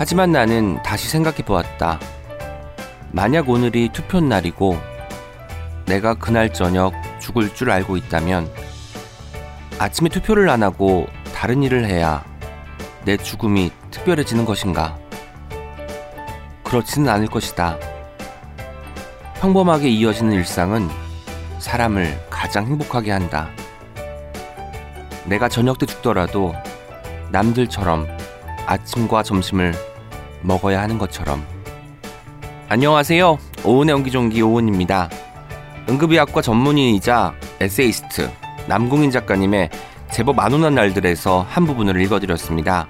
하지만 나는 다시 생각해 보았다. 만약 오늘이 투표 날이고 내가 그날 저녁 죽을 줄 알고 있다면 아침에 투표를 안 하고 다른 일을 해야 내 죽음이 특별해지는 것인가? 그렇지는 않을 것이다. 평범하게 이어지는 일상은 사람을 가장 행복하게 한다. 내가 저녁 때 죽더라도 남들처럼 아침과 점심을 먹어야 하는 것처럼. 안녕하세요. 오은의 옹기종기 오은입니다. 응급의학과 전문의이자 에세이스트 남궁인 작가님의 제법 안 오는 날들에서 한 부분을 읽어드렸습니다.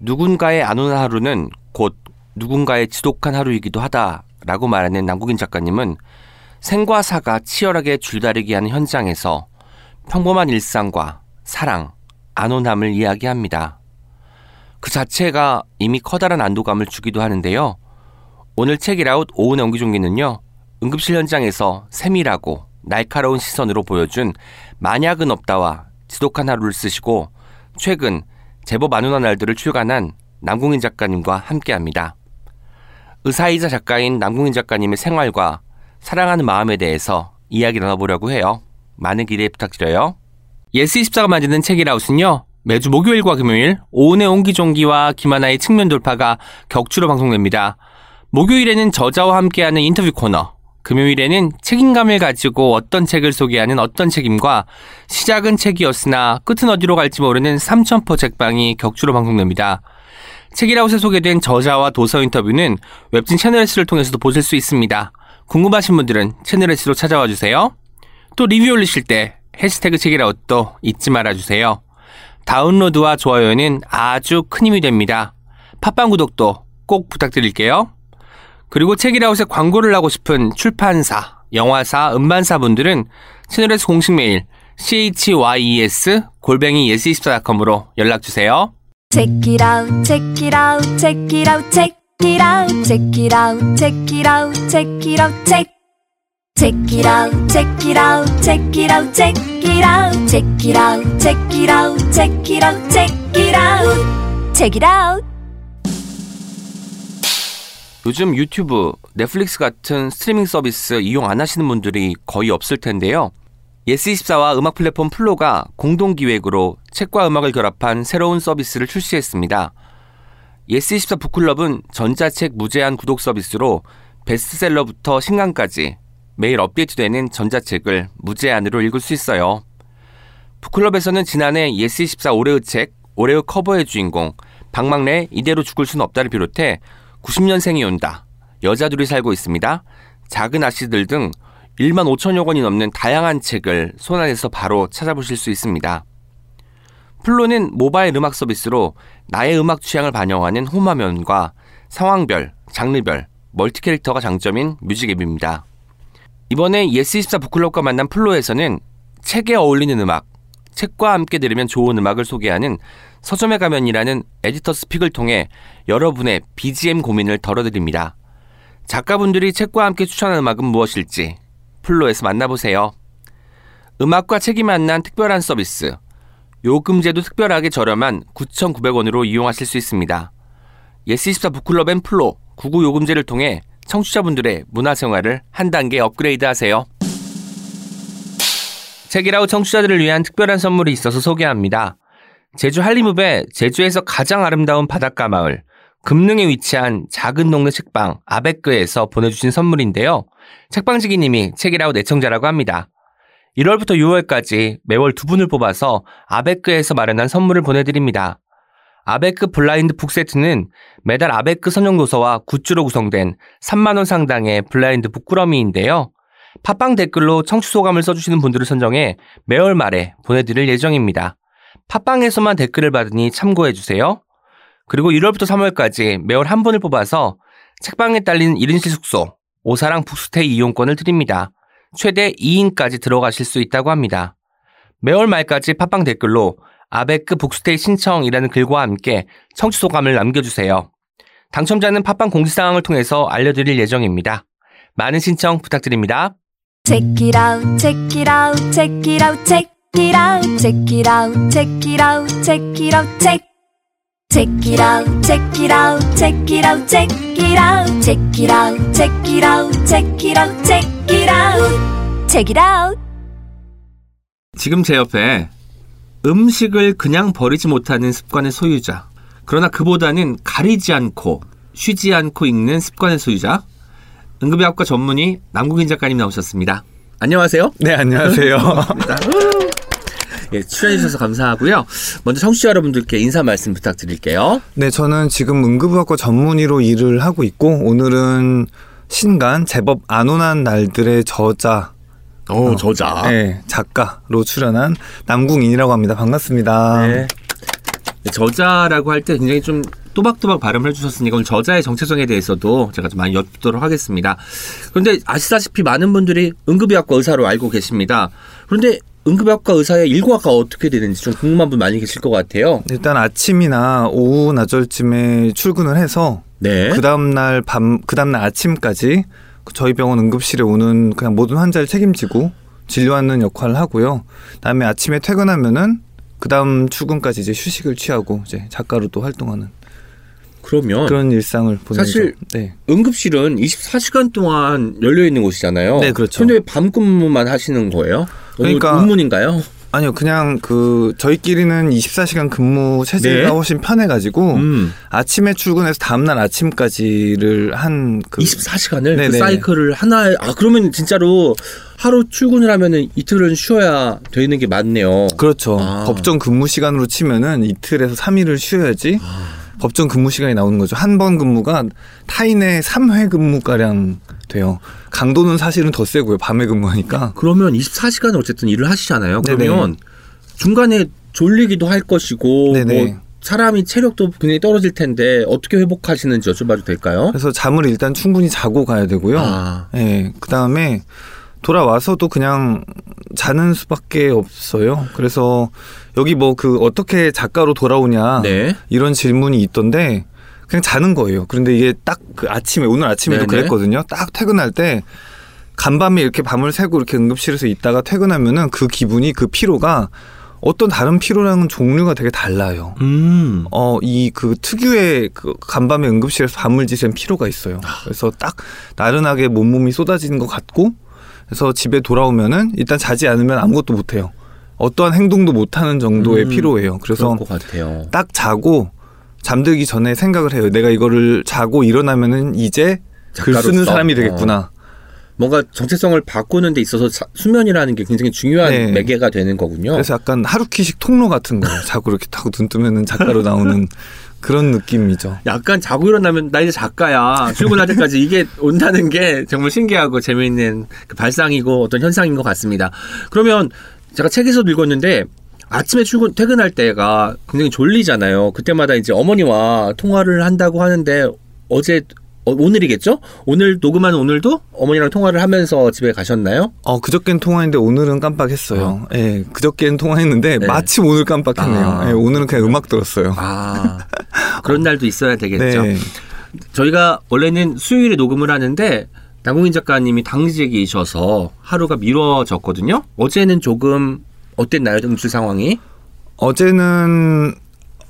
누군가의 안 오는 하루는 곧 누군가의 지독한 하루이기도 하다라고 말하는 남궁인 작가님은 생과 사가 치열하게 줄다리기 하는 현장에서 평범한 일상과 사랑, 안온함을 이야기합니다. 그 자체가 이미 커다란 안도감을 주기도 하는데요. 오늘 책이라웃 오은 연기종기는요. 응급실 현장에서 세밀하고 날카로운 시선으로 보여준 만약은 없다와 지독한 하루를 쓰시고 최근 제법 안온한 날들을 출간한 남궁인 작가님과 함께합니다. 의사이자 작가인 남궁인 작가님의 생활과 사랑하는 마음에 대해서 이야기 나눠보려고 해요. 많은 기대 부탁드려요. 예스24가 만드는 책읽아웃은요. 매주 목요일과 금요일 오은의 옹기종기와 김하나의 측면 돌파가 격주로 방송됩니다. 목요일에는 저자와 함께하는 인터뷰 코너, 금요일에는 책임감을 가지고 어떤 책을 소개하는 어떤 책임과 시작은 책이었으나 끝은 어디로 갈지 모르는 삼천포 책방이 격주로 방송됩니다. 책이라웃에 소개된 저자와 도서 인터뷰는 웹진 채널S를 통해서도 보실 수 있습니다. 궁금하신 분들은 채널S로 찾아와 주세요. 또 리뷰 올리실 때 해시태그 책이라웃도 잊지 말아주세요. 다운로드와 좋아요는 아주 큰 힘이 됩니다. 팟빵 구독도 꼭 부탁드릴게요. 그리고 책이라웃에 광고를 하고 싶은 출판사, 영화사, 음반사 분들은 채널에서 공식 메일 chyes 골뱅이 yes24.com으로 연락 주세요. Check it out, check it out, check it out, check it out, check it out, check it out, check it out, check. Check it out, check it out, check it out, check it out, check it out, check it out, check it out, check it out, check it out. 요즘 유튜브, 넷플릭스 같은 스트리밍 서비스 이용 안 하시는 분들이 거의 없을 텐데요. 예스24와 음악 플랫폼 플로가 공동 기획으로 책과 음악을 결합한 새로운 서비스를 출시했습니다. 예스24 북클럽은 전자책 무제한 구독 서비스로 베스트셀러부터 신간까지 매일 업데이트되는 전자책을 무제한으로 읽을 수 있어요. 북클럽에서는 지난해 예스24 올해의 책, 올해의 커버의 주인공, 박막례 이대로 죽을 순 없다를 비롯해 90년생이 온다, 여자 둘이 살고 있습니다, 작은 아씨들 등 1만 5천여 권이 넘는 다양한 책을 손안에서 바로 찾아보실 수 있습니다. 플로는 모바일 음악 서비스로 나의 음악 취향을 반영하는 홈화면과 상황별, 장르별, 멀티 캐릭터가 장점인 뮤직 앱입니다. 이번에 예스24 북클럽과 만난 플로에서는 책에 어울리는 음악, 책과 함께 들으면 좋은 음악을 소개하는 서점에 가면이라는 editor's pick을 통해 여러분의 BGM 고민을 덜어드립니다. 작가분들이 책과 함께 추천한 음악은 무엇일지 플로에서 만나보세요. 음악과 책이 만난 특별한 서비스. 요금제도 특별하게 저렴한 9,900원으로 이용하실 수 있습니다. 예스24 북클럽 앤 플로 99 요금제를 통해 청취자분들의 문화생활을 한 단계 업그레이드 하세요. 책읽아웃 청취자들을 위한 특별한 선물이 있어서 소개합니다. 제주 한림읍의 제주에서 가장 아름다운 바닷가 마을 금능에 위치한 작은 동네 책방 아베크에서 보내주신 선물인데요. 책방지기님이 책읽아웃 애청자라고 합니다. 1월부터 6월까지 매월 두 분을 뽑아서 아베크에서 마련한 선물을 보내드립니다. 아베크 블라인드 북세트는 매달 아베크 선정도서와 굿즈로 구성된 3만원 상당의 블라인드 북꾸러미인데요. 팟빵 댓글로 청취 소감을 써주시는 분들을 선정해 매월 말에 보내드릴 예정입니다. 팟빵에서만 댓글을 받으니 참고해주세요. 그리고 1월부터 3월까지 매월 한 분을 뽑아서 책방에 딸린 1인실 숙소, 오사랑 북스테이 이용권을 드립니다. 최대 2인까지 들어가실 수 있다고 합니다. 매월 말까지 팟빵 댓글로 아베크 북스테이 신청이라는 글과 함께 청취 소감을 남겨주세요. 당첨자는 팟빵 공지사항을 통해서 알려드릴 예정입니다. 많은 신청 부탁드립니다. Check it out, check it out, check it out, check it out, check it out, check it out, check it out, check. check it out, check it out, check it out, check it out, check it out, check it out, check it out, check it out, check it out. 지금 제 옆에 음식을 그냥 버리지 못하는 습관의 소유자. 그러나 그보다는 가리지 않고 쉬지 않고 읽는 습관의 소유자. 응급의학과 전문의 남국인 작가님 나오셨습니다. 안녕하세요. 네, 안녕하세요. 예, 출연해주셔서 감사하고요. 먼저 청취자 여러분들께 인사 말씀 부탁드릴게요. 네, 저는 지금 응급의학과 전문의로 일을 하고 있고 오늘은 신간 제법 안온한 날들의 저자 오, 저자. 네, 작가로 출연한 남궁인이라고 합니다. 반갑습니다. 네. 저자라고 할 때 굉장히 좀 또박또박 발음을 해주셨으니까 오늘 저자의 정체성에 대해서도 제가 좀 많이 엿보도록 하겠습니다. 그런데 아시다시피 많은 분들이 응급의학과 의사로 알고 계십니다. 그런데 응급의학과 의사의 일과가 어떻게 되는지 좀 궁금한 분 많이 계실 것 같아요. 일단 아침이나 오후 낮절쯤에 출근을 해서 네. 그 다음날 밤, 그 다음날 아침까지 그 저희 병원 응급실에 오는 그냥 모든 환자를 책임지고 진료하는 역할을 하고요. 그다음에 아침에 퇴근하면은 그 다음 출근까지 이제 휴식을 취하고 이제 작가로 또 활동하는 그러면 그런 일상을 보내죠. 사실 네. 응급실은 24시간 동안 열려 있는 곳이잖아요. 네, 그렇죠. 근데 왜밤 근무만 하시는 거예요? 그러니까- 의문인가요? 아니요, 그냥 그 저희끼리는 24시간 근무 체제가 네. 훨씬 편해가지고 음. 아침에 출근해서 다음날 아침까지를 한 그 24시간을 그 네네. 사이클을 하나에 아 그러면 진짜로 하루 출근을 하면은 이틀은 쉬어야 되는 게 맞네요. 그렇죠. 아. 법정 근무 시간으로 치면은 이틀에서 3일을 쉬어야지 법정 근무 시간이 나오는 거죠. 한 번 근무가 타인의 3회 근무가량 돼요. 강도는 사실은 더 세고요. 밤에 근무하니까. 그러면 24시간을 어쨌든 일을 하시잖아요. 네네. 그러면 중간에 졸리기도 할 것이고 네네. 뭐 사람이 체력도 굉장히 떨어질 텐데 어떻게 회복하시는지 여쭤봐도 될까요? 그래서 잠을 일단 충분히 자고 가야 되고요. 아. 예. 그 다음에 돌아와서도 그냥 자는 수밖에 없어요. 그래서 여기 뭐 그 어떻게 작가로 돌아오냐 네. 이런 질문이 있던데 그냥 자는 거예요. 그런데 이게 딱 그 아침에 오늘 아침에도 네네. 그랬거든요. 딱 퇴근할 때 간밤에 이렇게 밤을 새고 이렇게 응급실에서 있다가 퇴근하면은 그 기분이 그 피로가 어떤 다른 피로랑은 종류가 되게 달라요. 음. 어, 이 그 특유의 그 간밤에 응급실에서 밤을 지샌 피로가 있어요. 그래서 딱 나른하게 몸몸이 쏟아지는 것 같고 그래서 집에 돌아오면은 일단 자지 않으면 아무것도 못 해요. 어떠한 행동도 못 하는 정도의 음, 피로예요. 그래서. 딱 자고 잠들기 전에 생각을 해요. 내가 이거를 자고 일어나면은 이제 글 쓰는 작가로서. 사람이 되겠구나. 뭔가 정체성을 바꾸는 데 있어서 자- 수면이라는 게 굉장히 중요한 네. 매개가 되는 거군요. 그래서 약간 하루키식 통로 같은 거예요. 자고 이렇게 타고 눈 뜨면은 작가로 나오는 그런 느낌이죠. 약간 자고 일어나면 나 이제 작가야 출근할 때까지 이게 온다는 게 정말 신기하고 재미있는 그 발상이고 어떤 현상인 것 같습니다. 그러면 제가 책에서도 읽었는데 아침에 출근 퇴근할 때가 굉장히 졸리잖아요. 그때마다 이제 어머니와 통화를 한다고 하는데 어제 어, 오늘이겠죠? 오늘 녹음한 오늘도 어머니랑 통화를 하면서 집에 가셨나요? 어, 그저께는 통화했는데 오늘은 깜빡했어요. 예, 그저께는 통화했는데 네. 마침 오늘 깜빡했네요. 아. 예, 오늘은 그냥 음악 들었어요. 아 그런 날도 있어야 되겠죠. 네. 저희가 원래는 수요일에 녹음을 하는데 남궁인 작가님이 당직이셔서 하루가 미뤄졌거든요. 어제는 조금 어땠나요, 응출 상황이? 어제는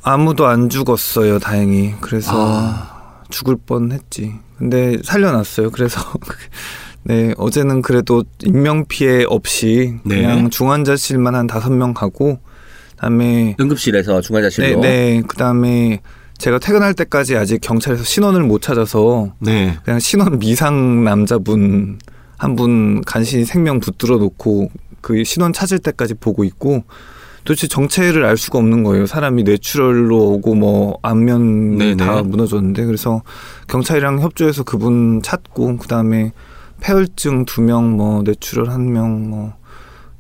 아무도 안 죽었어요, 다행히. 그래서 아. 죽을 뻔했지. 근데 살려놨어요. 그래서 네 어제는 그래도 인명 피해 없이 네. 그냥 중환자실만 한 다섯 명 가고 그다음에 응급실에서 네, 중환자실로. 네 그다음에 제가 퇴근할 때까지 아직 경찰에서 신원을 못 찾아서 네. 그냥 신원 미상 남자분 한 분 간신히 생명 붙들어 놓고 그 신원 찾을 때까지 보고 있고 도대체 정체를 알 수가 없는 거예요. 사람이 뇌출혈로 오고 뭐 안면 네네. 다 무너졌는데 그래서 경찰이랑 협조해서 그분 찾고 그 다음에 폐혈증 두 명 뭐 뇌출혈 한 명 뭐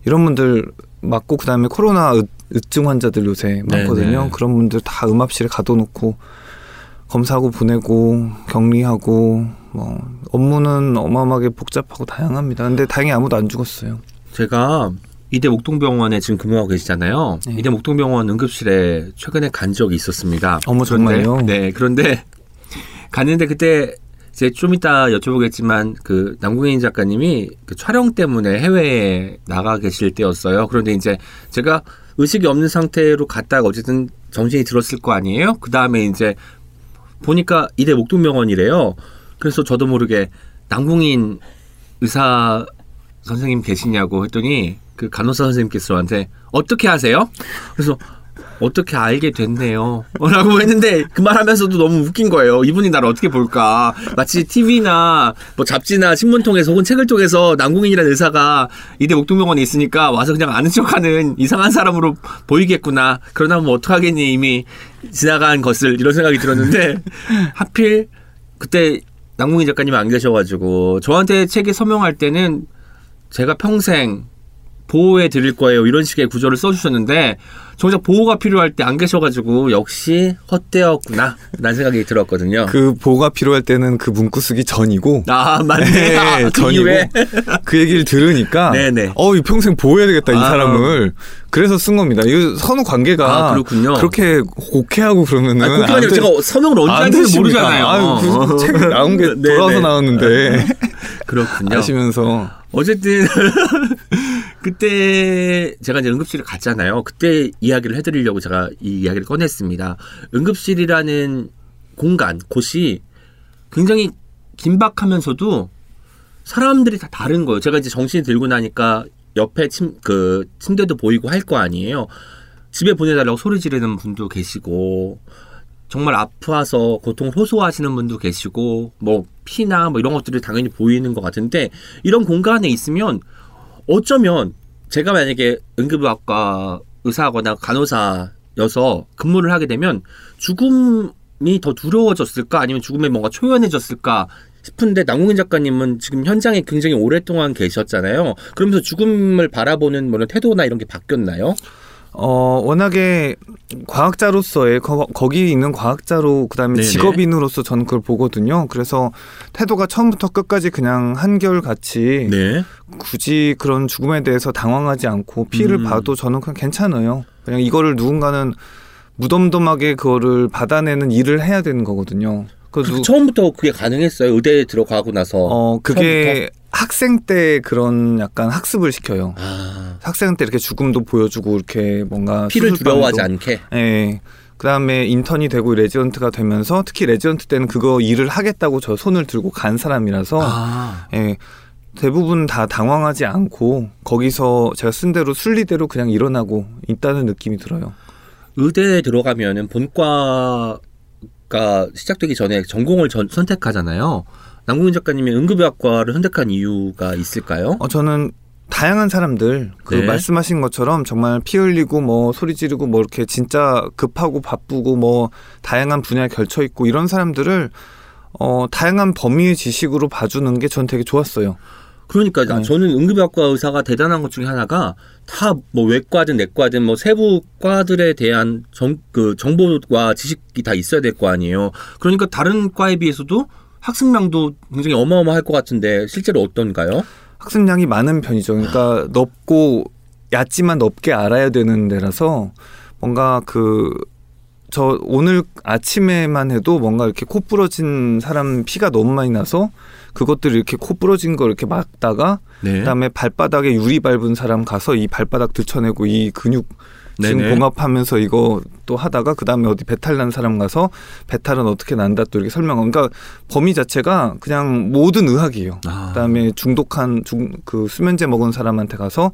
이런 분들 맞고 그 다음에 코로나 의, 의증 환자들 요새 많거든요. 네네. 그런 분들 다 음압실에 가둬놓고 검사하고 보내고 격리하고 뭐 업무는 어마어마하게 복잡하고 다양합니다. 근데 다행히 아무도 안 죽었어요. 제가 이대 목동병원에 지금 근무하고 계시잖아요. 네. 이대 목동병원 응급실에 최근에 간 적이 있었습니다. 어머, 그런데- 정말요? 네. 그런데 갔는데 그때 이제 좀 이따 여쭤보겠지만 그 남궁인 작가님이 그 촬영 때문에 해외에 나가 계실 때였어요. 그런데 이제 제가 의식이 없는 상태로 갔다가 어쨌든 정신이 들었을 거 아니에요. 그 다음에 이제 보니까 이대 목동병원이래요. 그래서 저도 모르게 남궁인 의사 선생님 계시냐고 했더니 그 간호사 선생님께서 저한테 어떻게 하세요? 그래서 어떻게 알게 됐네요. 라고 했는데 그 말 하면서도 너무 웃긴 거예요. 이분이 나를 어떻게 볼까. 마치 TV나 뭐 잡지나 신문 통해서 혹은 책을 통해서 남궁인이라는 의사가 이대 목동병원에 있으니까 와서 그냥 아는 척하는 이상한 사람으로 보이겠구나. 그러다 보면 어떡하겠니 이미 지나간 것을 이런 생각이 들었는데 하필 그때 남궁인 작가님이 안 계셔가지고 저한테 책에 서명할 때는 제가 평생 보호해 드릴 거예요. 이런 식의 구조를 써주셨는데 정작 보호가 필요할 때 안 계셔가지고 역시 헛되었구나 라는 생각이 들었거든요. 그 보호가 필요할 때는 그 문구 쓰기 전이고 아 맞네. 네, 아, 그 전이고 그 얘기를 들으니까 네네. 어, 이 평생 보호해야 되겠다 이 아. 사람을 그래서 쓴 겁니다. 이 선후 관계가 아, 그렇군요. 그렇게 곡해하고 그러면은 아니, 그게 아니라 안 돼- 제가 서명을 언제 안 하는지? 모르잖아요. 아유, 그 책이 나온 게 네네. 돌아서 나왔는데 그렇군요. 하시면서 어쨌든 그때 제가 이제 응급실에 갔잖아요. 그때 이야기를 해드리려고 제가 이 이야기를 꺼냈습니다. 응급실이라는 공간, 곳이 굉장히 긴박하면서도 사람들이 다 다른 거예요. 제가 이제 정신이 들고 나니까 옆에 침, 그 침대도 보이고 할 거 아니에요. 집에 보내달라고 소리 지르는 분도 계시고 정말 아파서 고통을 호소하시는 분도 계시고 뭐 피나 뭐 이런 것들이 당연히 보이는 것 같은데 이런 공간에 있으면 어쩌면 제가 만약에 응급의학과 의사거나 간호사여서 근무를 하게 되면 죽음이 더 두려워졌을까 아니면 죽음에 뭔가 초연해졌을까 싶은데 남궁인 작가님은 지금 현장에 굉장히 오랫동안 계셨잖아요. 그러면서 죽음을 바라보는 뭐 태도나 이런 게 바뀌었나요? 어 워낙에 과학자로서의 거, 거기 있는 과학자로 그다음에 네네. 직업인으로서 저는 그걸 보거든요. 그래서 태도가 처음부터 끝까지 그냥 한결 같이 네. 굳이 그런 죽음에 대해서 당황하지 않고 피해를 음. 봐도 저는 그냥 괜찮아요. 그냥 이거를 누군가는 무덤덤하게 그거를 받아내는 일을 해야 되는 거거든요. 그 누, 처음부터 그게 가능했어요. 의대에 들어가고 나서. 어 그게 학생 때 그런 약간 학습을 시켜요. 아, 학생 때 이렇게 죽음도 보여주고 이렇게 뭔가 피를 두려워하지 않게. 예. 그다음에 인턴이 되고 레지던트가 되면서 특히 레지던트 때는 그거 일을 하겠다고 저 손을 들고 간 사람이라서 아, 예. 대부분 다 당황하지 않고 거기서 제가 쓴 대로 순리대로 그냥 일어나고 있다는 느낌이 들어요. 의대에 들어가면은 본과 가 시작되기 전에 전공을 전, 선택하잖아요. 남궁인 작가님이 응급의학과를 선택한 이유가 있을까요? 어, 저는 다양한 사람들 그 네. 말씀하신 것처럼 정말 피 흘리고 뭐 소리 지르고 뭐 이렇게 진짜 급하고 바쁘고 뭐 다양한 분야에 걸쳐 있고 이런 사람들을 어 다양한 범위의 지식으로 봐주는 게 전 되게 좋았어요. 그러니까 네. 저는 응급의학과 의사가 대단한 것 중에 하나가 다 뭐 외과든 내과든 뭐 세부 과들에 대한 정, 그 정보와 지식이 다 있어야 될 거 아니에요. 그러니까 다른 과에 비해서도 학습량도 굉장히 어마어마할 것 같은데 실제로 어떤가요? 학습량이 많은 편이죠. 그러니까 넓고 얕지만 넓게 알아야 되는 데라서 뭔가 그 저 오늘 아침에만 해도 뭔가 이렇게 코 부러진 사람 피가 너무 많이 나서 그것들을 이렇게 코 부러진 걸 이렇게 막다가 네. 그다음에 발바닥에 유리 밟은 사람 가서 이 발바닥 들쳐내고 이 근육 지금 네네. 봉합하면서 이거 또 하다가 그다음에 어디 배탈 난 사람 가서 배탈은 어떻게 난다 또 이렇게 설명하고 그러니까 범위 자체가 그냥 모든 의학이에요. 아. 그다음에 중독한 중, 그 수면제 먹은 사람한테 가서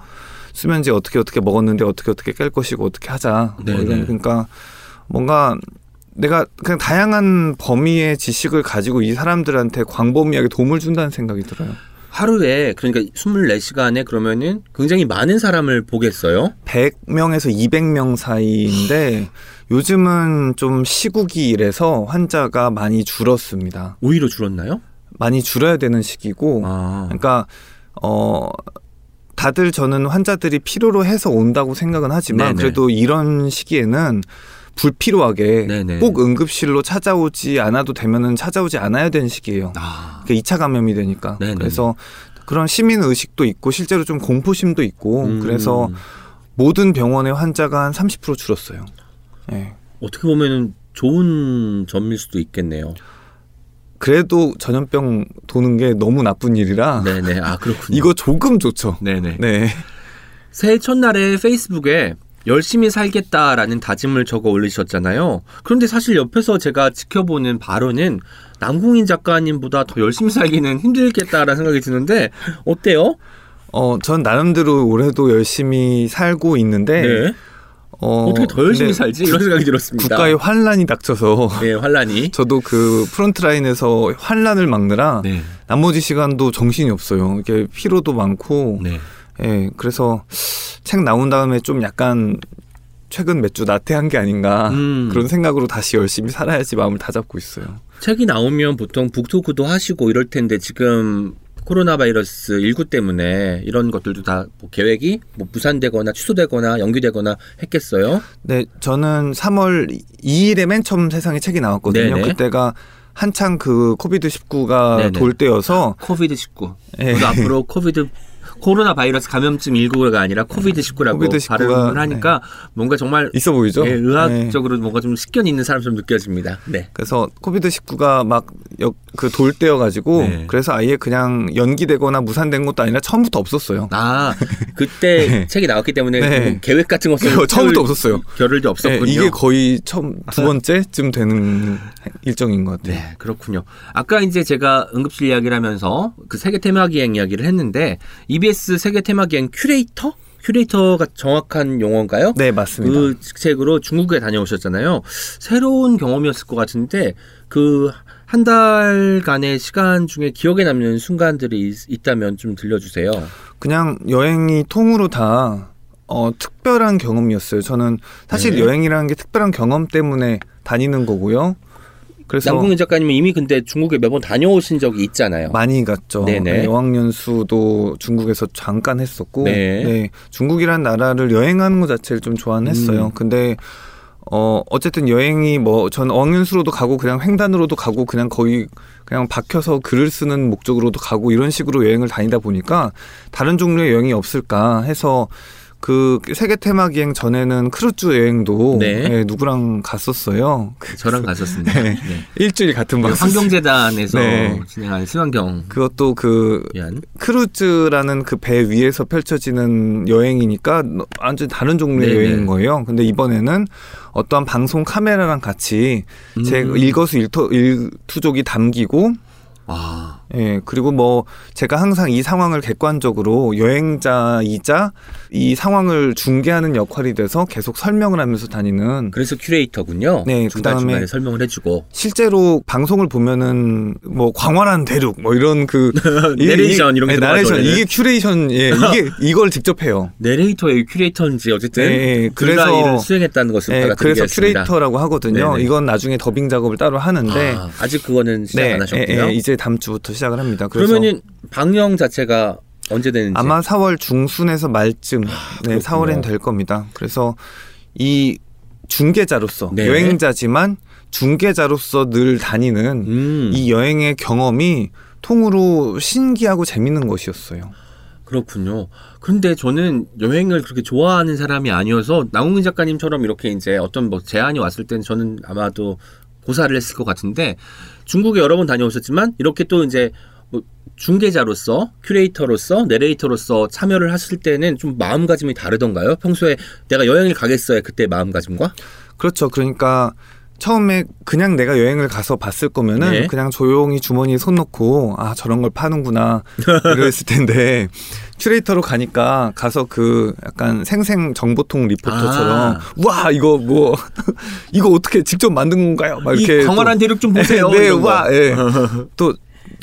수면제 어떻게 어떻게 먹었는데 어떻게 어떻게 깰 것이고 어떻게 하자. 뭐. 이런 그러니까 뭔가 내가 그냥 다양한 범위의 지식을 가지고 이 사람들한테 광범위하게 도움을 준다는 생각이 들어요. 하루에 그러니까 24시간에 그러면은 굉장히 많은 사람을 보겠어요. 100명에서 200명 사이인데 요즘은 좀 시국이라서 환자가 많이 줄었습니다. 오히려 줄었나요? 많이 줄어야 되는 시기고 아. 그러니까 어 다들 저는 환자들이 필요로 해서 온다고 생각은 하지만 네네. 그래도 이런 시기에는 불필요하게 네네. 꼭 응급실로 찾아오지 않아도 되면은 찾아오지 않아야 되는 시기예요. 아. 그 2차 감염이 되니까. 네네. 그래서 그런 시민 의식도 있고 실제로 좀 공포심도 있고 음. 그래서 모든 병원의 환자가 한 30% 줄었어요. 예. 어떻게 보면은 좋은 점일 수도 있겠네요. 그래도 전염병 도는 게 너무 나쁜 일이라 네네. 아 그렇군요. 이거 조금 좋죠. 네네. 네. 새해 첫날에 페이스북에 열심히 살겠다라는 다짐을 적어 올리셨잖아요. 그런데 사실 옆에서 제가 지켜보는 바로는 남궁인 작가님보다 더 열심히 살기는 힘들겠다라는 생각이 드는데 어때요? 어, 전 나름대로 올해도 열심히 살고 있는데 네. 어, 어떻게 더 열심히 살지? 이런 생각이 들었습니다. 국가의 환란이 닥쳐서 네, 환란이. 저도 그 프론트라인에서 환란을 막느라 네. 나머지 시간도 정신이 없어요. 이게 피로도 많고 네. 예, 그래서 책 나온 다음에 좀 약간 최근 몇 주 나태한 게 아닌가 음. 그런 생각으로 다시 열심히 살아야지 마음을 다잡고 있어요. 책이 나오면 보통 북토크도 하시고 이럴 텐데 지금 코로나 바이러스 19 때문에 이런 것들도 다 뭐 계획이 뭐 무산되거나 취소되거나 연기되거나 했겠어요? 네, 저는 3월 2일에 맨 처음 세상에 책이 나왔거든요. 네네. 그때가 한창 그 COVID 19가 네네. 돌 때여서 COVID 19. 예. 저도 앞으로 COVID 코로나 바이러스 감염증 19가 아니라 COVID 19라고 COVID 19가 발음을 하니까 뭔가 정말 있어 보이죠? 예, 네. 의학적으로 뭔가 좀 식견 있는 사람처럼 느껴집니다. 네. 그래서 COVID 19가 막 그 돌 때여가지고 네. 그래서 아예 그냥 연기되거나 무산된 것도 아니라 처음부터 없었어요. 아 그때 네. 책이 나왔기 때문에 네. 뭐 계획 같은 것은 처음부터 없었어요. 겨를도 없었군요. 네, 이게 거의 처음 두 번째쯤 되는 일정인 것 같아요. 네, 그렇군요. 아까 이제 제가 응급실 이야기를 하면서 그 세계 테마기행 이야기를 했는데 EBS 세계 테마기행 큐레이터? 큐레이터가 정확한 용어인가요? 네, 맞습니다. 그 책으로 중국에 다녀오셨잖아요. 새로운 경험이었을 것 같은데 그 한 달간의 시간 중에 기억에 남는 순간들이 있, 있다면 좀 들려주세요. 그냥 여행이 통으로 다 어, 특별한 경험이었어요. 저는 사실 네. 여행이라는 게 특별한 경험 때문에 다니는 거고요. 그래서 남궁인 작가님은 이미 근데 중국에 몇번 다녀오신 적이 있잖아요. 많이 갔죠. 네네. 네, 어학연수도 중국에서 잠깐 했었고, 네. 네. 중국이란 나라를 여행하는 것 자체를 좀 좋아는 했어요. 음. 근데 어 어쨌든 여행이 뭐 전 어학연수로도 가고 그냥 횡단으로도 가고 그냥 거의 그냥 박혀서 글을 쓰는 목적으로도 가고 이런 식으로 여행을 다니다 보니까 다른 종류의 여행이 없을까 해서 그 세계 테마 기행 전에는 크루즈 여행도 네. 네, 누구랑 갔었어요. 저랑 갔었습니다. 네. 네. 일주일 같은 방 환경재단에서 네. 진행한 친환경 그것도 그 위한 크루즈라는 그 배 위에서 펼쳐지는 여행이니까 완전 다른 종류의 네네. 여행인 거예요. 근데 이번에는 어떠한 방송 카메라랑 같이 제 음. 일거수 일투, 일투족이 담기고 와 예, 그리고 뭐 제가 항상 이 상황을 객관적으로 여행자이자 이 상황을 중개하는 역할이 돼서 계속 설명을 하면서 다니는 그래서 큐레이터군요. 네, 그다음에 설명을 해주고 실제로 방송을 보면은 뭐 광활한 대륙 뭐 이런 그 이- 내레이션 이- 이런 게 네, 나레이션. 이게 큐레이션 예 이게 이걸 직접 해요. 내레이터의 큐레이터인지 어쨌든 네, 네, 그래서 일을 수행했다는 것을 예, 그래서. 큐레이터라고 하거든요. 네네. 이건 나중에 더빙 작업을 따로 하는데 아, 아직 그거는 시작 안 하셨고요. 예, 예, 이제 다음 주부터 시작을 합니다. 그러면은 방영 자체가 언제 되는지 아마 4월 중순에서 말쯤 네, 그렇군요. 4월엔 될 겁니다. 그래서 이 중개자로서 네. 여행자지만 중개자로서 늘 다니는 음, 이 여행의 경험이 통으로 신기하고 재밌는 것이었어요. 그렇군요. 그런데 저는 여행을 그렇게 좋아하는 사람이 아니어서 남웅민 작가님처럼 이렇게 이제 어떤 뭐 제안이 왔을 때는 저는 아마도 고사를 했을 것 같은데 중국에 여러 번 다녀오셨지만 이렇게 또 이제 뭐 중개자로서 큐레이터로서 내레이터로서 참여를 하실 때는 좀 마음가짐이 다르던가요? 평소에 내가 여행을 가겠어요 그때 마음가짐과? 그렇죠. 그러니까 처음에 그냥 내가 여행을 가서 봤을 거면은 네. 그냥 조용히 주머니에 손 넣고 아 저런 걸 파는구나 이랬을 텐데 큐레이터로 가니까 가서 그 약간 생생 정보통 리포터처럼 아. 와 이거 뭐 이거 어떻게 직접 만든 건가요? 막 이렇게 이 광활한 대륙 좀 보세요. 네. 와, 예. 또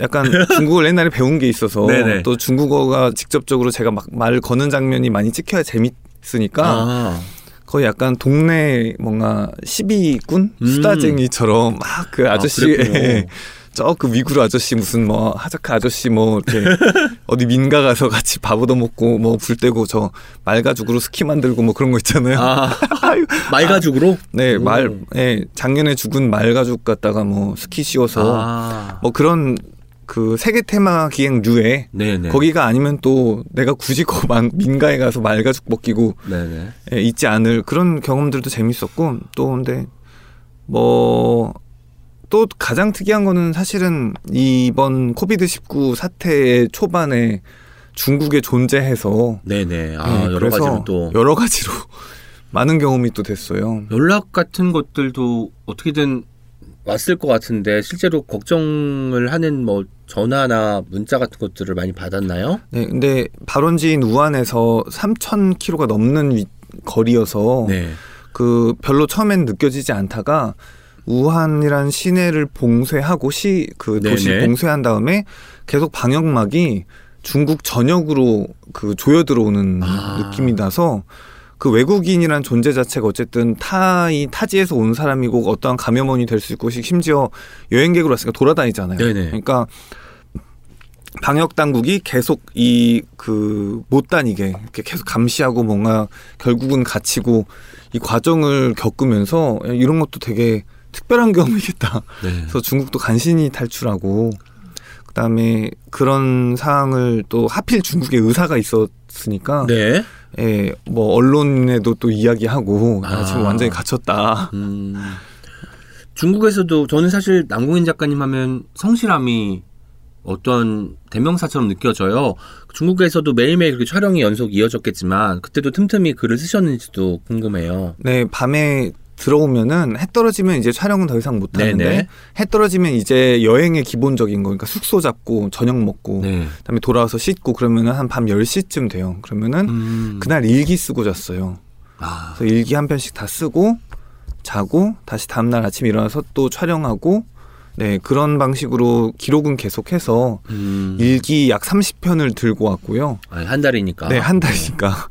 약간 중국어를 옛날에 배운 게 있어서 네네. 또 중국어가 직접적으로 제가 막 말 거는 장면이 많이 찍혀야 재밌으니까 아, 거의 약간 동네 뭔가 시비꾼 음. 수다쟁이처럼 막 그 아저씨 그랬군요. 저그 위구르 아저씨 무슨 뭐 하자카 아저씨 뭐 이렇게 어디 민가 가서 같이 밥 얻어 먹고 뭐 불 떼고 저 말가죽으로 스키 만들고 뭐 그런 거 있잖아요. 아 말가죽으로? 네, 오. 말, 예, 작년에 죽은 말가죽 갖다가 뭐 스키 씌워서 아, 뭐 그런 그 세계 테마 기행류에 네네. 거기가 아니면 또 내가 굳이 거 만- 민가에 가서 말가죽 벗기고 네네. 예, 있지 않을 그런 경험들도 재밌었고 또 근데 뭐 또 가장 특이한 거는 사실은 이번 코비드 19 사태의 초반에 중국에 존재해서 네네. 아, 네, 여러 가지로 또 여러 가지로 많은 경험이 또 됐어요. 연락 같은 것들도 어떻게든 왔을 것 같은데 실제로 걱정을 하는 뭐 전화나 문자 같은 것들을 많이 받았나요? 네, 근데 발원지인 우한에서 3,000km가 넘는 위- 거리여서 네. 그 별로 처음엔 느껴지지 않다가 우한이란 시내를 봉쇄하고 시 그 도시 네네. 봉쇄한 다음에 계속 방역막이 중국 전역으로 그 조여 들어오는 아. 느낌이 나서 그 외국인이란 존재 자체가 어쨌든 타이 타지에서 온 사람이고 어떠한 감염원이 될 수 있고 심지어 여행객으로 왔으니까 돌아다니잖아요. 네네. 그러니까 방역 당국이 계속 이 그 못 다니게 이렇게 계속 감시하고 뭔가 결국은 갇히고 이 과정을 겪으면서 이런 것도 되게 특별한 경험이겠다. 네. 그래서 중국도 간신히 탈출하고 그다음에 그런 상황을 또 하필 중국에 의사가 있었으니까 네. 예, 뭐 언론에도 또 이야기하고 나 지금 아. 완전히 갇혔다. 음. 중국에서도 저는 사실 남궁인 작가님 하면 성실함이 어떤 대명사처럼 느껴져요. 중국에서도 매일매일 그렇게 촬영이 연속 이어졌겠지만 그때도 틈틈이 글을 쓰셨는지도 궁금해요. 네, 밤에 들어오면은 해 떨어지면 이제 촬영은 더 이상 못 하는데 네네. 해 떨어지면 이제 여행의 기본적인 거 그러니까 숙소 잡고 저녁 먹고 네. 그다음에 돌아와서 씻고 그러면은 한 밤 10시쯤 돼요. 그러면은 음. 그날 일기 쓰고 잤어요. 아, 그래서 일기 한 편씩 다 쓰고 자고 다시 다음 날 아침 일어나서 또 촬영하고 네, 그런 방식으로 기록은 계속해서 음. 일기 약 30편을 들고 왔고요. 아, 한 달이니까. 네, 한 달이니까.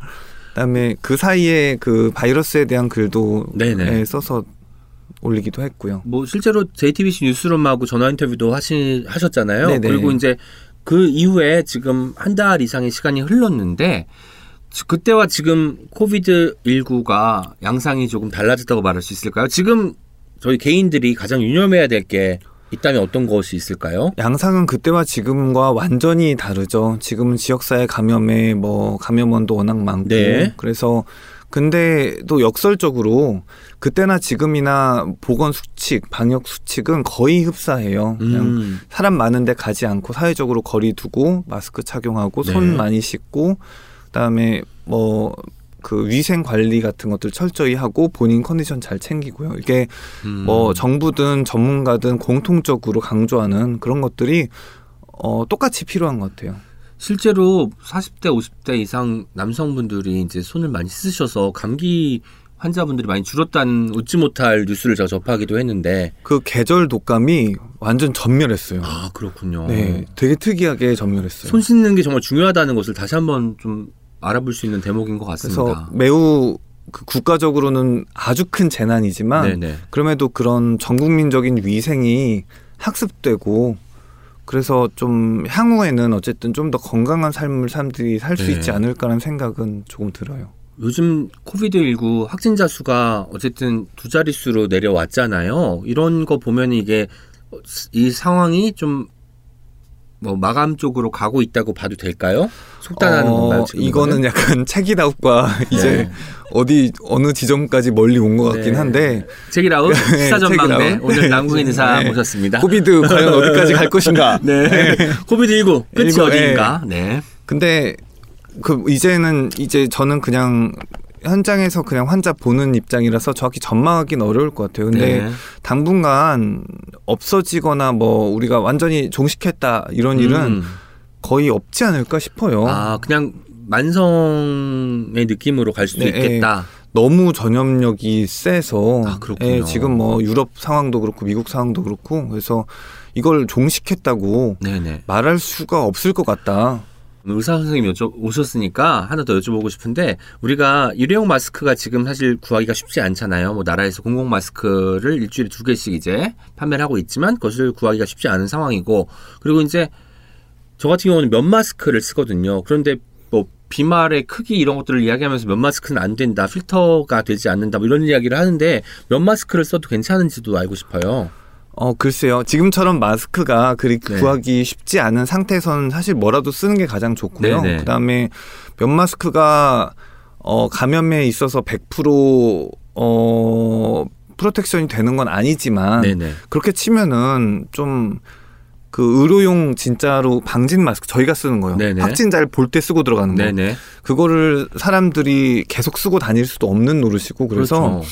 그다음에 그 사이에 그 바이러스에 대한 글도 네네. 네, 써서 올리기도 했고요. 뭐 실제로 JTBC 뉴스룸하고 전화 인터뷰도 하시 하셨잖아요. 네네. 그리고 이제 그 이후에 지금 한 달 이상의 시간이 흘렀는데 지- 그때와 지금 코비드 19가 양상이 조금 달라졌다고 말할 수 있을까요? 지금 저희 개인들이 가장 유념해야 될 게 있다면 어떤 것이 있을까요? 양상은 그때와 지금과 완전히 다르죠. 지금은 지역사회 감염에 뭐 감염원도 워낙 많고 네. 그래서 근데 또 역설적으로 그때나 지금이나 보건 수칙, 방역 수칙은 거의 흡사해요. 그냥 음, 사람 많은데 가지 않고 사회적으로 거리 두고 마스크 착용하고 네. 손 많이 씻고 그다음에 뭐 그 위생 관리 같은 것들 철저히 하고 본인 컨디션 잘 챙기고요. 이게 음. 뭐 정부든 전문가든 공통적으로 강조하는 그런 것들이 어 똑같이 필요한 것 같아요. 실제로 40대, 50대 이상 남성분들이 이제 손을 많이 쓰셔서 감기 환자분들이 많이 줄었다는 웃지 못할 뉴스를 제가 접하기도 했는데 그 계절 독감이 완전 전멸했어요. 아 그렇군요. 네, 되게 특이하게 전멸했어요. 손 씻는 게 정말 중요하다는 것을 다시 한번 좀 알아볼 수 있는 대목인 것 그래서 같습니다. 매우 그 국가적으로는 아주 큰 재난이지만 네네. 그럼에도 그런 전국민적인 위생이 학습되고 그래서 좀 향후에는 어쨌든 좀 더 건강한 삶을 사람들이 살수 네. 있지 않을까라는 생각은 조금 들어요. 요즘 코비드 19 확진자 수가 어쨌든 두 자릿수로 내려왔잖아요. 이런 거 보면 이게 이 상황이 좀 뭐 마감 쪽으로 가고 있다고 봐도 될까요? 속단하는 어, 건가요? 이거는 약간 책읽아웃과 이제 네. 어디 어느 지점까지 멀리 온 것 같긴 네. 한데 책읽아웃 네, 시사 전망대 책읽아웃. 오늘 남궁인 의사 네. 모셨습니다. COVID 과연 어디까지 갈 것인가? 네. COVID 19 끝이 일부, 어디인가? 네. 근데 그 이제는 이제 저는 그냥 현장에서 그냥 환자 보는 입장이라서 정확히 전망하기는 어려울 것 같아요. 근데 네. 당분간 없어지거나 뭐 우리가 완전히 종식했다 이런 일은 음. 거의 없지 않을까 싶어요. 아 그냥 만성의 느낌으로 갈 수도 네, 있겠다. 너무 전염력이 세서 아. 예, 지금 뭐 유럽 상황도 그렇고 미국 상황도 그렇고 그래서 이걸 종식했다고 네네. 말할 수가 없을 것 같다. 의사 선생님 여쭤 오셨으니까 하나 더 여쭤보고 싶은데 우리가 일회용 마스크가 지금 사실 구하기가 쉽지 않잖아요. 뭐 나라에서 공공 마스크를 일주일에 두 개씩 이제 판매를 하고 있지만 그것을 구하기가 쉽지 않은 상황이고 그리고 이제 저 같은 경우는 면 마스크를 쓰거든요. 그런데 뭐 비말의 크기 이런 것들을 이야기하면서 면 마스크는 안 된다, 필터가 되지 않는다, 뭐 이런 이야기를 하는데 면 마스크를 써도 괜찮은지도 알고 싶어요. 어 글쎄요. 지금처럼 마스크가 그리 네. 구하기 쉽지 않은 상태에서는 사실 뭐라도 쓰는 게 가장 좋고요. 네네. 그다음에 면 마스크가 어 감염에 있어서 100%어 프로텍션이 되는 건 아니지만 네네. 그렇게 치면은 좀그 의료용 진짜로 방진 마스크 저희가 쓰는 거요. 네네. 확진자를 볼 때 쓰고 들어가는 거. 네네. 그거를 사람들이 계속 쓰고 다닐 수도 없는 노릇이고 그래서 그렇죠.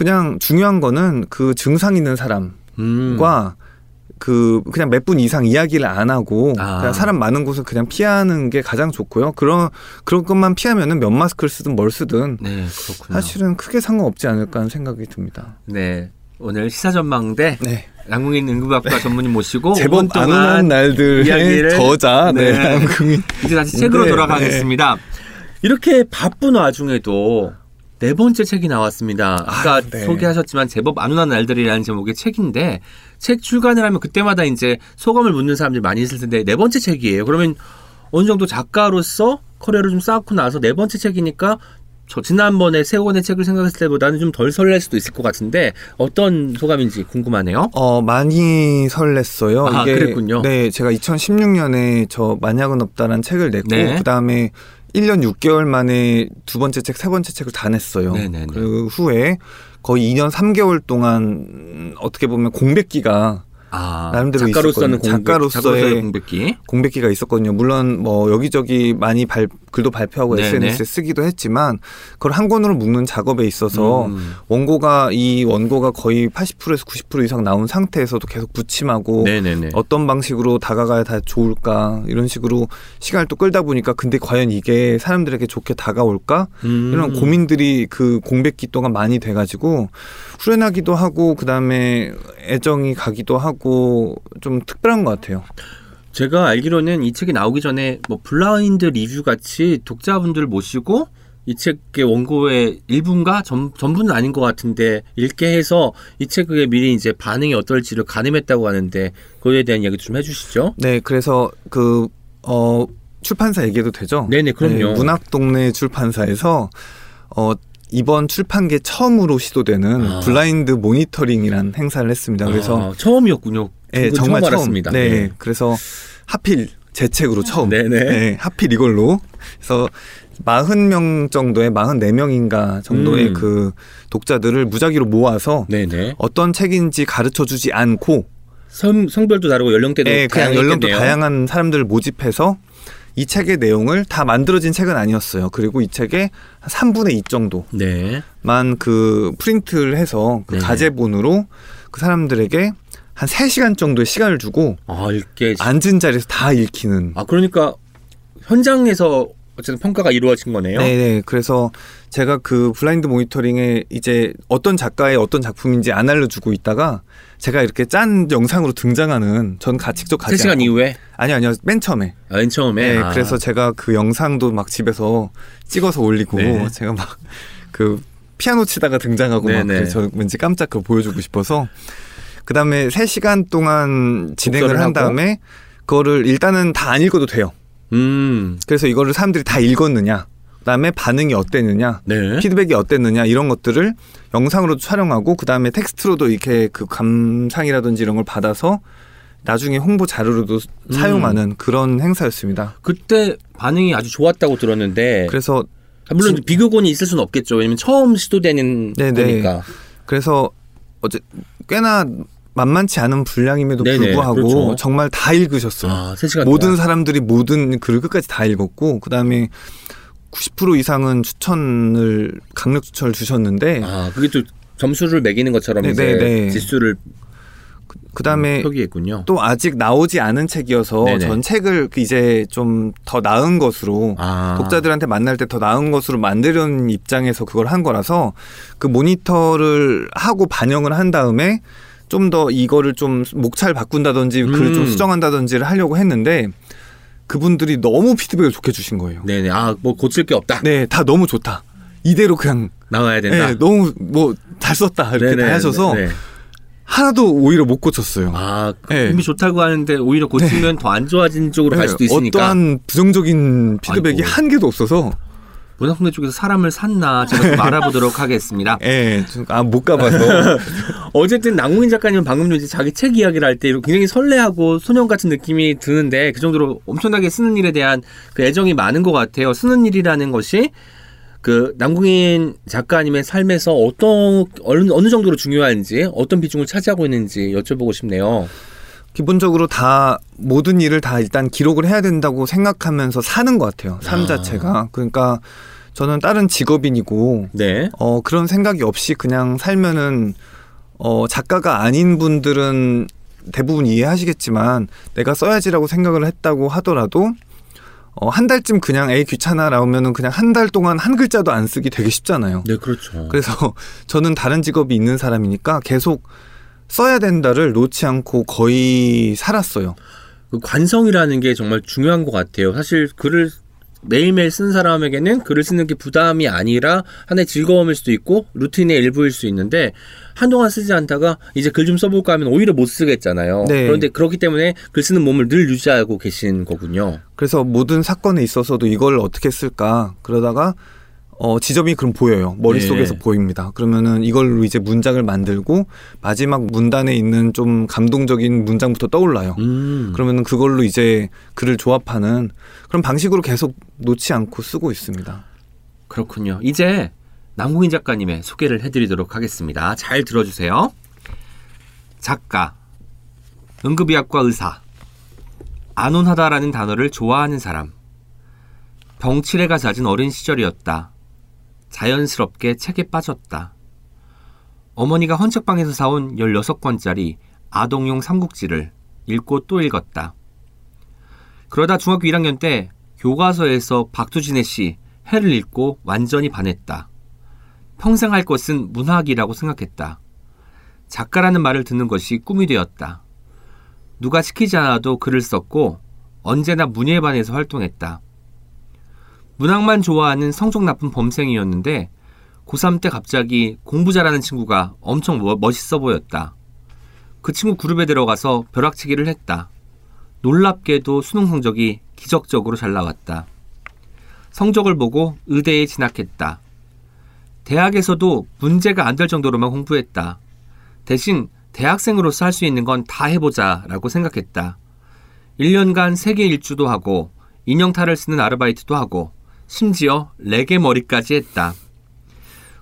그냥 중요한 거는 그 증상 있는 사람과 음. 그 그냥 몇 분 이상 이야기를 안 하고 아. 그냥 사람 많은 곳을 그냥 피하는 게 가장 좋고요. 그런 그런 것만 피하면은 면 마스크를 쓰든 뭘 쓰든 네. 사실은 크게 상관없지 않을까 하는 생각이 듭니다. 네. 오늘 시사 전망대 네. 양궁인 응급학과 전문의 모시고 제법 5분 동안 안온한 날들의 이야기를- 저자 네. 네. 한국인 이제 다시 책으로 네, 돌아가겠습니다. 이렇게 바쁜 와중에도 네 번째 책이 나왔습니다. 아까 아, 네. 소개하셨지만 제법 안온한 날들이라는 제목의 책인데 책 출간을 하면 그때마다 이제 소감을 묻는 사람들이 많이 있을 텐데 네 번째 책이에요. 그러면 어느 정도 작가로서 커리어를 좀 쌓고 나서 네 번째 책이니까 저 지난번에 세 권의 책을 생각했을 때보다는 좀 덜 설렐 수도 있을 것 같은데 어떤 소감인지 궁금하네요. 어 많이 설렜어요. 아, 이게 그랬군요. 네, 제가 2016년에 저 만약은 없다라는 책을 냈고 네. 그 다음에 1년 6개월 만에 두 번째 책, 세 번째 책을 다 냈어요. 네네네. 그 후에 거의 2년 3개월 동안 음, 어떻게 보면 공백기가 아, 나름대로 작가로서는 있었거든요. 공백, 작가로서의 공백기. 공백기가 있었거든요. 물론 뭐 여기저기 많이 발, 글도 발표하고 네네. SNS에 쓰기도 했지만 그걸 한 권으로 묶는 작업에 있어서 음. 원고가 이 원고가 거의 80%에서 90% 이상 나온 상태에서도 계속 부침하고 네네네. 어떤 방식으로 다가가야 다 좋을까 이런 식으로 시간을 또 끌다 보니까 근데 과연 이게 사람들에게 좋게 다가올까 음. 이런 고민들이 그 공백기 동안 많이 돼가지고 후련하기도 하고 그 다음에 애정이 가기도 하고 좀 특별한 것 같아요. 제가 알기로는 이 책이 나오기 전에 뭐 블라인드 리뷰 같이 독자분들 모시고 이 책의 원고의 일부인가 전, 전부는 아닌 것 같은데 읽게 해서 이 책의 미리 이제 반응이 어떨지를 가늠했다고 하는데 그거에 대한 이야기 좀 해주시죠. 네, 그래서 그 어, 출판사 얘기해도 되죠? 네네, 그럼요. 문학동네 출판사에서 어, 이번 출판계 처음으로 시도되는 아. 블라인드 모니터링이라는 행사를 했습니다. 그래서 아, 처음이었군요. 네, 정말 처음 처음. 알았습니다. 네, 그래서 하필 제 책으로 처음. 네네. 네, 하필 이걸로. 그래서 40명 정도의 44명인가 정도의 음. 그 독자들을 무작위로 모아서 네네. 어떤 책인지 가르쳐 주지 않고 성, 성별도 다르고 연령대도 예, 그냥 연령도. 다양한 사람들을 모집해서 이 책의 내용을 다 만들어진 책은 아니었어요. 그리고 이 책의 한 3분의 2 정도만 네. 그 프린트를 해서 그 네네. 가제본으로 그 사람들에게 한 3시간 정도의 시간을 주고 아, 앉은 자리에서 다 읽히는 아 그러니까 현장에서 어쨌든 평가가 이루어진 거네요. 네네. 그래서 제가 그 블라인드 모니터링에 이제 어떤 작가의 어떤 작품인지 안 알려주고 있다가 제가 이렇게 짠 영상으로 등장하는 전 가, 직접 가지 3시간 않고 이후에 아니요 아니요 맨 처음에 아, 맨 처음에 네, 아. 그래서 제가 그 영상도 막 집에서 찍어서 올리고 네. 제가 막 그 피아노 치다가 등장하고 막 네네. 그래서 저 왠지 깜짝 그 보여주고 싶어서 그 다음에 3시간 동안 진행을 한? 다음에 그거를 일단은 다 안 읽어도 돼요. 음. 그래서 이거를 사람들이 다 읽었느냐 그다음에 반응이 어땠느냐 네. 피드백이 어땠느냐 이런 것들을 영상으로도 촬영하고 그다음에 텍스트로도 이렇게 그 감상이라든지 이런 걸 받아서 나중에 홍보 자료로도 음. 사용하는 그런 행사였습니다. 그때 반응이 아주 좋았다고 들었는데 그래서 아, 물론 진- 비교곤이 있을 수는 없겠죠. 왜냐면 처음 시도되는 네네. 거니까. 그래서 어제 꽤나 만만치 않은 분량임에도 네네, 불구하고 그렇죠. 정말 다 읽으셨어요. 아, 3시간 모든. 사람들이 모든 글을 끝까지 다 읽었고 그다음에 90% 이상은 추천을 강력 추천을 주셨는데 아, 그게 또 점수를 매기는 것처럼 네, 이제 네, 네. 지수를 그다음에 표기했군요. 또 아직 나오지 않은 책이어서 네네. 전 책을 이제 좀 더 나은 것으로 아. 독자들한테 만날 때 더 나은 것으로 만들려는 입장에서 그걸 한 거라서 그 모니터를 하고 반영을 한 다음에 좀 더 이거를 좀 목차를 바꾼다든지 글을 좀 음. 수정한다든지를 하려고 했는데 그분들이 너무 피드백을 좋게 주신 거예요. 네네. 아, 뭐 고칠 게 없다. 네, 다 너무 좋다. 이대로 그냥 나와야 된다. 네, 너무 뭐 잘 썼다 이렇게 네네. 다 하셔서 네. 하나도 오히려 못 고쳤어요. 아, 네. 이미 좋다고 하는데 오히려 고치면 더안 좋아진 쪽으로 갈 네, 수도 있으니까. 어떠한 부정적인 피드백이 아이고. 한 개도 없어서 문학동네 쪽에서 사람을 샀나 제가 좀 알아보도록 하겠습니다. 예, 아못 가봐서 어쨌든 남궁인 작가님은 방금 이제 자기 책 이야기를 할 때 굉장히 설레하고 소년 같은 느낌이 드는데 그 정도로 엄청나게 쓰는 일에 대한 그 애정이 많은 것 같아요. 쓰는 일이라는 것이 그 남궁인 작가님의 삶에서 어떤 어느, 어느 정도로 중요한지 어떤 비중을 차지하고 있는지 여쭤보고 싶네요. 기본적으로 다 모든 일을 다 일단 기록을 해야 된다고 생각하면서 사는 것 같아요. 삶 아. 자체가. 그러니까 저는 다른 직업인이고 네. 어 그런 생각이 없이 그냥 살면은 어 작가가 아닌 분들은 대부분 이해하시겠지만 내가 써야지라고 생각을 했다고 하더라도 어 한 달쯤 그냥 에이 귀찮아 나오면은 그냥 한 달 동안 한 글자도 안 쓰기 되게 쉽잖아요. 네, 그렇죠. 그래서 저는 다른 직업이 있는 사람이니까 계속 써야 된다를 놓지 않고 거의 살았어요. 그 관성이라는 게 정말 중요한 것 같아요. 사실 글을 매일매일 쓴 사람에게는 글을 쓰는 게 부담이 아니라 하나의 즐거움일 수도 있고 루틴의 일부일 수 있는데 한동안 쓰지 않다가 이제 글 좀 써볼까 하면 오히려 못 쓰겠잖아요. 네. 그런데 그렇기 때문에 글 쓰는 몸을 늘 유지하고 계신 거군요. 그래서 모든 사건에 있어서도 이걸 어떻게 쓸까 그러다가 어 지점이 그럼 보여요 머릿속에서 네. 보입니다 그러면은 이걸로 이제 문장을 만들고 마지막 문단에 있는 좀 감동적인 문장부터 떠올라요 음. 그러면은 그걸로 이제 글을 조합하는 그런 방식으로 계속 놓지 않고 쓰고 있습니다 그렇군요. 이제 남궁인 작가님의 소개를 해드리도록 하겠습니다. 잘 들어주세요. 작가, 응급의학과 의사, 안온하다라는 단어를 좋아하는 사람, 병치레가 잦은 어린 시절이었다. 자연스럽게 책에 빠졌다. 어머니가 헌책방에서 사온 16권짜리 아동용 삼국지를 읽고 또 읽었다. 그러다 중학교 1학년 때 교과서에서 박두진의 시 해를 읽고 완전히 반했다. 평생 할 것은 문학이라고 생각했다. 작가라는 말을 듣는 것이 꿈이 되었다. 누가 시키지 않아도 글을 썼고 언제나 문예에 반해서 활동했다. 문학만 좋아하는 성적 나쁜 범생이었는데 고3 때 갑자기 공부 잘하는 친구가 엄청 멋- 멋있어 보였다. 그 친구 그룹에 들어가서 벼락치기를 했다. 놀랍게도 수능 성적이 기적적으로 잘 나왔다. 성적을 보고 의대에 진학했다. 대학에서도 문제가 안 될 정도로만 공부했다. 대신 대학생으로서 할 수 있는 건 다 해보자 라고 생각했다. 1년간 세계 일주도 하고 인형탈을 쓰는 아르바이트도 하고 심지어 레게 머리까지 했다.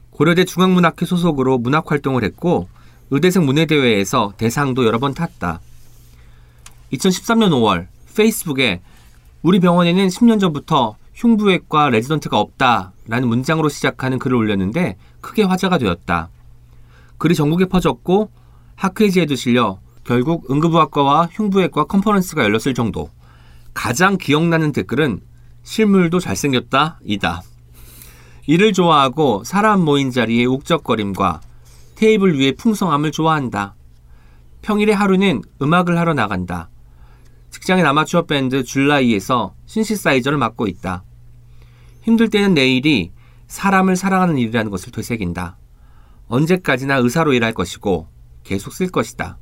고려대 중앙문학회 소속으로 문학 활동을 했고 의대생 문예대회에서 대상도 여러 번 탔다. 2013년 5월 페이스북에 우리 병원에는 10년 전부터 흉부외과 레지던트가 없다라는 문장으로 시작하는 글을 올렸는데 크게 화제가 되었다. 글이 전국에 퍼졌고 학회지에도 실려 결국 응급의학과와 흉부외과 컨퍼런스가 열렸을 정도. 가장 기억나는 댓글은 실물도 잘생겼다 이다. 일을 좋아하고 사람 모인 자리의 욱적거림과 테이블 위의 풍성함을 좋아한다. 평일에 하루는 음악을 하러 나간다. 직장인 아마추어 밴드 줄라이에서 신시사이저를 맡고 있다. 힘들 때는 내일이 사람을 사랑하는 일이라는 것을 되새긴다. 언제까지나 의사로 일할 것이고 계속 쓸 것이다.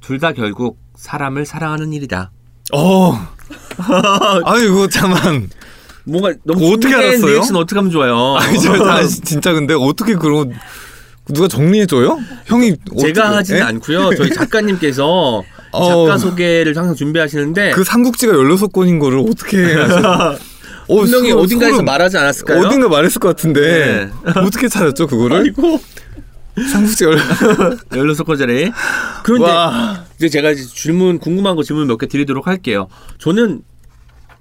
둘 다 결국 사람을 사랑하는 일이다. 어 아이고 잠만 뭔가 너무 어떻게 알았어요? 리액션 어떻게 하면 좋아요? 아니 저 다- 진짜 근데 어떻게 그런 누가 정리해줘요? 형이 제가 어떻게- 하지는 예? 않고요. 저희 작가님께서 어. 작가 소개를 항상 준비하시는데 그 삼국지가 16권인 거를 어떻게 하셨... 어, 분명히 소- 어딘가에서 소름. 말하지 않았을까요? 어딘가 말했을 것 같은데 네. 어떻게 찾았죠 그거를? 아이고 삼국지가 열여섯 권짜리. 그런데 와 이제 제가 질문 궁금한 거 질문 몇 개 드리도록 할게요. 저는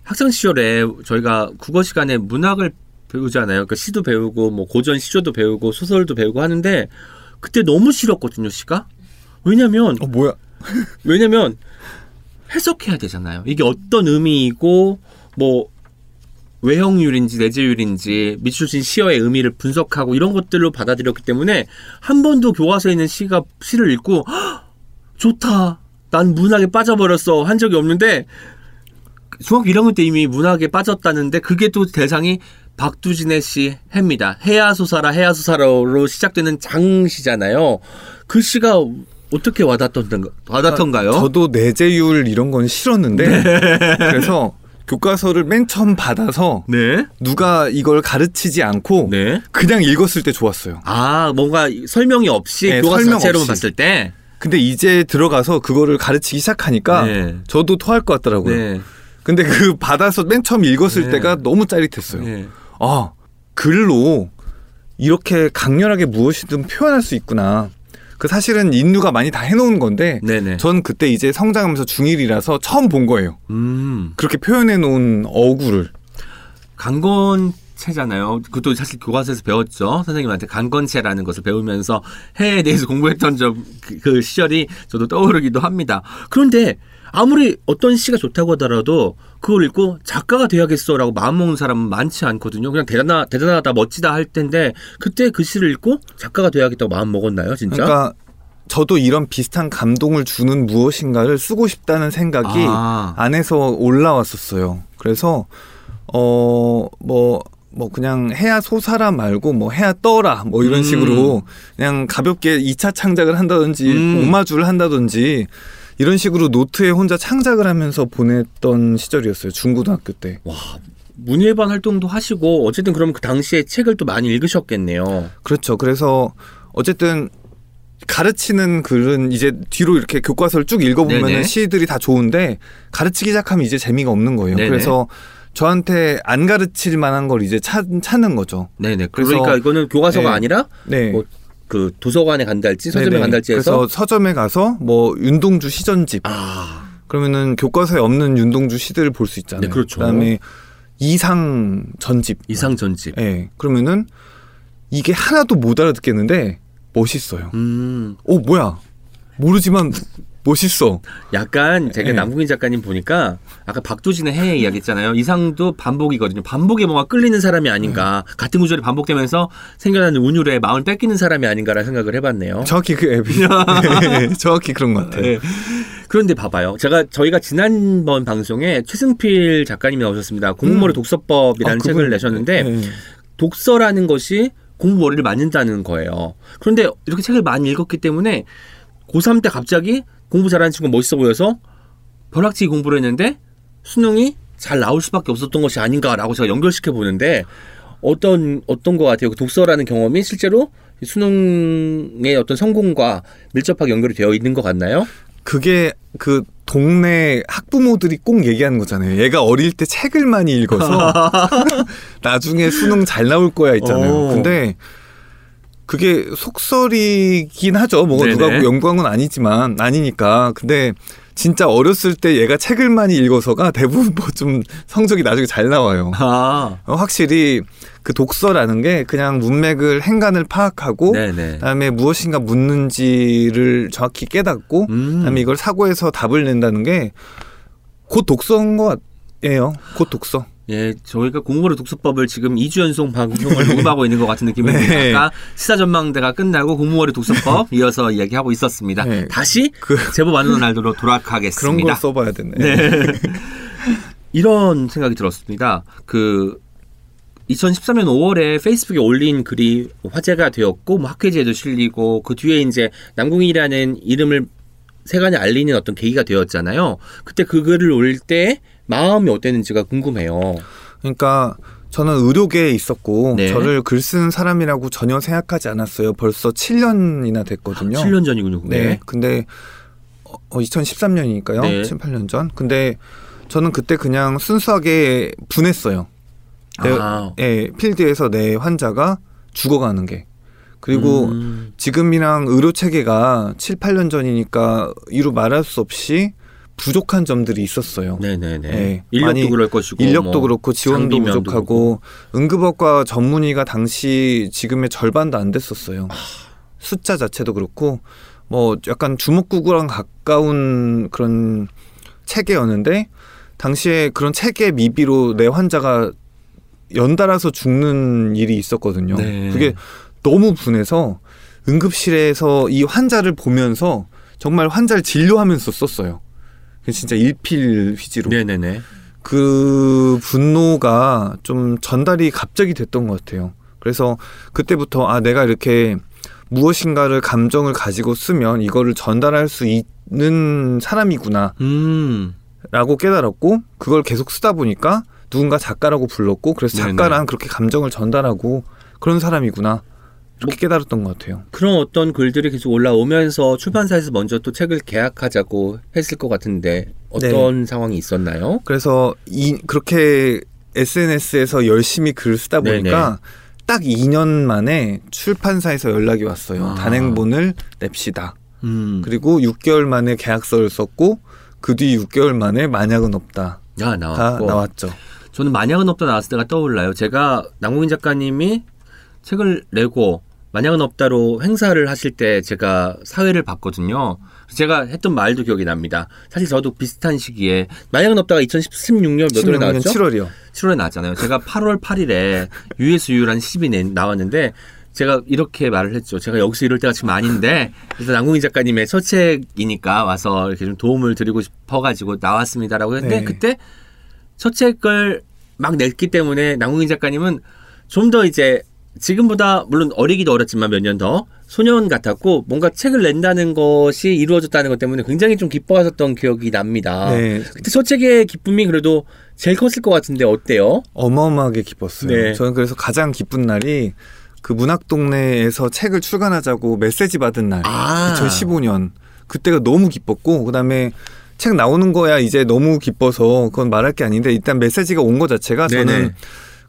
학창 시절에 저희가 국어 시간에 문학을 배우잖아요. 그러니까 시도 배우고 뭐 고전 시조도 배우고 소설도 배우고 하는데 그때 너무 싫었거든요, 시가. 왜냐면 어, 뭐야? 왜냐면 해석해야 되잖아요. 이게 어떤 의미이고 뭐 외형율인지 내재율인지 미추신 시어의 의미를 분석하고 이런 것들로 받아들였기 때문에 한 번도 교과서에 있는 시가 시를 읽고 "헉, 좋다. 난 문학에 빠져버렸어 한 적이 없는데 중학교 1학년 때 이미 문학에 빠졌다는데 그게 또 대상이 박두진의 시 해입니다. 해야소사라 해야소사라로 시작되는 장시잖아요. 그 시가 어떻게 와닿던가, 와닿던가요? 저도 내재율 이런 건 싫었는데 네. 그래서 교과서를 맨 처음 받아서 네. 누가 이걸 가르치지 않고 네. 그냥 읽었을 때 좋았어요. 아, 뭔가 설명이 없이 네, 교과서 설명 자체로만 없이. 봤을 때. 근데 이제 들어가서 그거를 가르치기 시작하니까 네. 저도 토할 것 같더라고요. 네. 근데 그 받아서 맨 처음 읽었을 네. 때가 너무 짜릿했어요. 네. 아 글로 이렇게 강렬하게 무엇이든 표현할 수 있구나. 그 사실은 인류가 많이 다 해놓은 건데 네네. 전 그때 이제 성장하면서 중1이라서 처음 본 거예요. 음. 그렇게 표현해 놓은 어구를. 강건 체잖아요. 그것도 사실 교과서에서 배웠죠. 선생님한테 강건체라는 것을 배우면서 해에 대해서 공부했던 점, 그, 그 시절이 저도 떠오르기도 합니다. 그런데 아무리 어떤 시가 좋다고 하더라도 그걸 읽고 작가가 돼야겠어라고 마음먹는 사람은 많지 않거든요. 그냥 대단하, 대단하다, 멋지다 할 텐데 그때 그 시를 읽고 작가가 돼야겠다고 마음 먹었나요, 진짜? 그러니까 저도 이런 비슷한 감동을 주는 무엇인가를 쓰고 싶다는 생각이 아. 안에서 올라왔었어요. 그래서 어뭐뭐 그냥 해야 소사라 말고 뭐 해야 떠라 뭐 이런 음. 식으로 그냥 가볍게 2차 창작을 한다든지 음. 오마주를 한다든지 이런 식으로 노트에 혼자 창작을 하면서 보냈던 시절이었어요. 중고등학교 때. 와, 문예반 활동도 하시고 어쨌든 그럼 그 당시에 책을 또 많이 읽으셨겠네요. 그렇죠. 그래서 어쨌든 가르치는 글은 이제 뒤로 이렇게 교과서를 쭉 읽어보면. 시들이 다 좋은데 가르치기 시작하면 이제 재미가 없는 거예요. 네네. 그래서 저한테 안 가르칠 만한 걸 이제 찾, 찾는 거죠. 네네. 그러니까 이거는 교과서가 네. 아니라 네. 뭐 그 도서관에 간달지 서점에 네네. 간달지 해서 그래서 서점에 가서 뭐 윤동주 시전집 아 그러면은 교과서에 없는 윤동주 시들을 볼 수 있잖아요. 네, 그렇죠. 그다음에 이상 전집. 이상 전집. 예. 네. 그러면은 이게 하나도 못 알아듣겠는데 멋있어요. 음, 오 뭐야 모르지만 멋있어. 약간 제가 네. 남궁인 작가님 보니까 아까 박두진의 해에 이야기했잖아요. 이상도 반복이거든요. 반복에 뭔가 끌리는 사람이 아닌가. 네. 같은 구절이 반복되면서 생겨나는 운율에 마음을 뺏기는 사람이 아닌가라는 생각을 해봤네요. 정확히 그 앱이 네, 정확히 그런 것 같아요. 네. 그런데 봐봐요. 제가 저희가 지난번 방송에 최승필 작가님이 나오셨습니다. 공부머리 독서법이라는 아, 책을 그분- 내셨는데 네. 독서라는 것이 공부 머리를 만든다는 거예요. 그런데 이렇게 책을 많이 읽었기 때문에 고3 때 갑자기 공부 잘하는 친구 멋있어 보여서 벼락치기 공부를 했는데 수능이 잘 나올 수밖에 없었던 것이 아닌가라고 제가 연결시켜 보는데 어떤 어떤 것 같아요. 그 독서라는 경험이 실제로 수능의 어떤 성공과 밀접하게 연결이 되어 있는 것 같나요? 그게 그 동네 학부모들이 꼭 얘기하는 거잖아요. 얘가 어릴 때 책을 많이 읽어서 나중에 수능 잘 나올 거야 있잖아요. 오. 근데 그게 속설이긴 하죠. 뭐 네네. 누가 연구한 건 아니지만 아니니까. 근데 진짜 어렸을 때 얘가 책을 많이 읽어서가 대부분 뭐 좀 성적이 나중에 잘 나와요. 아, 어, 확실히 그 독서라는 게 그냥 문맥을 행간을 파악하고 네네. 그다음에 무엇인가 묻는지를 정확히 깨닫고 음. 그다음에 이걸 사고해서 답을 낸다는 게 곧 독서인 것 같아요. 곧 독서. 예, 저희가 공부를 독서법을 지금 2주 연속 방송을 녹음하고 있는 것 같은 느낌입니다. 네. 아까 시사전망대가 끝나고 공무원의 독서법 이어서 이야기하고 있었습니다. 네. 다시 그 제보 받는 날로 그런 돌아가겠습니다. 걸 써봐야 되네. 네. 이런 생각이 들었습니다. 그 2013년 5월에 페이스북에 올린 글이 화제가 되었고 뭐 학회지에도 실리고 그 뒤에 이제 남궁이라는 이름을 세간에 알리는 어떤 계기가 되었잖아요. 그때 그 글을 올릴 때 마음이 어땠는지가 궁금해요. 그러니까 저는 의료계에 있었고 네. 저를 글 쓰는 사람이라고 전혀 생각하지 않았어요. 벌써 7년이나 됐거든요. 7년 전이군요. 그게. 네. 근데 어, 2013년이니까요. 네. 7, 8년 전. 근데 저는 그때 그냥 순수하게 분했어요. 내, 아. 예, 필드에서 내 환자가 죽어가는 게. 그리고 음. 지금이랑 의료 체계가 7, 8년 전이니까 이루 말할 수 없이 부족한 점들이 있었어요. 네네네. 네. 인력도 그럴 것이고 인력도 뭐 그렇고 지원도 부족하고 응급업과 전문의가 당시 지금의 절반도 안 됐었어요. 아. 숫자 자체도 그렇고 뭐 약간 주먹구구랑 가까운 그런 체계였는데 당시에 그런 체계 미비로 내 환자가 연달아서 죽는 일이 있었거든요. 네. 그게 너무 분해서 응급실에서 이 환자를 보면서 정말 환자를 진료하면서 썼어요. 그게 진짜 일필 휘지로. 네네네. 그 분노가 좀 전달이 갑자기 됐던 것 같아요. 그래서 그때부터 아 내가 이렇게 무엇인가를 감정을 가지고 쓰면 이거를 전달할 수 있는 사람이구나라고 음. 깨달았고 그걸 계속 쓰다 보니까 누군가 작가라고 불렀고 그래서 네네. 작가란 그렇게 감정을 전달하고 그런 사람이구나 이렇게 깨달았던 것 같아요. 그런 어떤 글들이 계속 올라오면서 출판사에서 먼저 또 책을 계약하자고 했을 것 같은데 어떤 상황이 있었나요? 그래서 이 그렇게 SNS에서 열심히 글을 쓰다 보니까 딱 2년 만에 출판사에서 연락이 왔어요. 아. 단행본을 냅시다. 음. 그리고 6개월 만에 계약서를 썼고 그 뒤 6개월 만에 만약은 없다. 야다 나왔고. 나왔죠. 저는 만약은 없다 나왔을 때가 떠올라요. 제가 남궁인 작가님이 책을 내고 만약은 없다로 행사를 하실 때 제가 사회를 봤거든요. 제가 했던 말도 기억이 납니다. 사실 저도 비슷한 시기에 만약은 없다가 2016년 몇 월에 16년 나왔죠? 7월이요. 7월에 나왔잖아요. 제가 8월 8일에 USU라는 시집이 내- 나왔는데 제가 이렇게 말을 했죠. 제가 여기서 이럴 때가 지금 아닌데 그래서 남궁인 작가님의 첫 책이니까 와서 이렇게 좀 도움을 드리고 싶어가지고 나왔습니다라고 했는데 네. 그때 첫 책을 막 냈기 때문에 남궁인 작가님은 좀 더 이제 지금보다 물론 어리기도 어렸지만 몇 년 더 소년 같았고 뭔가 책을 낸다는 것이 이루어졌다는 것 때문에 굉장히 좀 기뻐하셨던 기억이 납니다. 네. 그때 첫 책의 기쁨이 그래도 제일 컸을 것 같은데 어때요? 어마어마하게 기뻤어요. 네. 저는 그래서 가장 기쁜 날이 그 문학 동네에서 책을 출간하자고 메시지 받은 날. 아. 2015년. 그때가 너무 기뻤고 그다음에 책 나오는 거야 이제 너무 기뻐서 그건 말할 게 아닌데 일단 메시지가 온 거 자체가 네네. 저는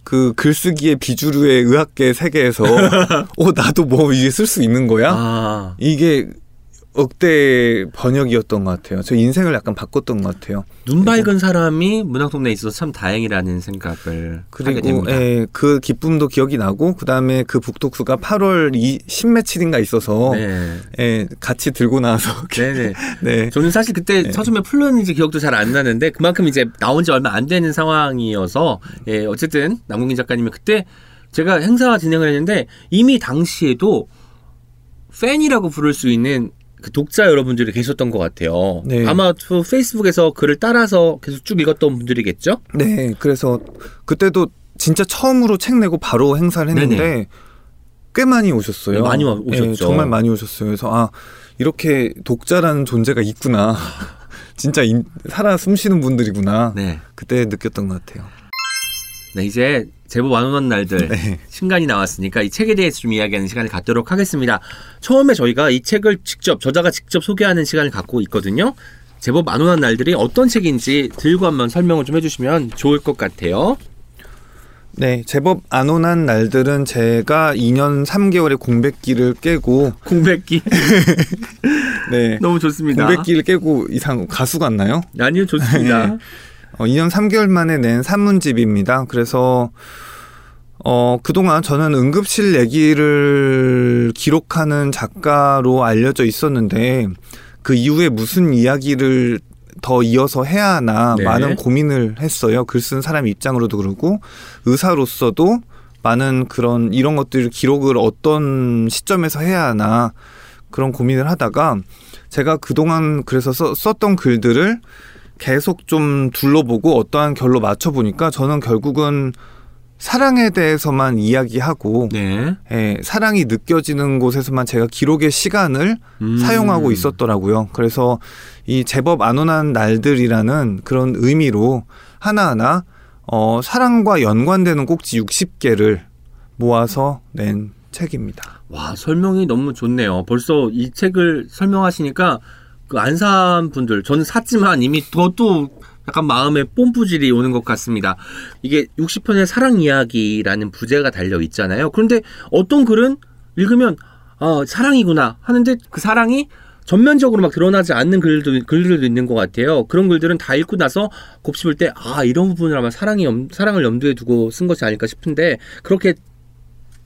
그 글쓰기의 비주류의 의학계 세계에서 어 나도 뭐 이게 쓸 수 있는 거야? 아, 이게 억대 번역이었던 것 같아요. 저 인생을 약간 바꿨던 것 같아요. 눈 밝은 사람이 문학동네에 있어서 참 다행이라는 생각을 그리고. 예, 그 기쁨도 기억이 나고 그다음에 그 북독수가 8월 이 10며칠인가 있어서 네. 예, 같이 들고 나와서 네네. 네. 저는 사실 그때 네. 서점에 풀렸는지 기억도 잘 안 나는데 그만큼 이제 나온 지 얼마 안 되는 상황이어서 예, 어쨌든 남궁민 작가님이 그때 제가 행사 진행을 했는데 이미 당시에도 팬이라고 부를 수 있는 그 독자 여러분들이 계셨던 것 같아요. 네. 아마 그 페이스북에서 글을 따라서 계속 쭉 읽었던 분들이겠죠? 네, 그래서 그때도 진짜 처음으로 책 내고 바로 행사를 했는데 네네. 꽤 많이 오셨어요. 네, 많이 와- 오셨죠. 예, 정말 많이 오셨어요. 그래서 아 이렇게 독자라는 존재가 있구나. 진짜 인- 살아 숨쉬는 분들이구나. 네. 그때 느꼈던 것 같아요. 네, 이제 제법 안 오는 날들 네. 신간이 나왔으니까 이 책에 대해서 좀 이야기하는 시간을 갖도록 하겠습니다. 처음에 저희가 이 책을 직접 저자가 직접 소개하는 시간을 갖고 있거든요. 제법 안 오는 날들이 어떤 책인지 들고 한번 설명을 좀 해주시면 좋을 것 같아요. 네, 제법 안 온한 날들은 제가 2년 3개월의 공백기를 깨고 공백기 네. 너무 좋습니다. 공백기를 깨고 이상 가수 같나요? 아니요 좋습니다. 네. 어, 2년 3개월 만에 낸 산문집입니다. 그래서 어, 그동안 저는 응급실 얘기를 기록하는 작가로 알려져 있었는데 그 이후에 무슨 이야기를 더 이어서 해야 하나 네. 많은 고민을 했어요. 글 쓴 사람 입장으로도 그러고 의사로서도 많은 그런 이런 것들을 기록을 어떤 시점에서 해야 하나 그런 고민을 하다가 제가 그동안 그래서 써- 썼던 글들을 계속 좀 둘러보고 어떠한 결로 맞춰보니까 저는 결국은 사랑에 대해서만 이야기하고 네. 예, 사랑이 느껴지는 곳에서만 제가 기록의 시간을 음. 사용하고 있었더라고요. 그래서 이 제법 안 온한 날들이라는 그런 의미로 하나하나 어, 사랑과 연관되는 꼭지 60개를 모아서 낸 책입니다. 와 설명이 너무 좋네요. 벌써 이 책을 설명하시니까 그 안산 분들 저는 샀지만 이미 더 또 약간 마음에 뽐뿌질이 오는 것 같습니다. 이게 60편의 사랑 이야기라는 부제가 달려 있잖아요. 그런데 어떤 글은 읽으면 아 사랑이구나 하는데 그 사랑이 전면적으로 막 드러나지 않는 글도, 글들도 있는 것 같아요. 그런 글들은 다 읽고 나서 곱씹을 때, 아, 이런 부분을 아마 사랑이, 염- 사랑을 염두에 두고 쓴 것이 아닐까 싶은데, 그렇게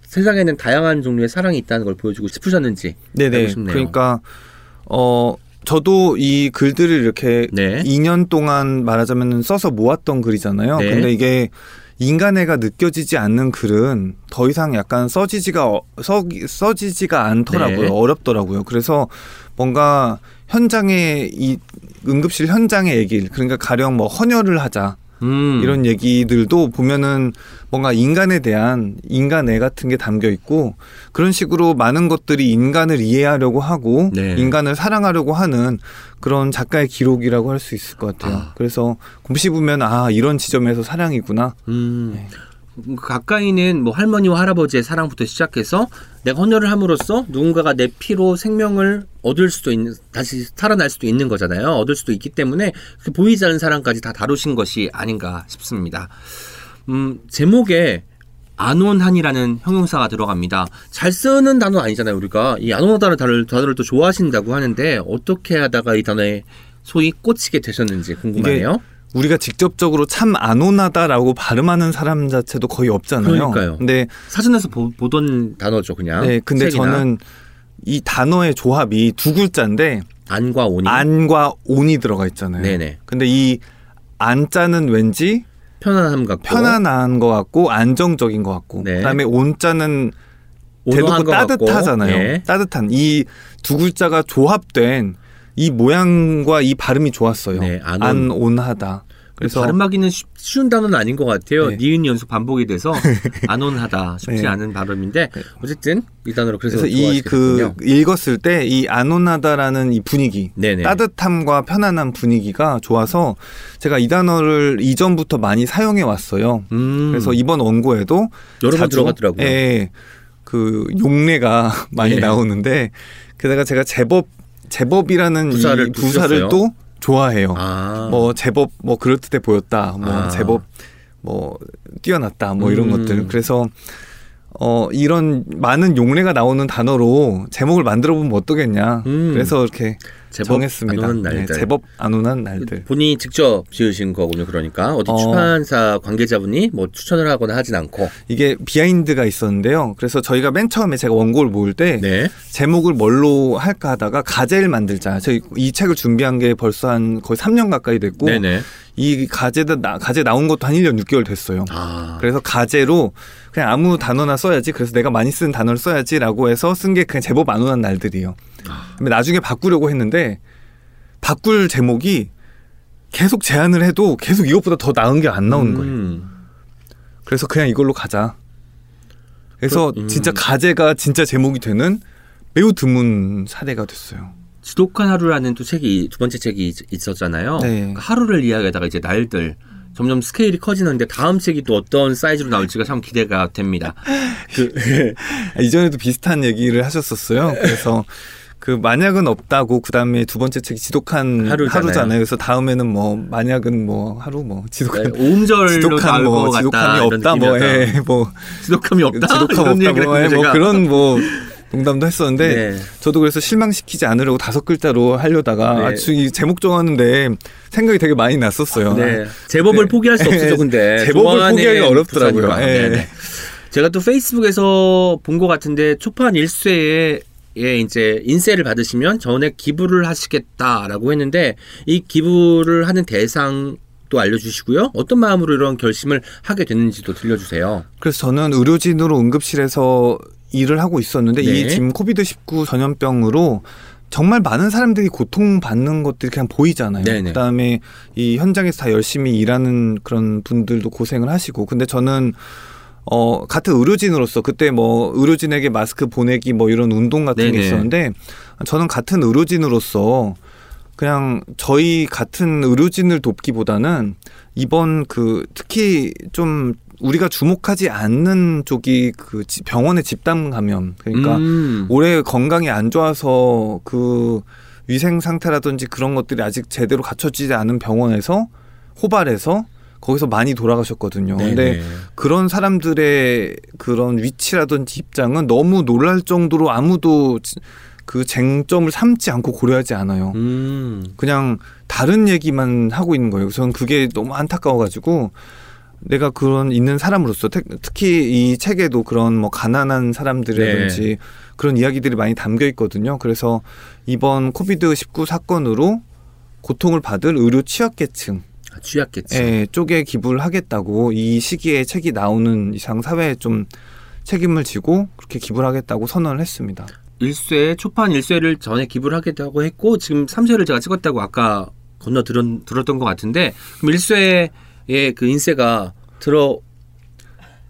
세상에는 다양한 종류의 사랑이 있다는 걸 보여주고 싶으셨는지. 네네. 그러니까 어 저도 이 글들을 이렇게 네. 2년 동안 말하자면 써서 모았던 글이잖아요. 네. 근데 이게 인간애가 느껴지지 않는 글은 더 이상 약간 써지지가 어- 써, 써지지가 않더라고요. 네. 어렵더라고요. 그래서 뭔가 현장에 이 응급실 현장의 얘기 그러니까 가령 뭐 헌혈을 하자 음. 이런 얘기들도 보면은 뭔가 인간에 대한 인간애 같은 게 담겨 있고 그런 식으로 많은 것들이 인간을 이해하려고 하고 네. 인간을 사랑하려고 하는 그런 작가의 기록이라고 할 수 있을 것 같아요. 아. 그래서 곰씹으면 아 이런 지점에서 사랑이구나. 음. 네. 가까이는 뭐 할머니와 할아버지의 사랑부터 시작해서 내가 헌혈을 함으로써 누군가가 내 피로 생명을 얻을 수도 있는 다시 살아날 수도 있는 거잖아요. 얻을 수도 있기 때문에 그 보이지 않는 사랑까지 다 다루신 것이 아닌가 싶습니다. 음, 제목에 안온한이라는 형용사가 들어갑니다. 잘 쓰는 단어 아니잖아요, 우리가. 이 안온하다는 단어를, 단어를 또 좋아하신다고 하는데 어떻게 하다가 이 단어에 소위 꽂히게 되셨는지 궁금하네요. 우리가 직접적으로 참 안온하다라고 발음하는 사람 자체도 거의 없잖아요. 그러니까요. 근데 사전에서 보, 던 단어죠, 그냥. 네, 근데 책이나. 저는 이 단어의 조합이 두 글자인데 안과 온이 안과 온이 들어가 있잖아요. 네네. 근데 이 안자는 왠지 편안함 같고 편안한 것 같고 안정적인 것 같고 네. 그다음에 온자는 대놓고 것 같고. 따뜻하잖아요. 예. 따뜻한 이 두 글자가 조합된 이 모양과 이 발음이 좋았어요. 네, 안온. 안온하다. 그래서 발음하기는 쉬- 쉬운 단어는 아닌 것 같아요. 네. 니은 연속 반복이 돼서 안온하다 쉽지 네. 않은 발음인데 어쨌든 이 단어로 그래서, 이 그. 읽었을 때 이 안온하다라는 이 분위기 네네. 따뜻함과 편안한 분위기가 좋아서 제가 이 단어를 이전부터 많이 사용해 왔어요. 음, 그래서 이번 원고에도 여러 번 들어갔더라고요. 예, 예. 그 용례가 많이 예. 나오는데 게다가 제가 제법 제법이라는 부사를 이또 부사를? 또 좋아해요. 아, 뭐 제법 뭐 그럴듯해 보였다. 뭐 아. 제법 뭐 뛰어났다. 뭐 이런 음. 것들. 그래서 어 이런 많은 용례가 나오는 단어로 제목을 만들어 보면 어떠겠냐. 음. 그래서 이렇게 제법 정했습니다. 안 오는 네, 날들. 제법 안 오는 날들. 본인이 직접 지으신 거군요. 그러니까 어디 어. 출판사 관계자분이 뭐 추천을 하거나 하진 않고. 이게 비하인드가 있었는데요. 그래서 저희가 맨 처음에 제가 원고를 모을 때 네. 제목을 뭘로 할까 하다가 가제를 만들자. 저희 이 책을 준비한 게 벌써 한 거의 3년 가까이 됐고 네네. 이 가제도 나, 가제 나온 것도 한 1년 6개월 됐어요. 아, 그래서 가제로 그냥 아무 단어나 써야지. 그래서 내가 많이 쓴 단어를 써야지라고 해서 쓴 게 그냥 제법 안 오는 날들이에요. 아. 근데 나중에 바꾸려고 했는데 바꿀 제목이 계속 제안을 해도 계속 이것보다 더 나은 게 안 나오는 거예요. 음. 그래서 그냥 이걸로 가자. 그래서 그, 음. 진짜 가제가 진짜 제목이 되는 매우 드문 사례가 됐어요. 지독한 하루라는 또 책이 두 번째 책이 있- 있었잖아요. 네. 그 하루를 이야기하다가 이제 날들 점점 스케일이 커지는데 다음 책이 또 어떤 사이즈로 나올지가 참 기대가 됩니다. 그 아, 이전에도 비슷한 얘기를 하셨었어요. 그래서 그 만약은 없다고 그다음에 두 번째 책이 지독한 하루잖아요. 하루잖아요. 그래서 다음에는 뭐 만약은 뭐 하루 뭐 지독한 오음절로 지독한 뭐. 지독함이 없다 뭐, 느낌이었다. 예, 뭐 지독함이 없다. 지독함 없다 뭐, 예, 뭐. 그런 뭐 농담도 했었는데 네. 저도 그래서 실망시키지 않으려고 다섯 글자로 하려다가 네. 아, 이 제목 정하는데 생각이 되게 많이 났었어요. 네. 제법을 네. 포기할 수 없죠, 근데. 제법을 포기하기가 어렵더라고요. 부사니까. 예. 네네. 제가 또 페이스북에서 본 것 같은데 초판 1쇄에 예, 이제 인세를 받으시면 전액 기부를 하시겠다라고 했는데 이 기부를 하는 대상도 알려주시고요. 어떤 마음으로 이런 결심을 하게 됐는지도 들려주세요. 그래서 저는 의료진으로 응급실에서 일을 하고 있었는데 네. 이 지금 코비드 19 전염병으로 정말 많은 사람들이 고통받는 것들이 그냥 보이잖아요. 네네. 그다음에 이 현장에서 다 열심히 일하는 그런 분들도 고생을 하시고 근데 저는 어 같은 의료진으로서 그때 뭐 의료진에게 마스크 보내기 뭐 이런 운동 같은 네네. 게 있었는데 저는 같은 의료진으로서 그냥 저희 같은 의료진을 돕기보다는 이번 그 특히 좀 우리가 주목하지 않는 쪽이 그 지- 병원의 집단 감염 그러니까 음. 올해 건강이 안 좋아서 그 위생 상태라든지 그런 것들이 아직 제대로 갖춰지지 않은 병원에서 호발해서 거기서 많이 돌아가셨거든요. 근데 네네. 그런 사람들의 그런 위치라든지 입장은 너무 놀랄 정도로 아무도 지- 그 쟁점을 삼지 않고 고려하지 않아요. 음. 그냥 다른 얘기만 하고 있는 거예요. 저는 그게 너무 안타까워가지고 내가 그런 있는 사람으로서 특- 특히 이 책에도 그런 뭐 가난한 사람들이라든지 네. 그런 이야기들이 많이 담겨 있거든요. 그래서 이번 코비드 19 사건으로 고통을 받을 의료 취약계층 아, 취약겠지. 예, 쪽에 기부를 하겠다고 이 시기에 책이 나오는 이상 사회에 좀 책임을 지고 그렇게 기부를 하겠다고 선언을 했습니다. 1쇄 초판 1쇄를 전에 기부를 하겠다고 했고 지금 3쇄를 제가 찍었다고 아까 건너 들었, 들었던 것 같은데 그럼 1쇄의 그 인쇄가 들어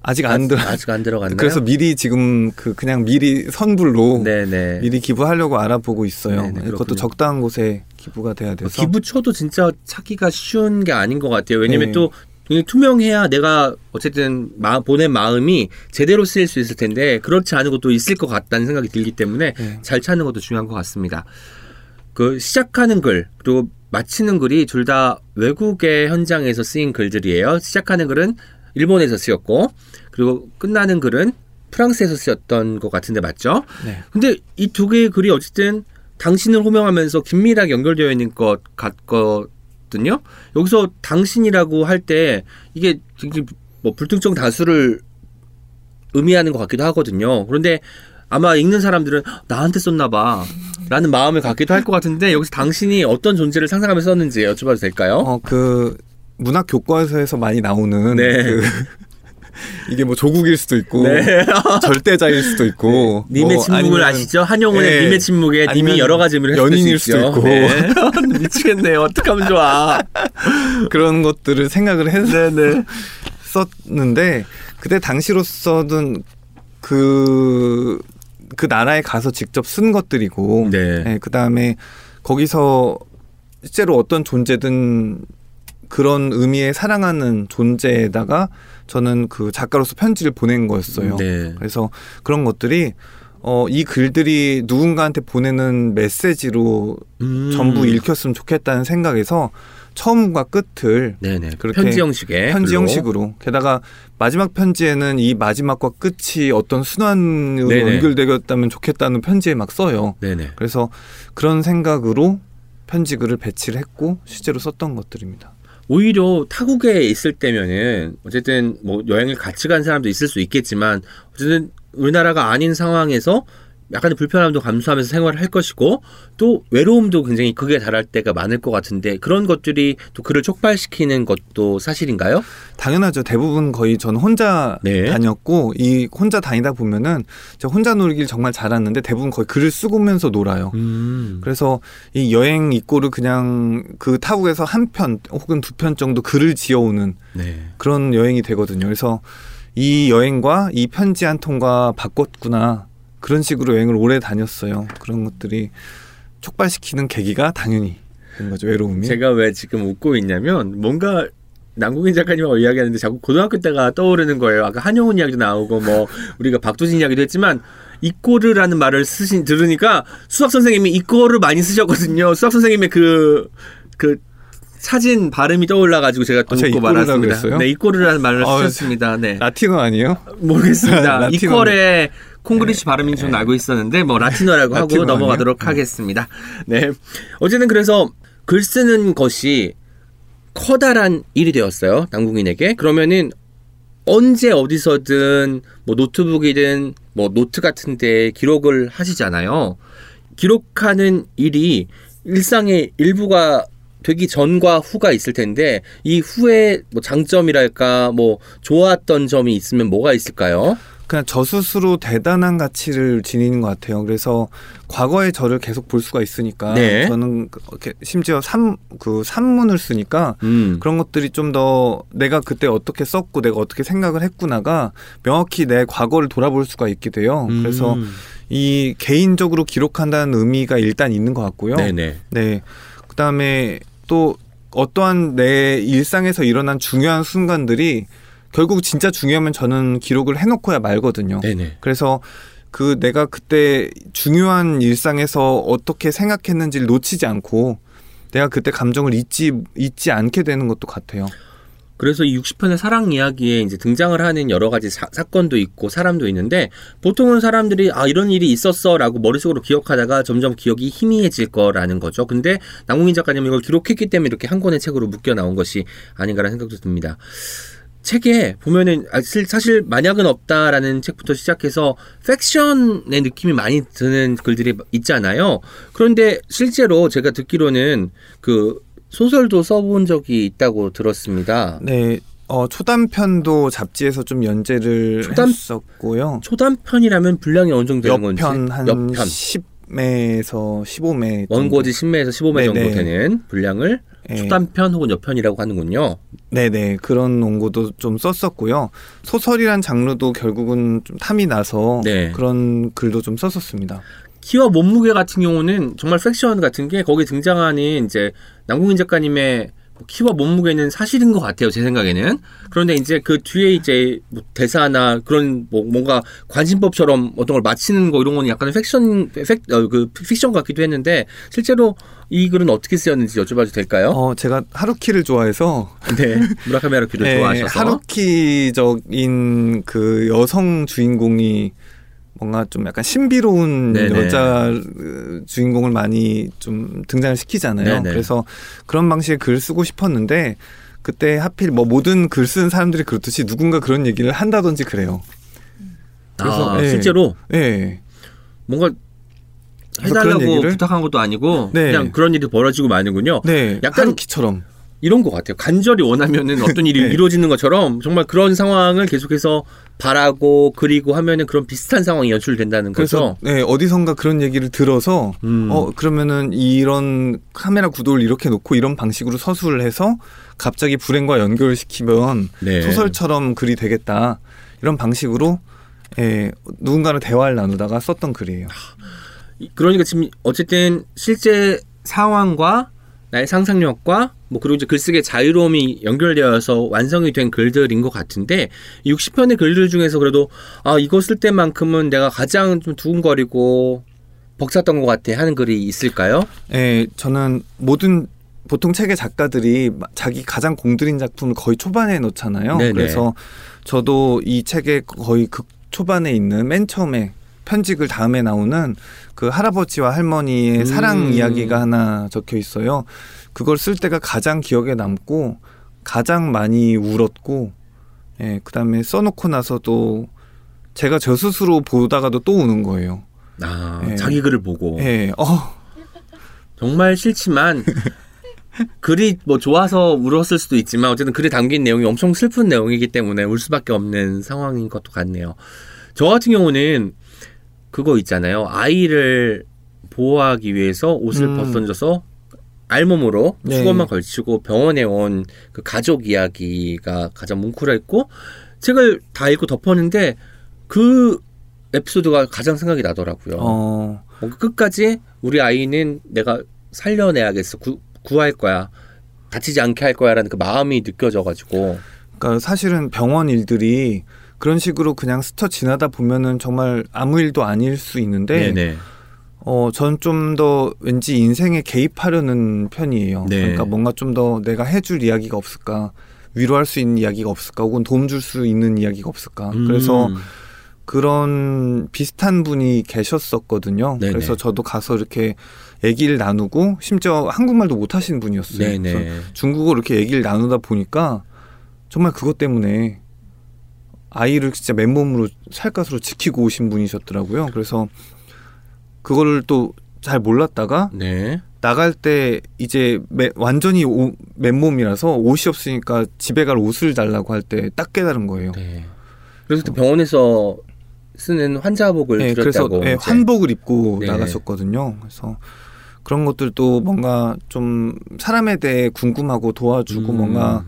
아직 안 들어. 아직 안 들어갔나요? 그래서 미리 지금 그 그냥 미리 선불로 네네. 미리 기부하려고 알아보고 있어요. 네네, 그렇군요. 그것도 적당한 곳에 기부가 돼야 어, 돼서. 기부처도 진짜 찾기가 쉬운 게 아닌 것 같아요. 왜냐면 네. 또 투명해야 내가 어쨌든 마, 보낸 마음이 제대로 쓰일 수 있을 텐데 그렇지 않은 것도 있을 것 같다는 생각이 들기 때문에 네. 잘 찾는 것도 중요한 것 같습니다. 그 시작하는 글 그리고 마치는 글이 둘 다 외국의 현장에서 쓰인 글들이에요. 시작하는 글은 일본에서 쓰였고 그리고 끝나는 글은 프랑스에서 쓰였던 것 같은데 맞죠? 네. 근데 이 두 개의 글이 어쨌든 당신을 호명하면서 긴밀하게 연결되어 있는 것 같거든요. 여기서 당신이라고 할 때 이게 뭐 불특정 다수를 의미하는 것 같기도 하거든요. 그런데 아마 읽는 사람들은 나한테 썼나 봐. 라는 마음을 갖기도 할 것 같은데 여기서 당신이 어떤 존재를 상상하면서 썼는지 여쭤봐도 될까요? 어, 그 문학 교과서에서 많이 나오는 네. 그 이게 뭐 조국일 수도 있고 네. 절대자일 수도 있고 님의 뭐 침묵을 아니면 아시죠? 한용운의 네. 님의 침묵에 님이 여러 가지 의미를 연인일 수 수도. 있고. 네. 미치겠네요. 어떡하면 좋아. 그런 것들을 생각을 해서 네네. 썼는데 그때 당시로서는 그, 그 나라에 가서 직접 쓴 것들이고 네. 그 다음에 거기서 실제로 어떤 존재든 그런 의미의 사랑하는 존재에다가 저는 그 작가로서 편지를 보낸 거였어요. 네. 그래서 그런 것들이 어, 이 글들이 누군가한테 보내는 메시지로 음. 전부 읽혔으면 좋겠다는 생각에서 처음과 끝을 네네. 그렇게 편지 형식의 편지. 형식으로 게다가 마지막 편지에는 이 마지막과 끝이 어떤 순환으로 네네. 연결되었다면 좋겠다는 편지에 막 써요. 네네. 그래서 그런 생각으로 편지 글을 배치를 했고 실제로 썼던 것들입니다. 오히려 타국에 있을 때면은 어쨌든 뭐 여행을 같이 간 사람도 있을 수 있겠지만 어쨌든 우리나라가 아닌 상황에서 약간의 불편함도 감수하면서 생활을 할 것이고 또 외로움도 굉장히 극에 달할 때가 많을 것 같은데 그런 것들이 또 그를 촉발시키는 것도 사실인가요? 당연하죠. 대부분 거의 저는 혼자 네. 다녔고 이 혼자 다니다 보면은 제가 혼자 놀길 정말 잘하는데 대부분 거의 글을 쓰고면서 놀아요. 음. 그래서 이 여행 입고를 그냥 그 타국에서 한 편 혹은 두 편 정도 글을 지어오는 네. 그런 여행이 되거든요. 그래서 이 여행과 이 편지 한 통과 바꿨구나 그런 식으로 여행을 오래 다녔어요. 그런 것들이 촉발시키는 계기가 당연히 된 거죠. 외로움이. 제가 왜 지금 웃고 있냐면 뭔가 남궁인 작가님하고 이야기하는데 자꾸 고등학교 때가 떠오르는 거예요. 아까 한영훈 이야기도 나오고 뭐 우리가 박두진 이야기도 했지만 이꼬르라는 말을 쓰신 들으니까 수학 선생님이 이꼬르 많이 쓰셨거든요. 수학 선생님의 그그 사진 발음이 떠올라가지고 제가 또 아, 웃고 말았습니다. 그랬어요? 네, 이꼬르라는 말을 아, 쓰셨습니다. 네, 라틴어 아니에요? 모르겠습니다. 이퀄의 콩그리시 발음인 줄 알고 있었는데 뭐 라틴어라고 하고 라틴어 넘어가도록? 하겠습니다. 네. 어쨌든 그래서 글 쓰는 것이 커다란 일이 되었어요. 남궁인에게. 그러면은 언제 어디서든 뭐 노트북이든 뭐 노트 같은 데 기록을 하시잖아요. 기록하는 일이 일상의 일부가 되기 전과 후가 있을 텐데 이 후에 뭐 장점이랄까 뭐 좋았던 점이 있으면 뭐가 있을까요? 그냥 저 스스로 대단한 가치를 지니는 것 같아요. 그래서 과거의 저를 계속 볼 수가 있으니까 네. 저는 심지어 삼 그 산문을 쓰니까 음. 그런 것들이 좀 더 내가 그때 어떻게 썼고 내가 어떻게 생각을 했구나가 명확히 내 과거를 돌아볼 수가 있게 돼요. 그래서 음. 이 개인적으로 기록한다는 의미가 일단 있는 것 같고요. 네네. 네. 그다음에 또 어떠한 내 일상에서 일어난 중요한 순간들이 결국 진짜 중요하면 저는 기록을 해놓고야 말거든요. 네네. 그래서 그 내가 그때 중요한 일상에서 어떻게 생각했는지를 놓치지 않고 내가 그때 감정을 잊지 잊지 않게 되는 것도 같아요. 그래서 이 60편의 사랑 이야기에 이제 등장을 하는 여러 가지 사, 건도 있고 사람도 있는데 보통은 사람들이 아 이런 일이 있었어라고 머릿속으로 기억하다가 점점 기억이 희미해질 거라는 거죠. 근데 남궁인 작가님은 이걸 기록했기 때문에 이렇게 한 권의 책으로 묶여 나온 것이 아닌가라는 생각도 듭니다. 책에 보면은 아, 실- 사실 만약은 없다라는 책부터 시작해서 팩션의 느낌이 많이 드는 글들이 있잖아요. 그런데 실제로 제가 듣기로는 그 소설도 써본 적이 있다고 들었습니다. 네. 어, 초단편도 잡지에서 좀 연재를 초단- 했었고요. 초단편이라면 분량이 어느 정도 되는 건지 옆편 한 옆편 10매에서 15매 원고지 10매에서 15매 정도 네네. 되는 분량을 예. 초단편 혹은 옆편이라고 하는군요. 네네 그런 원고도 좀 썼었고요. 소설이란 장르도 결국은 좀 탐이 나서 네. 그런 글도 좀 썼었습니다. 키와 몸무게 같은 경우는 정말 faction 같은 게 거기 등장하는 이제 남궁인 작가님의 키와 몸무게는 사실인 것 같아요 제 생각에는 그런데 이제 그 뒤에 이제 뭐 대사나 그런 뭐 뭔가 관심법처럼 어떤 걸 맞히는 거 이런 건 약간 faction fac, 어, 그 픽션 같기도 했는데 실제로 이 글은 어떻게 쓰였는지 여쭤봐도 될까요? 어, 제가 하루키를 좋아해서 네 무라카미 하루키를 네, 좋아하셔서 하루키적인 그 여성 주인공이 뭔가 좀 약간 신비로운 네네. 여자 으, 주인공을 많이 좀 등장을 시키잖아요. 네네. 그래서 그런 방식의 글을 쓰고 싶었는데 그때 하필 뭐 모든 글 쓰는 사람들이 그렇듯이 누군가 그런 얘기를 한다든지 그래요. 그래서, 아, 네. 실제로 예. 뭔가 해달라고? 부탁한 것도 아니고 네. 그냥 그런 일이 벌어지고 마는군요. 네. 약간- 하루키처럼. 이런 것 같아요. 간절히 원하면은 어떤 일이 네. 이루어지는 것처럼 정말 그런 상황을 계속해서 바라고 그리고 하면은 그런 비슷한 상황이 연출된다는 그래서 거죠. 네, 어디선가 그런 얘기를 들어서 음. 어 그러면은 이런 카메라 구도를 이렇게 놓고 이런 방식으로 서술을 해서 갑자기 불행과 연결시키면 네. 소설처럼 글이 되겠다 이런 방식으로 예, 누군가랑 대화를 나누다가 썼던 글이에요. 이- 그러니까 지금 어쨌든 실제 상황과 나의 상상력과 뭐 그리고 이제 글쓰기의 자유로움이 연결되어서 완성이 된 글들인 것 같은데 60편의 글들 중에서 그래도 아 이거 쓸 때만큼은 내가 가장 좀 두근거리고 벅찼던 것 같아 하는 글이 있을까요? 예, 저는 모든 보통 책의 작가들이 마- 자기 가장 공들인 작품을 거의 초반에 넣잖아요. 네네. 그래서 저도 이 책의 거의 극 초반에 있는 맨 처음에 편집글 다음에 나오는 그 할아버지와 할머니의 음. 사랑 이야기가 하나 적혀 있어요. 그걸 쓸 때가 가장 기억에 남고 가장 많이 울었고, 예, 그 다음에 써놓고 나서도 제가 저 스스로 보다가도 또 우는 거예요. 아 네. 자기 글을 보고 예, 어, 정말 싫지만 글이 뭐 좋아서 울었을 수도 있지만 어쨌든 글에 담긴 내용이 엄청 슬픈 내용이기 때문에 울 수밖에 없는 상황인 것도 같네요. 저 같은 경우는 그거 있잖아요. 아이를 보호하기 위해서 옷을 음. 벗던져서 알몸으로 네. 수건만 걸치고 병원에 온 그 가족 이야기가 가장 뭉클했고 책을 다 읽고 덮었는데 그 에피소드가 가장 생각이 나더라고요. 어, 뭔가 끝까지 우리 아이는 내가 살려내야겠어. 구, 구할 거야. 다치지 않게 할 거야라는 그 마음이 느껴져가지고. 그러니까 사실은 병원 일들이 그런 식으로 그냥 스쳐 지나다 보면은 정말 아무 일도 아닐 수 있는데 네네. 어, 전 좀 더 왠지 인생에 개입하려는 편이에요. 네. 그러니까 뭔가 좀 더 내가 해줄 이야기가 없을까, 위로할 수 있는 이야기가 없을까, 혹은 도움 줄 수 있는 이야기가 없을까. 음. 그래서 그런 비슷한 분이 계셨었거든요. 네네. 그래서 저도 가서 이렇게 얘기를 나누고, 심지어 한국말도 못 하시는 분이었어요. 네네. 중국어로 이렇게 얘기를 나누다 보니까 정말 그것 때문에 아이를 진짜 맨몸으로 살갗으로 지키고 오신 분이셨더라고요. 그래서 그거를 또 잘 몰랐다가 네. 나갈 때 이제 매- 완전히 오- 맨몸이라서 옷이 없으니까 집에 갈 옷을 달라고 할 때 딱 깨달은 거예요. 네. 그래서 그때 병원에서 쓰는 환자복을 네, 그래서. 네. 환복을 입고 네. 나가셨거든요. 그래서 그런 것들도 뭔가 좀 사람에 대해 궁금하고 도와주고 음. 뭔가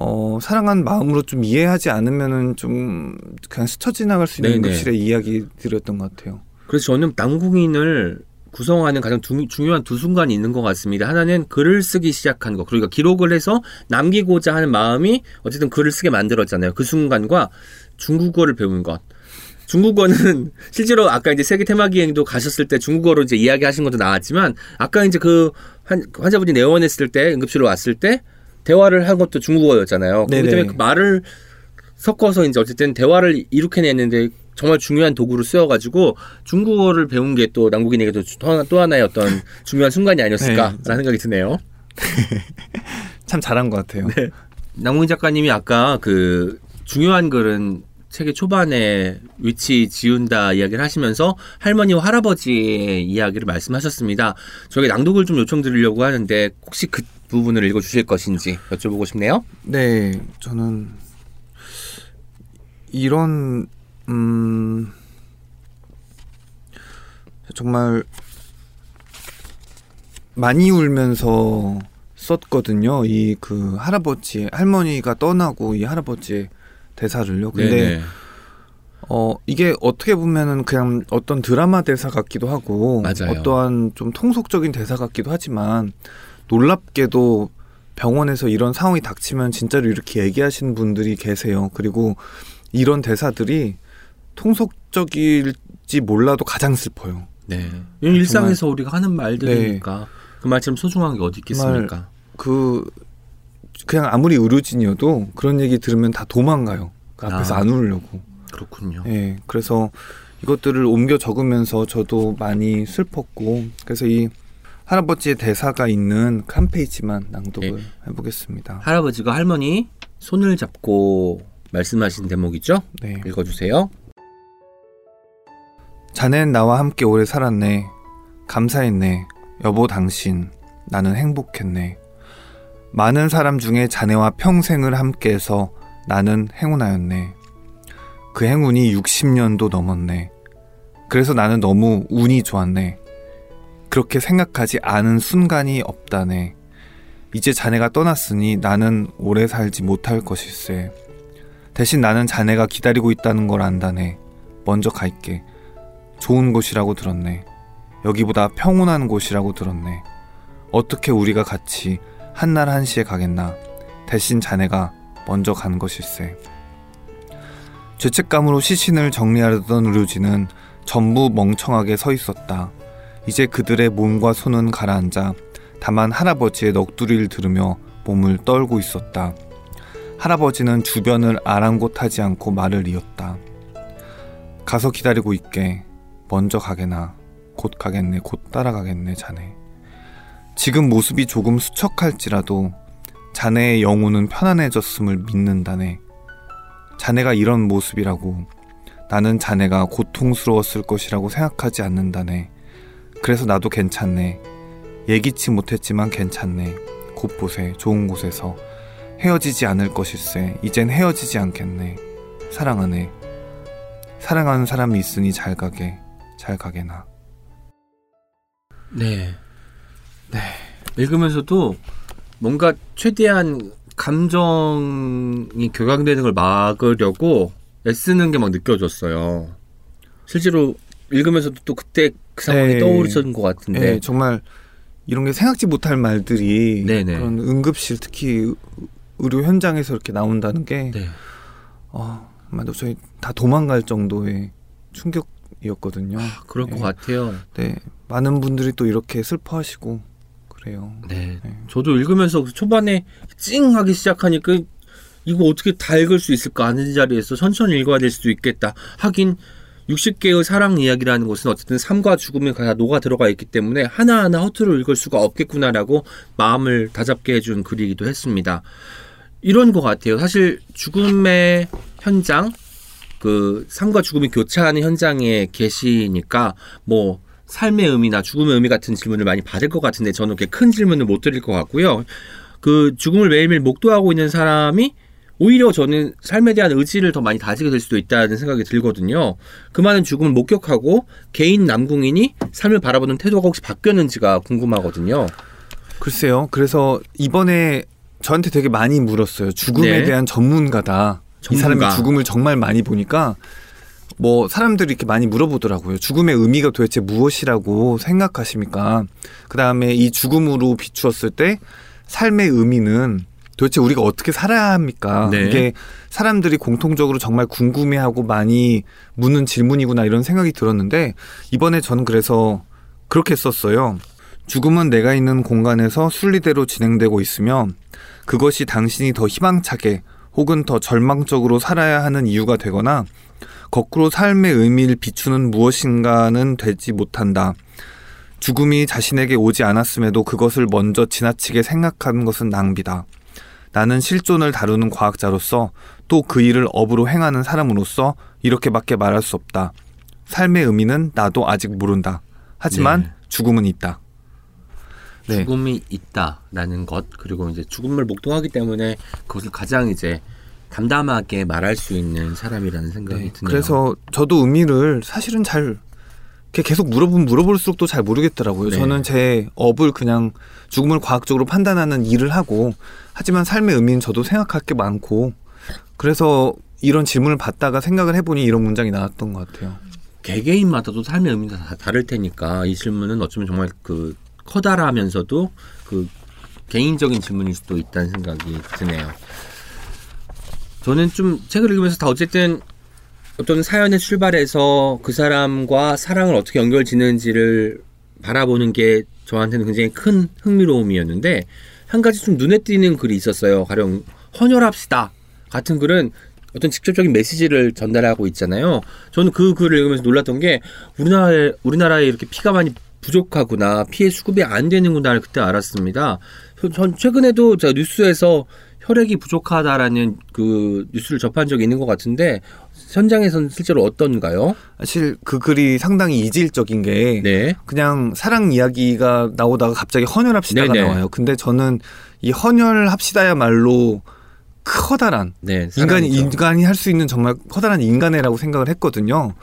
어, 사랑한 마음으로 좀 이해하지 않으면은 좀 그냥 스쳐 지나갈 수 있는 네네. 응급실의 이야기들이었던 것 같아요. 그래서 저는 남궁인을 구성하는 가장 두- 중요한 두 순간이 있는 것 같습니다. 하나는 글을 쓰기 시작한 거, 그러니까 기록을 해서 남기고자 하는 마음이 어쨌든 글을 쓰게 만들었잖아요. 그 순간과 중국어를 배운 것. 중국어는 실제로 아까 이제 세계 테마 기행도 가셨을 때 중국어로 이제 이야기하신 것도 나왔지만 아까 이제 그 환, 환자분이 내원했을 때 응급실로 왔을 때 대화를 한 것도 중국어였잖아요. 그렇기 네네. 때문에 그 말을 섞어서 이제 어쨌든 대화를 이룩해냈는데 정말 중요한 도구를 쓰여가지고 중국어를 배운 게 또 남국인에게도 또, 하나, 또 하나의 어떤 중요한 순간이 아니었을까라는 생각이 드네요. 참 잘한 것 같아요. 네. 남국인 작가님이 아까 그 중요한 글은 책의 초반에 위치 지운다 이야기를 하시면서 할머니와 할아버지의 이야기를 말씀하셨습니다. 저에게 낭독을 좀 요청드리려고 하는데 혹시 그 부분을 읽어주실 것인지 여쭤보고 싶네요. 네, 저는 이런 음 정말 많이 울면서 썼거든요. 이 그 할아버지 할머니가 떠나고 이 할아버지의 대사를요. 근데 네네. 어 이게 어떻게 보면은 그냥 어떤 드라마 대사 같기도 하고 맞아요. 어떠한 좀 통속적인 대사 같기도 하지만 놀랍게도 병원에서 이런 상황이 닥치면 진짜로 이렇게 얘기하시는 분들이 계세요. 그리고 이런 대사들이 통속적일지 몰라도 가장 슬퍼요. 네. 이건 일상에서 우리가 하는 말들이니까 네. 그 말처럼 소중한 게 어디 있겠습니까? 그 그냥 아무리 의료진이어도 그런 얘기 들으면 다 도망가요. 그 앞에서 아. 안 울려고. 그렇군요. 예. 그래서 이것들을 옮겨 적으면서 저도 많이 슬펐고 그래서 이 할아버지의 대사가 있는 한 페이지만 낭독을 네. 해보겠습니다. 할아버지가 할머니 손을 잡고 말씀하신 대목이죠? 네. 읽어주세요. 자넨 나와 함께 오래 살았네. 감사했네. 여보 당신. 나는 행복했네. 많은 사람 중에 자네와 평생을 함께해서 나는 행운하였네. 그 행운이 60년도 넘었네. 그래서 나는 너무 운이 좋았네. 그렇게 생각하지 않은 순간이 없다네. 이제 자네가 떠났으니 나는 오래 살지 못할 것일세. 대신 나는 자네가 기다리고 있다는 걸 안다네. 먼저 갈게. 좋은 곳이라고 들었네. 여기보다 평온한 곳이라고 들었네. 어떻게 우리가 같이 한날 한시에 가겠나. 대신 자네가 먼저 간 것일세. 죄책감으로 시신을 정리하려던 의료진은 전부 멍청하게 서 있었다. 이제 그들의 몸과 손은 가라앉아 다만 할아버지의 넋두리를 들으며 몸을 떨고 있었다. 할아버지는 주변을 아랑곳하지 않고 말을 이었다. 가서 기다리고 있게. 먼저 가게나. 곧 가겠네. 곧 따라가겠네, 자네. 지금 모습이 조금 수척할지라도 자네의 영혼은 편안해졌음을 믿는다네. 자네가 이런 모습이라고 나는 자네가 고통스러웠을 것이라고 생각하지 않는다네. 그래서 나도 괜찮네. 예기치 못했지만 괜찮네. 곳곳에 좋은 곳에서 헤어지지 않을 것일세. 이젠 헤어지지 않겠네. 사랑하네. 사랑하는 사람이 있으니 잘 가게. 잘 가게 나. 네. 네. 읽으면서도 뭔가 최대한 감정이 격양되는 걸 막으려고 애쓰는 게 막 느껴졌어요. 실제로 읽으면서도 또 그때 그 상황이 네. 떠오르는 것 같은데. 네, 정말 이런 게 생각지 못할 말들이 네네. 그런 응급실 특히 의료 현장에서 이렇게 나온다는 게 네. 어, 맞아 저희 다 도망갈 정도의 충격이었거든요. 그럴 네. 것 같아요. 네, 많은 분들이 또 이렇게 슬퍼하시고 그래요. 네. 네. 저도 읽으면서 초반에 찡하기 시작하니까 이거 어떻게 다 읽을 수 있을까 하는 자리에서 천천히 읽어야 될 수도 있겠다. 하긴 60개의 사랑 이야기라는 것은 어쨌든 삶과 죽음이 다 녹아 들어가 있기 때문에 하나하나 허투루 읽을 수가 없겠구나라고 마음을 다잡게 해준 글이기도 했습니다. 이런 것 같아요. 사실 죽음의 현장, 그 삶과 죽음이 교차하는 현장에 계시니까 뭐 삶의 의미나 죽음의 의미 같은 질문을 많이 받을 것 같은데 저는 그렇게 큰 질문을 못 드릴 것 같고요. 그 죽음을 매일매일 목도하고 있는 사람이 오히려 저는 삶에 대한 의지를 더 많이 다지게 될 수도 있다는 생각이 들거든요. 그 많은 죽음을 목격하고 개인 남궁인이 삶을 바라보는 태도가 혹시 바뀌었는지가 궁금하거든요. 글쎄요. 그래서 이번에 저한테 되게 많이 물었어요. 죽음에 네. 대한 전문가다. 이 전문가. 사람이 죽음을 정말 많이 보니까 뭐 사람들이 이렇게 많이 물어보더라고요. 죽음의 의미가 도대체 무엇이라고 생각하십니까? 그 다음에 이 죽음으로 비추었을 때 삶의 의미는 도대체 우리가 어떻게 살아야 합니까? 네. 이게 사람들이 공통적으로 정말 궁금해하고 많이 묻는 질문이구나 이런 생각이 들었는데 이번에 저는 그래서 그렇게 썼어요. 죽음은 내가 있는 공간에서 순리대로 진행되고 있으며 그것이 당신이 더 희망차게 혹은 더 절망적으로 살아야 하는 이유가 되거나 거꾸로 삶의 의미를 비추는 무엇인가는 되지 못한다. 죽음이 자신에게 오지 않았음에도 그것을 먼저 지나치게 생각하는 것은 낭비다. 나는 실존을 다루는 과학자로서 또 그 일을 업으로 행하는 사람으로서 이렇게밖에 말할 수 없다. 삶의 의미는 나도 아직 모른다. 하지만 네. 죽음은 있다. 네. 죽음이 있다라는 것 그리고 이제 죽음을 목도하기 때문에 그것을 가장 이제 담담하게 말할 수 있는 사람이라는 생각이 네, 드네요. 그래서 저도 의미를 사실은 잘 계속 물어보면 물어볼수록 또 잘 모르겠더라고요. 네. 저는 제 업을 그냥 죽음을 과학적으로 판단하는 일을 하고 하지만 삶의 의미는 저도 생각할 게 많고 그래서 이런 질문을 받다가 생각을 해보니 이런 문장이 나왔던 것 같아요. 개개인마다도 삶의 의미가 다 다를 테니까 이 질문은 어쩌면 정말 그 커다라면서도 그 개인적인 질문일 수도 있다는 생각이 드네요. 저는 좀 책을 읽으면서 다 어쨌든 어떤 사연의 출발해서 그 사람과 사랑을 어떻게 연결 짓는지를 바라보는 게 저한테는 굉장히 큰 흥미로움이었는데 한 가지 좀 눈에 띄는 글이 있었어요. 가령 헌혈합시다 같은 글은 어떤 직접적인 메시지를 전달하고 있잖아요. 저는 그 글을 읽으면서 놀랐던 게 우리나라에 우리나라에 이렇게 피가 많이 부족하구나 피해 수급이 안 되는구나를 그때 알았습니다. 전 최근에도 저 뉴스에서 혈액이 부족하다라는 그 뉴스를 접한 적이 있는 것 같은데 현장에서는 실제로 어떤가요? 사실 그 글이 상당히 이질적인 게 네. 그냥 사랑 이야기가 나오다가 갑자기 헌혈합시다가 네네. 나와요. 근데 저는 이 헌혈합시다야말로 커다란 네. 인간이. 인간이 할 수 있는 정말 커다란 인간애라고 생각을 했거든요.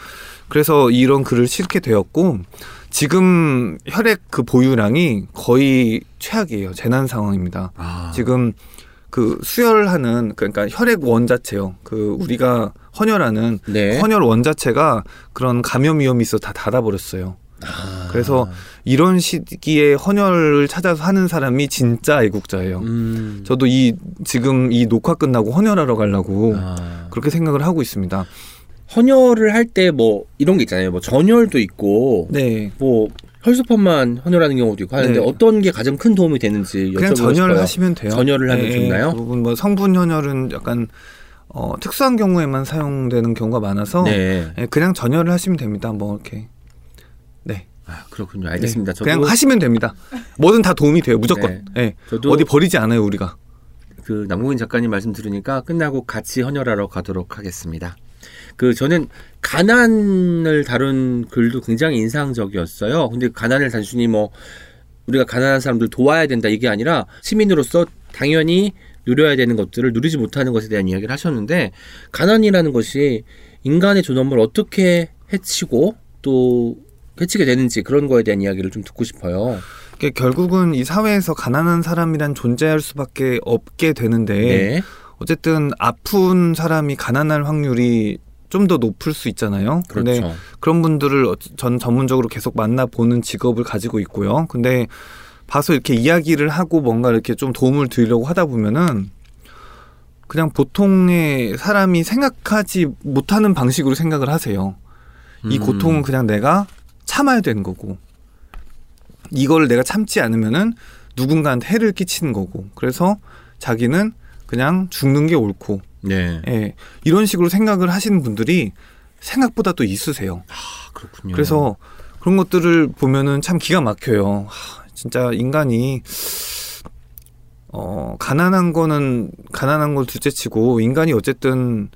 그래서 이런 글을 실게 되었고 지금 혈액 그 보유량이 거의 최악이에요. 재난 상황입니다. 아, 지금 그 수혈하는 그러니까 혈액 원 자체요. 그 우리가 헌혈하는 네. 헌혈 원 자체가 그런 감염 위험이 있어 다 닫아버렸어요. 아. 그래서 이런 시기에 헌혈을 찾아서 하는 사람이 진짜 애국자예요. 음. 저도 이 지금 이 녹화 끝나고 헌혈하러 가려고 아. 그렇게 생각을 하고 있습니다. 헌혈을 할 때 뭐 이런 게 있잖아요. 뭐 전혈도 있고 네. 뭐 혈소판만 헌혈하는 경우도 있고 하는데 네. 어떤 게 가장 큰 도움이 되는지 그냥 전혈을 싶어요. 하시면 돼요. 전혈을 하면 네, 좋나요? 그 부분 뭐 성분 헌혈은 약간 어, 특수한 경우에만 사용되는 경우가 많아서 네. 예, 그냥 전혈을 하시면 됩니다. 뭐 이렇게 네. 아, 그렇군요. 알겠습니다. 네, 그냥 하시면 됩니다. 뭐든 다 도움이 돼요. 무조건. 예. 저도 어디 버리지 않아요 우리가. 그 남궁인 작가님 말씀 들으니까 끝나고 같이 헌혈하러 가도록 하겠습니다. 그 저는 가난을 다룬 글도 굉장히 인상적이었어요. 근데 가난을 단순히 뭐 우리가 가난한 사람들 도와야 된다 이게 아니라 시민으로서 당연히 누려야 되는 것들을 누리지 못하는 것에 대한 이야기를 하셨는데 가난이라는 것이 인간의 존엄을 어떻게 해치고 또 해치게 되는지 그런 거에 대한 이야기를 좀 듣고 싶어요. 그게 결국은 이 사회에서 가난한 사람이란 존재할 수밖에 없게 되는데 네. 어쨌든 아픈 사람이 가난할 확률이 좀 더 높을 수 있잖아요. 근데 그렇죠. 그런 분들을 어- 전 전문적으로 계속 만나보는 직업을 가지고 있고요. 근데 봐서 이렇게 이야기를 하고 뭔가 이렇게 좀 도움을 드리려고 하다 보면은 그냥 보통의 사람이 생각하지 못하는 방식으로 생각을 하세요. 이 음. 고통은 그냥 내가 참아야 되는 거고 이걸 내가 참지 않으면은 누군가한테 해를 끼치는 거고 그래서 자기는 그냥 죽는 게 옳고 네. 예, 이런 식으로 생각을 하시는 분들이 생각보다 또 있으세요. 아, 그렇군요. 그래서 그런 것들을 보면은 참 기가 막혀요. 하, 진짜 인간이 어 가난한 거는 가난한 걸 둘째치고 인간이 어쨌든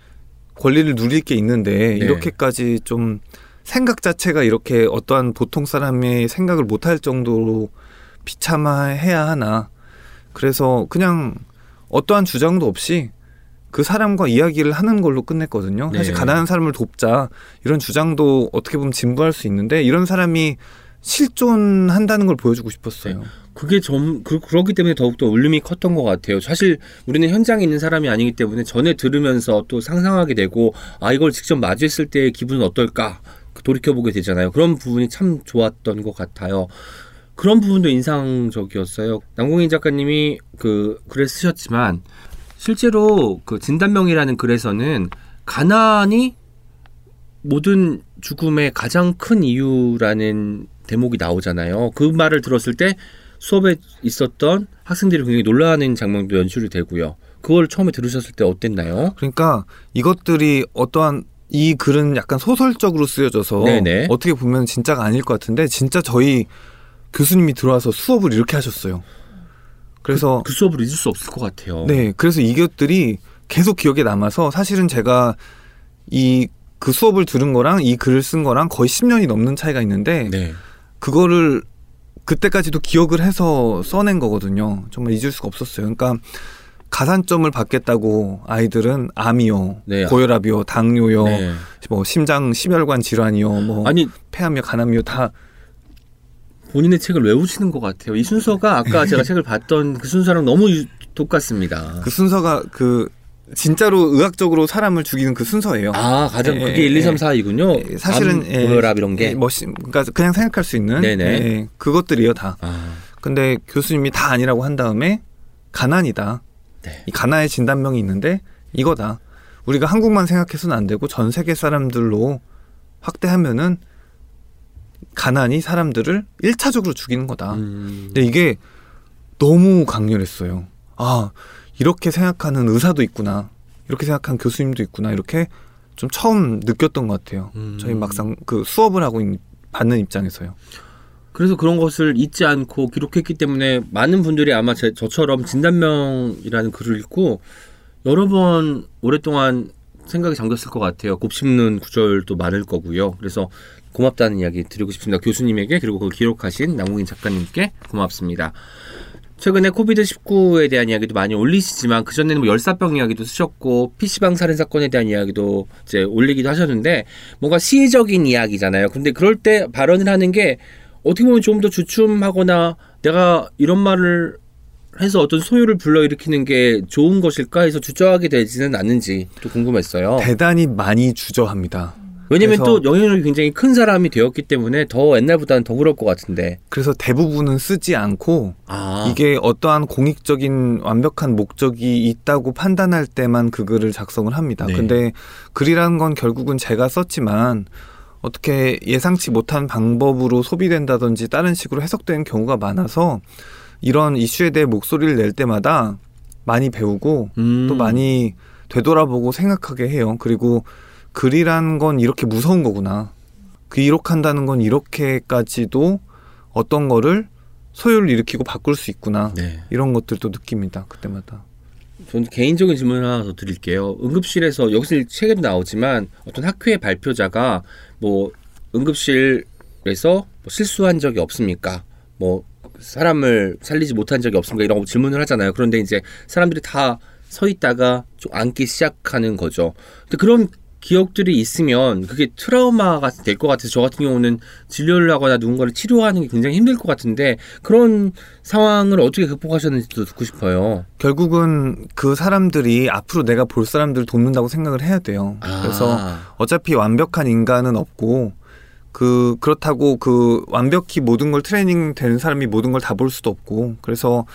권리를 누릴 게 있는데 네. 이렇게까지 좀 생각 자체가 이렇게 어떠한 보통 사람의 생각을 못할 정도로 비참해야 하나. 그래서 그냥 어떠한 주장도 없이 그 사람과 이야기를 하는 걸로 끝냈거든요. 사실 네. 가난한 사람을 돕자 이런 주장도 어떻게 보면 진부할 수 있는데 이런 사람이 실존한다는 걸 보여주고 싶었어요. 그게 좀 그, 그렇기 때문에 더욱더 울림이 컸던 것 같아요. 사실 우리는 현장에 있는 사람이 아니기 때문에 전에 들으면서 또 상상하게 되고 아 이걸 직접 마주했을 때의 기분은 어떨까 돌이켜 보게 되잖아요. 그런 부분이 참 좋았던 것 같아요. 그런 부분도 인상적이었어요. 남궁인 작가님이 그 글을 쓰셨지만 실제로 그 진단명이라는 글에서는 가난이 모든 죽음의 가장 큰 이유라는 대목이 나오잖아요. 그 말을 들었을 때 수업에 있었던 학생들이 굉장히 놀라는 장면도 연출이 되고요. 그걸 처음에 들으셨을 때 어땠나요? 그러니까 이것들이 어떠한 이 글은 약간 소설적으로 쓰여져서 네네. 어떻게 보면 진짜가 아닐 것 같은데 진짜 저희 교수님이 들어와서 수업을 이렇게 하셨어요. 그래서 그 수업을 잊을 수 없을 것 같아요. 네, 그래서 이것들이 계속 기억에 남아서 사실은 제가 이 그 수업을 들은 거랑 이 글을 쓴 거랑 거의 10년이 넘는 차이가 있는데 네. 그거를 그때까지도 기억을 해서 써낸 거거든요. 정말 잊을 수가 없었어요. 그러니까 가산점을 받겠다고 아이들은 암이요, 네. 고혈압이요, 당뇨요, 네. 뭐 심장 심혈관 질환이요, 뭐 아니 폐암이요, 간암이요 다 본인의 책을 외우시는 것 같아요. 이 순서가 아까 제가 책을 봤던 그 순서랑 너무 유- 똑같습니다. 그 순서가 그 진짜로 의학적으로 사람을 죽이는 그 순서예요. 아 가장 예, 그게 예, 1, 2, 3, 4이군요. 예, 사실은 예, 고혈압 이런 게. 예, 뭐 시- 그러니까 그냥 생각할 수 있는 네네. 예, 그것들이요 다. 아, 근데 교수님이 다 아니라고 한 다음에 가난이다. 네. 이 가난의 진단명이 있는데 이거다. 우리가 한국만 생각해서는 안 되고 전 세계 사람들로 확대하면은 가난이 사람들을 일차적으로 죽이는 거다. 음. 근데 이게 너무 강렬했어요. 아, 이렇게 생각하는 의사도 있구나. 이렇게 생각하는 교수님도 있구나. 이렇게 좀 처음 느꼈던 것 같아요. 음. 저희 막상 그 수업을 하고 있- 받는 입장에서요. 그래서 그런 것을 잊지 않고 기록했기 때문에 많은 분들이 아마 제, 저처럼 진단명이라는 글을 읽고 여러 번 오랫동안 생각이 잠겼을 것 같아요. 곱씹는 구절도 많을 거고요. 그래서 고맙다는 이야기 드리고 싶습니다. 교수님에게 그리고 그걸 기록하신 남궁인 작가님께 고맙습니다. 최근에 코비드 19에 대한 이야기도 많이 올리시지만 그 전에는 뭐 열사병 이야기도 쓰셨고 PC방 살인 사건에 대한 이야기도 이제 올리기도 하셨는데 뭔가 시의적인 이야기잖아요. 근데 그럴 때 발언을 하는 게 어떻게 보면 좀 더 주춤하거나 내가 이런 말을 해서 어떤 소요를 불러일으키는 게 좋은 것일까 해서 주저하게 되지는 않는지 또 궁금했어요. 대단히 많이 주저합니다. 왜냐면 또 영향력이 굉장히 큰 사람이 되었기 때문에 더 옛날보다는 더 그럴 것 같은데. 그래서 대부분은 쓰지 않고 아, 이게 어떠한 공익적인 완벽한 목적이 있다고 판단할 때만 그 글을 작성을 합니다. 네. 근데 글이라는 건 결국은 제가 썼지만 어떻게 예상치 못한 방법으로 소비된다든지 다른 식으로 해석되는 경우가 많아서 이런 이슈에 대해 목소리를 낼 때마다 많이 배우고 음. 또 많이 되돌아보고 생각하게 해요. 그리고 글이란 건 이렇게 무서운 거구나. 기록한다는 건 이렇게까지도 어떤 거를 소요를 일으키고 바꿀 수 있구나. 네. 이런 것들도 느낍니다. 그때마다. 저는 개인적인 질문 하나 더 드릴게요. 응급실에서 여기서 책에도 나오지만 어떤 학회의 발표자가 뭐 응급실에서 뭐 실수한 적이 없습니까? 뭐 사람을 살리지 못한 적이 없습니까? 이런 거 질문을 하잖아요. 그런데 이제 사람들이 다 서 있다가 좀 앉기 시작하는 거죠. 근데 그런 기억들이 있으면 그게 트라우마가 될 것 같아서 저 같은 경우는 진료를 하거나 누군가를 치료하는 게 굉장히 힘들 것 같은데 그런 상황을 어떻게 극복하셨는지도 듣고 싶어요. 결국은 그 사람들이 앞으로 내가 볼 사람들을 돕는다고 생각을 해야 돼요. 아. 그래서 어차피 완벽한 인간은 없고 그 그렇다고 그 완벽히 모든 걸 트레이닝 되는 사람이 모든 걸 다 볼 수도 없고 그래서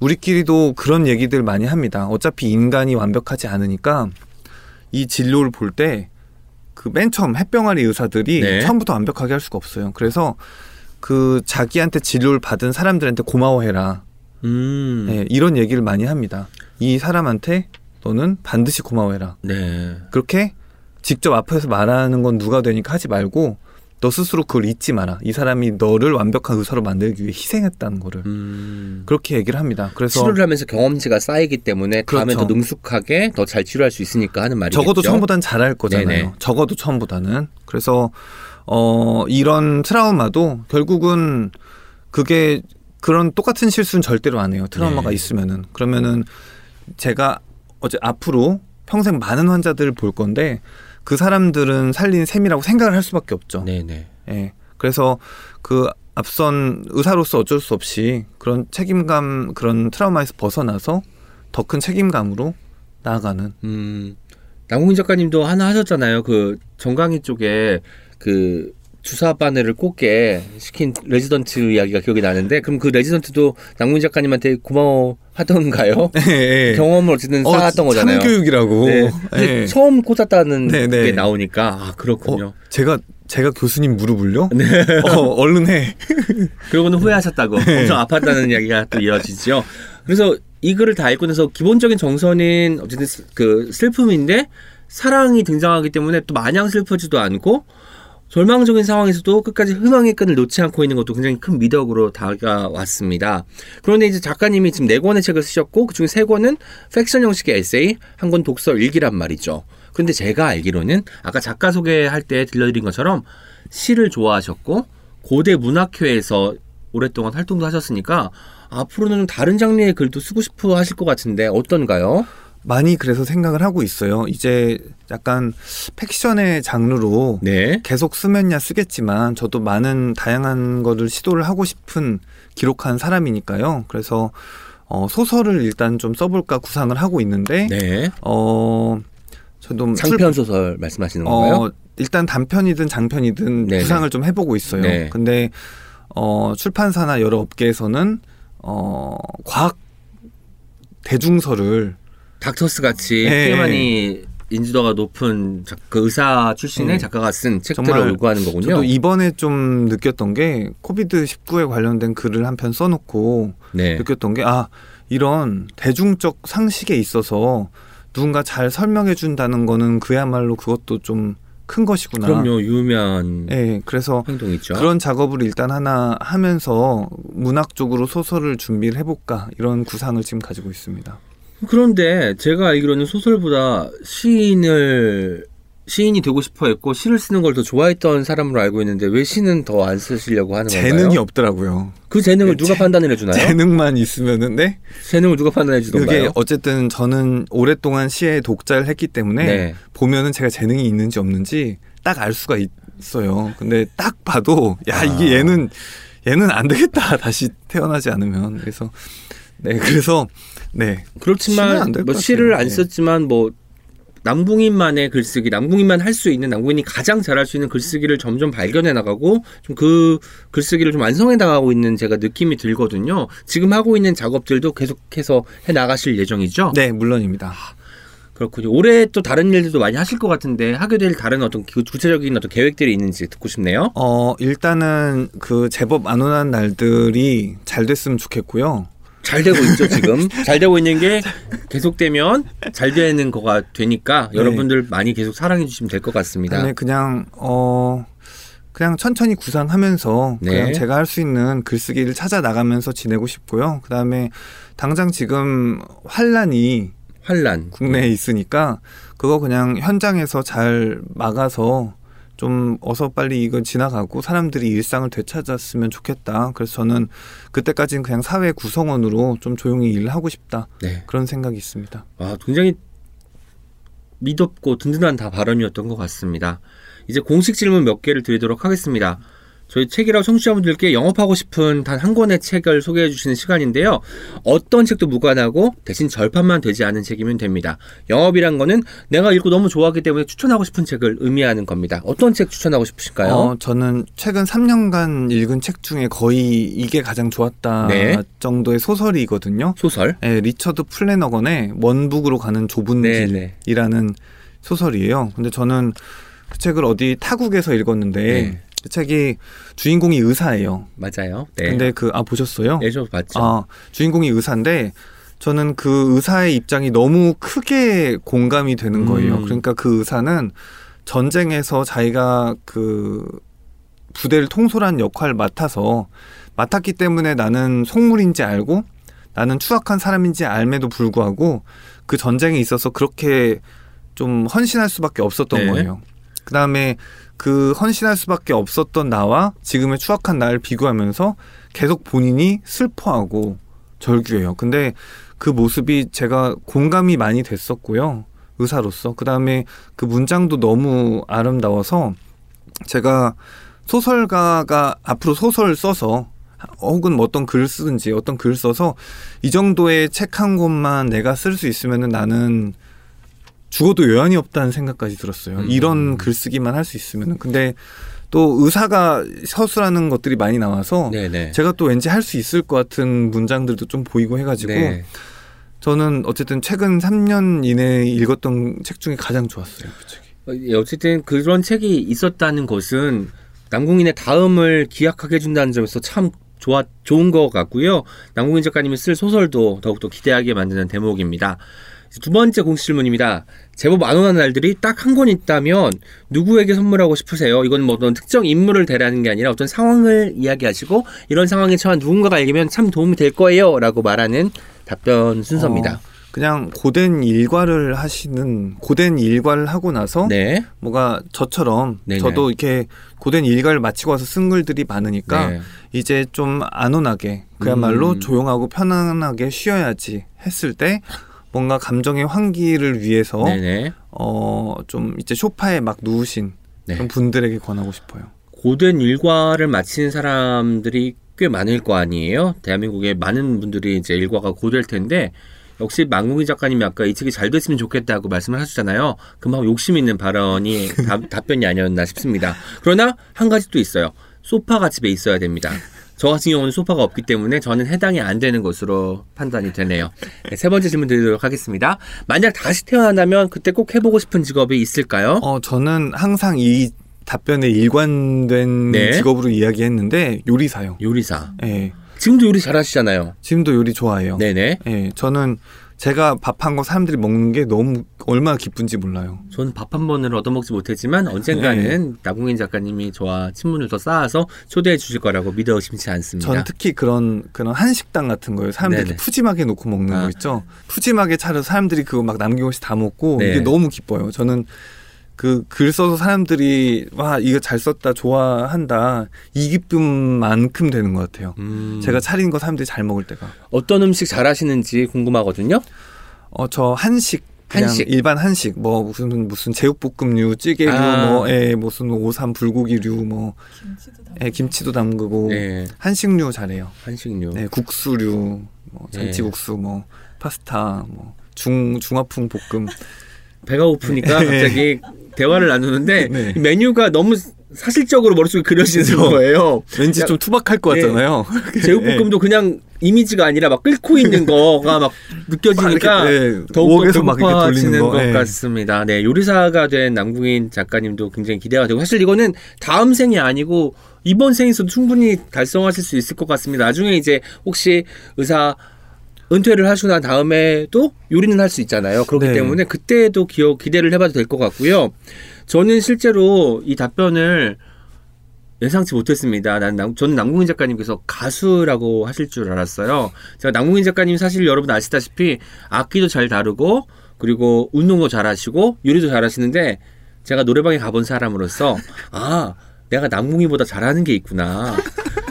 우리끼리도 그런 얘기들 많이 합니다. 어차피 인간이 완벽하지 않으니까 이 진료를 볼 때 그 맨 처음 햇병아리 의사들이 네. 처음부터 완벽하게 할 수가 없어요. 그래서 그 자기한테 진료를 받은 사람들한테 고마워해라. 음. 네, 이런 얘기를 많이 합니다. 이 사람한테 너는 반드시 고마워해라. 네. 그렇게 직접 앞에서 말하는 건 누가 되니까 하지 말고 너 스스로 그걸 잊지 마라. 이 사람이 너를 완벽한 의사로 만들기 위해 희생했다는 거를 음. 그렇게 얘기를 합니다. 그래서 치료를 하면서 경험치가 쌓이기 때문에 다음에 그렇죠. 더 능숙하게 더 잘 치료할 수 있으니까 하는 말이겠죠. 적어도 처음보다는 잘할 거잖아요. 네네. 적어도 처음보다는. 그래서 어 이런 트라우마도 결국은 그게 그런 똑같은 실수는 절대로 안 해요. 트라우마가 네. 있으면은 그러면은 제가 어제 앞으로 평생 많은 환자들을 볼 건데 그 사람들은 살린 셈이라고 생각을 할 수밖에 없죠. 네네. 예. 그래서 그 앞선 의사로서 어쩔 수 없이 그런 책임감 그런 트라우마에서 벗어나서 더 큰 책임감으로 나아가는 음. 남궁인 작가님도 하나 하셨잖아요. 그 정강이 쪽에 그 주사 바늘을 꽂게 시킨 레지던트 이야기가 기억이 나는데 그럼 그 레지던트도 남궁인 작가님한테 고마워 하던가요? 예, 예. 경험을 어쨌든 쌓았던 거잖아요. 참교육이라고. 네. 예. 처음 꽂았다는 네, 네. 게 나오니까 아 그렇군요. 어, 제가 제가 교수님 무릎을요? 네. 어, 얼른 해. 그러고는 후회하셨다고 네. 엄청 아팠다는 이야기가 또 이어지죠. 그래서 이 글을 다 읽고 나서 기본적인 정서는 어쨌든 슬- 그 슬픔인데 사랑이 등장하기 때문에 또 마냥 슬프지도 않고 절망적인 상황에서도 끝까지 희망의 끈을 놓지 않고 있는 것도 굉장히 큰 미덕으로 다가왔습니다. 그런데 이제 작가님이 지금 네 권의 책을 쓰셨고 그중에 세 권은 팩션 형식의 에세이, 한 권 독서 일기란 말이죠. 근데 제가 알기로는 아까 작가 소개할 때 들려드린 것처럼 시를 좋아하셨고 고대 문학회에서 오랫동안 활동도 하셨으니까 앞으로는 좀 다른 장르의 글도 쓰고 싶어 하실 것 같은데 어떤가요? 많이 그래서 생각을 하고 있어요. 이제 약간 팩션의 장르로 네. 계속 쓰면야 쓰겠지만 저도 많은 다양한 거를 시도를 하고 싶은 기록한 사람이니까요. 그래서 어, 소설을 일단 좀 써볼까 구상을 하고 있는데 네. 어 저도 출- 장편 소설 말씀하시는 건가요? 어, 일단 단편이든 장편이든 네네. 구상을 좀 해보고 있어요. 네. 근데 어, 출판사나 여러 업계에서는 어, 과학 대중서를 닥터스 같이 네. 꽤 많이 인지도가 높은 작, 그 의사 출신의 네. 작가가 쓴 책들을 요구하는 거군요. 저도 이번에 좀 느꼈던 게 코비드 19에 관련된 글을 한 편 써놓고 네. 느꼈던 게 아 이런 대중적 상식에 있어서 누군가 잘 설명해 준다는 거는 그야말로 그것도 좀 큰 것이구나. 그럼요. 유명한 예, 그래서 행동이죠. 그런 작업을 일단 하나 하면서 문학 쪽으로 소설을 준비를 해볼까 이런 구상을 지금 가지고 있습니다. 그런데 제가 알기로는 소설보다 시인을 시인이 되고 싶어 했고 시를 쓰는 걸 더 좋아했던 사람으로 알고 있는데 왜 시는 더 안 쓰시려고 하는 건가요? 재능이 없더라고요. 그 재능을 누가 재- 판단을 해주나요? 재능만 있으면은 네. 재능을 누가 판단해 그게 주던가요? 어쨌든 저는 오랫동안 시의 독자를 했기 때문에 네. 보면은 제가 재능이 있는지 없는지 딱 알 수가 있어요. 근데 딱 봐도 야 아. 이게 얘는 얘는 안 되겠다 다시 태어나지 않으면 그래서 네 그래서 네 그렇지만 뭐 시를. 안 네. 썼지만 뭐 남궁인만의 글쓰기, 남궁인만 할 수 있는 남궁인이 가장 잘할 수 있는 글쓰기를 점점 발견해 나가고 좀 그 글쓰기를 좀 완성해 나가고 있는 제가 느낌이 들거든요. 지금 하고 있는 작업들도 계속해서 해 나가실 예정이죠? 네, 물론입니다. 그렇군요. 올해 또 다른 일들도 많이 하실 것 같은데 하게 될 다른 어떤 구- 구체적인 어떤 계획들이 있는지 듣고 싶네요. 어 일단은 그 제법 안온한 날들이 잘 됐으면 좋겠고요. 잘 되고 있죠 지금. 잘 되고 있는 게 계속되면 잘 되는 거가 되니까 네. 여러분들 많이 계속 사랑해 주시면 될 것 같습니다. 그다음에 그냥 어 그냥 천천히 구상하면서 네. 그냥 제가 할 수 있는 글쓰기를 찾아 나가면서 지내고 싶고요. 그다음에 당장 지금 환란이 환란. 국내에 있으니까 그거 그냥 현장에서 잘 막아서 좀 어서 빨리 이거 지나가고 사람들이 일상을 되찾았으면 좋겠다. 그래서 저는 그때까지는 그냥 사회 구성원으로 좀 조용히 일을 하고 싶다. 네. 그런 생각이 있습니다. 아, 굉장히 믿었고 든든한 다 발언이었던 것 같습니다. 이제 공식 질문 몇 개를 드리도록 하겠습니다. 저희 책이라고 청취자분들께 영업하고 싶은 단 한 권의 책을 소개해 주시는 시간인데요. 어떤 책도 무관하고 대신 절판만 되지 않은 책이면 됩니다. 영업이란 거는 내가 읽고 너무 좋아하기 때문에 추천하고 싶은 책을 의미하는 겁니다. 어떤 책 추천하고 싶으실까요? 어, 저는 최근 3년간 읽은 책 중에 거의 이게 가장 좋았다 네. 정도의 소설이거든요. 소설? 예, 리처드 플래너건의 원북으로 가는 좁은 네, 네. 길이라는 소설이에요. 근데 저는 그 책을 어디 타국에서 읽었는데 네. 그 책이 주인공이 의사예요. 맞아요. 네. 근데 그 아 보셨어요? 네, 저 봤죠. 아 주인공이 의사인데 저는 그 의사의 입장이 너무 크게 공감이 되는 거예요. 음. 그러니까 그 의사는 전쟁에서 자기가 그 부대를 통솔한 역할을 맡아서 맡았기 때문에 나는 속물인지 알고 나는 추악한 사람인지 알매도 불구하고 그 전쟁에 있어서 그렇게 좀 헌신할 수밖에 없었던 네. 거예요. 그 다음에 그 헌신할 수밖에 없었던 나와 지금의 추악한 나를 비교하면서 계속 본인이 슬퍼하고 절규해요. 근데 그 모습이 제가 공감이 많이 됐었고요. 의사로서. 그 다음에 그 문장도 너무 아름다워서 제가 소설가가 앞으로 소설 써서 혹은 뭐 어떤 글을 쓰든지 어떤 글을 써서 이 정도의 책 한 권만 내가 쓸 수 있으면은 나는 죽어도 여한이 없다는 생각까지 들었어요. 음. 이런 글쓰기만 할 수 있으면은. 근데 또 의사가 서술하는 것들이 많이 나와서 네네. 제가 또 왠지 할 수 있을 것 같은 문장들도 좀 보이고 해가지고 네. 저는 어쨌든 최근 3년 이내에 읽었던 책 중에 가장 좋았어요. 그 책이. 어, 예, 어쨌든 그런 책이 있었다는 것은 남궁인의 다음을 기약하게 해준다는 점에서 참 좋아 좋은 것 같고요. 남궁인 작가님이 쓸 소설도 더욱더 기대하게 만드는 대목입니다. 두 번째 공식 질문입니다. 제법 안 오는 날들이 딱 한 권 있다면 누구에게 선물하고 싶으세요? 이건 뭐 어떤 특정 인물을 대라는 게 아니라 어떤 상황을 이야기하시고 이런 상황에 처한 누군가가 읽으면 참 도움이 될 거예요 라고 말하는 답변 순서입니다. 어, 그냥 고된 일과를 하시는 고된 일과를 하고 나서 네. 뭐가 저처럼 네네. 저도 이렇게 고된 일과를 마치고 와서 쓴 글들이 많으니까 네. 이제 좀 안온하게 그야말로 음. 조용하고 편안하게 쉬어야지 했을 때 뭔가 감정의 환기를 위해서 네네. 어 좀 이제 소파에 막 누우신 네. 그런 분들에게 권하고 싶어요. 고된 일과를 마친 사람들이 꽤 많을 거 아니에요? 대한민국에 많은 분들이 이제 일과가 고될 텐데 역시 망국인 작가님이 아까 이 책이 잘 됐으면 좋겠다고 말씀을 하셨잖아요. 그만큼 욕심 있는 발언이 답, 답변이 아니었나 싶습니다. 그러나 한 가지 또 있어요. 소파가 집에 있어야 됩니다. 저 같은 경우는 소파가 없기 때문에 저는 해당이 안 되는 것으로 판단이 되네요. 네, 세 번째 질문 드리도록 하겠습니다. 만약 다시 태어난다면 그때 꼭 해보고 싶은 직업이 있을까요? 어, 저는 항상 이 답변에 일관된 네. 직업으로 이야기했는데 요리사요. 요리사. 예. 지금도 요리 잘하시잖아요. 지금도 요리 좋아해요. 네네. 예. 저는 제가 밥 한 거 사람들이 먹는 게 너무 얼마나 기쁜지 몰라요. 저는 밥 한 번을 얻어먹지 못했지만 언젠가는 나궁인 작가님이 저와 친분을 더 쌓아서 초대해 주실 거라고 믿어 의심치 않습니다. 전 특히 그런 그런 한식당 같은 거요. 사람들이 네네. 푸짐하게 놓고 먹는 아. 거 있죠. 푸짐하게 차려서 사람들이 그거 막 남김없이 다 먹고 네. 이게 너무 기뻐요. 저는 그 글 써서 사람들이 와 이거 잘 썼다 좋아한다 이 기쁨만큼 되는 것 같아요. 음, 제가 차린 거 사람들이 잘 먹을 때가. 어떤 음식 잘하시는지 궁금하거든요. 어 저 한식 그냥 한식. 일반 한식 뭐 무슨 무슨 제육볶음류 찌개류 아. 뭐 예, 무슨 오삼 불고기류 뭐 예, 김치도 담그고 네, 한식류 잘해요. 한식류. 네, 국수류, 뭐 네. 잔치국수, 뭐 파스타, 뭐 중 중화풍 볶음. 배가 고프니까 갑자기 대화를 나누는데 네. 이 메뉴가 너무 사실적으로 머릿속에 그려지는 그죠. 거예요. 왠지 야, 좀 투박할 것 네. 같잖아요. 제육볶음도 그냥 이미지가 아니라 막 끓고 있는 거가 막 느껴지니까 네, 막 이렇게 배고파지는. 것 네. 같습니다. 네, 요리사가 된 남궁인 작가님도 굉장히 기대가 되고 사실 이거는 다음 생이 아니고 이번 생에서도 충분히 달성하실 수 있을 것 같습니다. 나중에 이제 혹시 의사 은퇴를 하시고 난 다음에도 요리는 할 수 있잖아요. 그렇기 네. 때문에 그때도 기억 기대를 해봐도 될 것 같고요. 저는 실제로 이 답변을 예상치 못했습니다. 난 남- 저는 남궁인 작가님께서 가수라고 하실 줄 알았어요. 제가 남궁인 작가님 사실 여러분 아시다시피 악기도 잘 다루고 그리고 운동도 잘하시고 요리도 잘하시는데 제가 노래방에 가본 사람으로서 아 내가 남궁이보다 잘하는 게 있구나.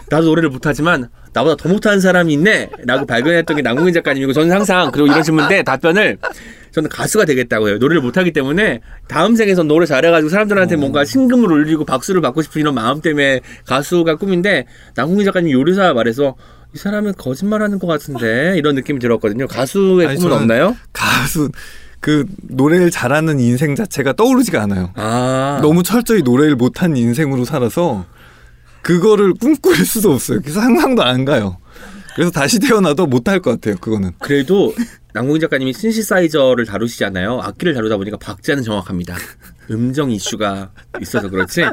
나도 노래를 못하지만 나보다 더 못하는 사람이 있네라고 발견했던 게 남궁인 작가님이고 저는 항상 그리고 이런 질문인데 답변을 저는 가수가 되겠다고 해요. 노래를 못하기 때문에 다음 생에선 노래 잘해가지고 사람들한테 뭔가 신금을 울리고 박수를 받고 싶은 이런 마음 때문에 가수가 꿈인데 남궁민 작가님 요리사 말해서 이 사람은 거짓말하는 것 같은데 이런 느낌이 들었거든요. 가수의 아니, 꿈은 없나요? 가수 그 노래를 잘하는 인생 자체가 떠오르지가 않아요. 아 너무 철저히 노래를 못한 인생으로 살아서 그거를 꿈꿀 수도 없어요. 그래서 상상도 안 가요. 그래서 다시 태어나도 못할 것 같아요. 그거는. 그래도 남궁민 작가님이 신시사이저를 다루시잖아요. 악기를 다루다 보니까 박자는 정확합니다. 음정 이슈가 있어서 그렇지.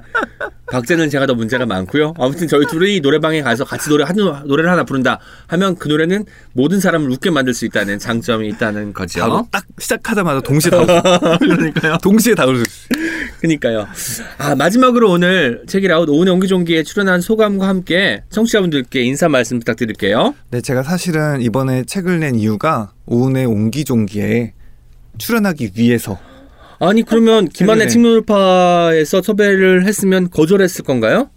박자는 제가 더 문제가 많고요. 아무튼 저희 둘이 노래방에 가서 같이 노래 한 노래를 하나 부른다 하면 그 노래는 모든 사람을 웃게 만들 수 있다는 장점이 있다는 거죠. 딱 시작하자마자 동시에 다. 그러니까요. 동시에 다 웃어. 그니까요. 아, 마지막으로 오늘 책이라웃 오은의 옹기종기에 출연한 소감과 함께 청취자분들께 인사 말씀 부탁드릴게요. 네, 제가 사실은 이번에 책을 낸 이유가 오은의 옹기종기에 출연하기 위해서 아니, 그러면 김한의 네네. 책노을파에서 섭외를 했으면 거절했을 건가요?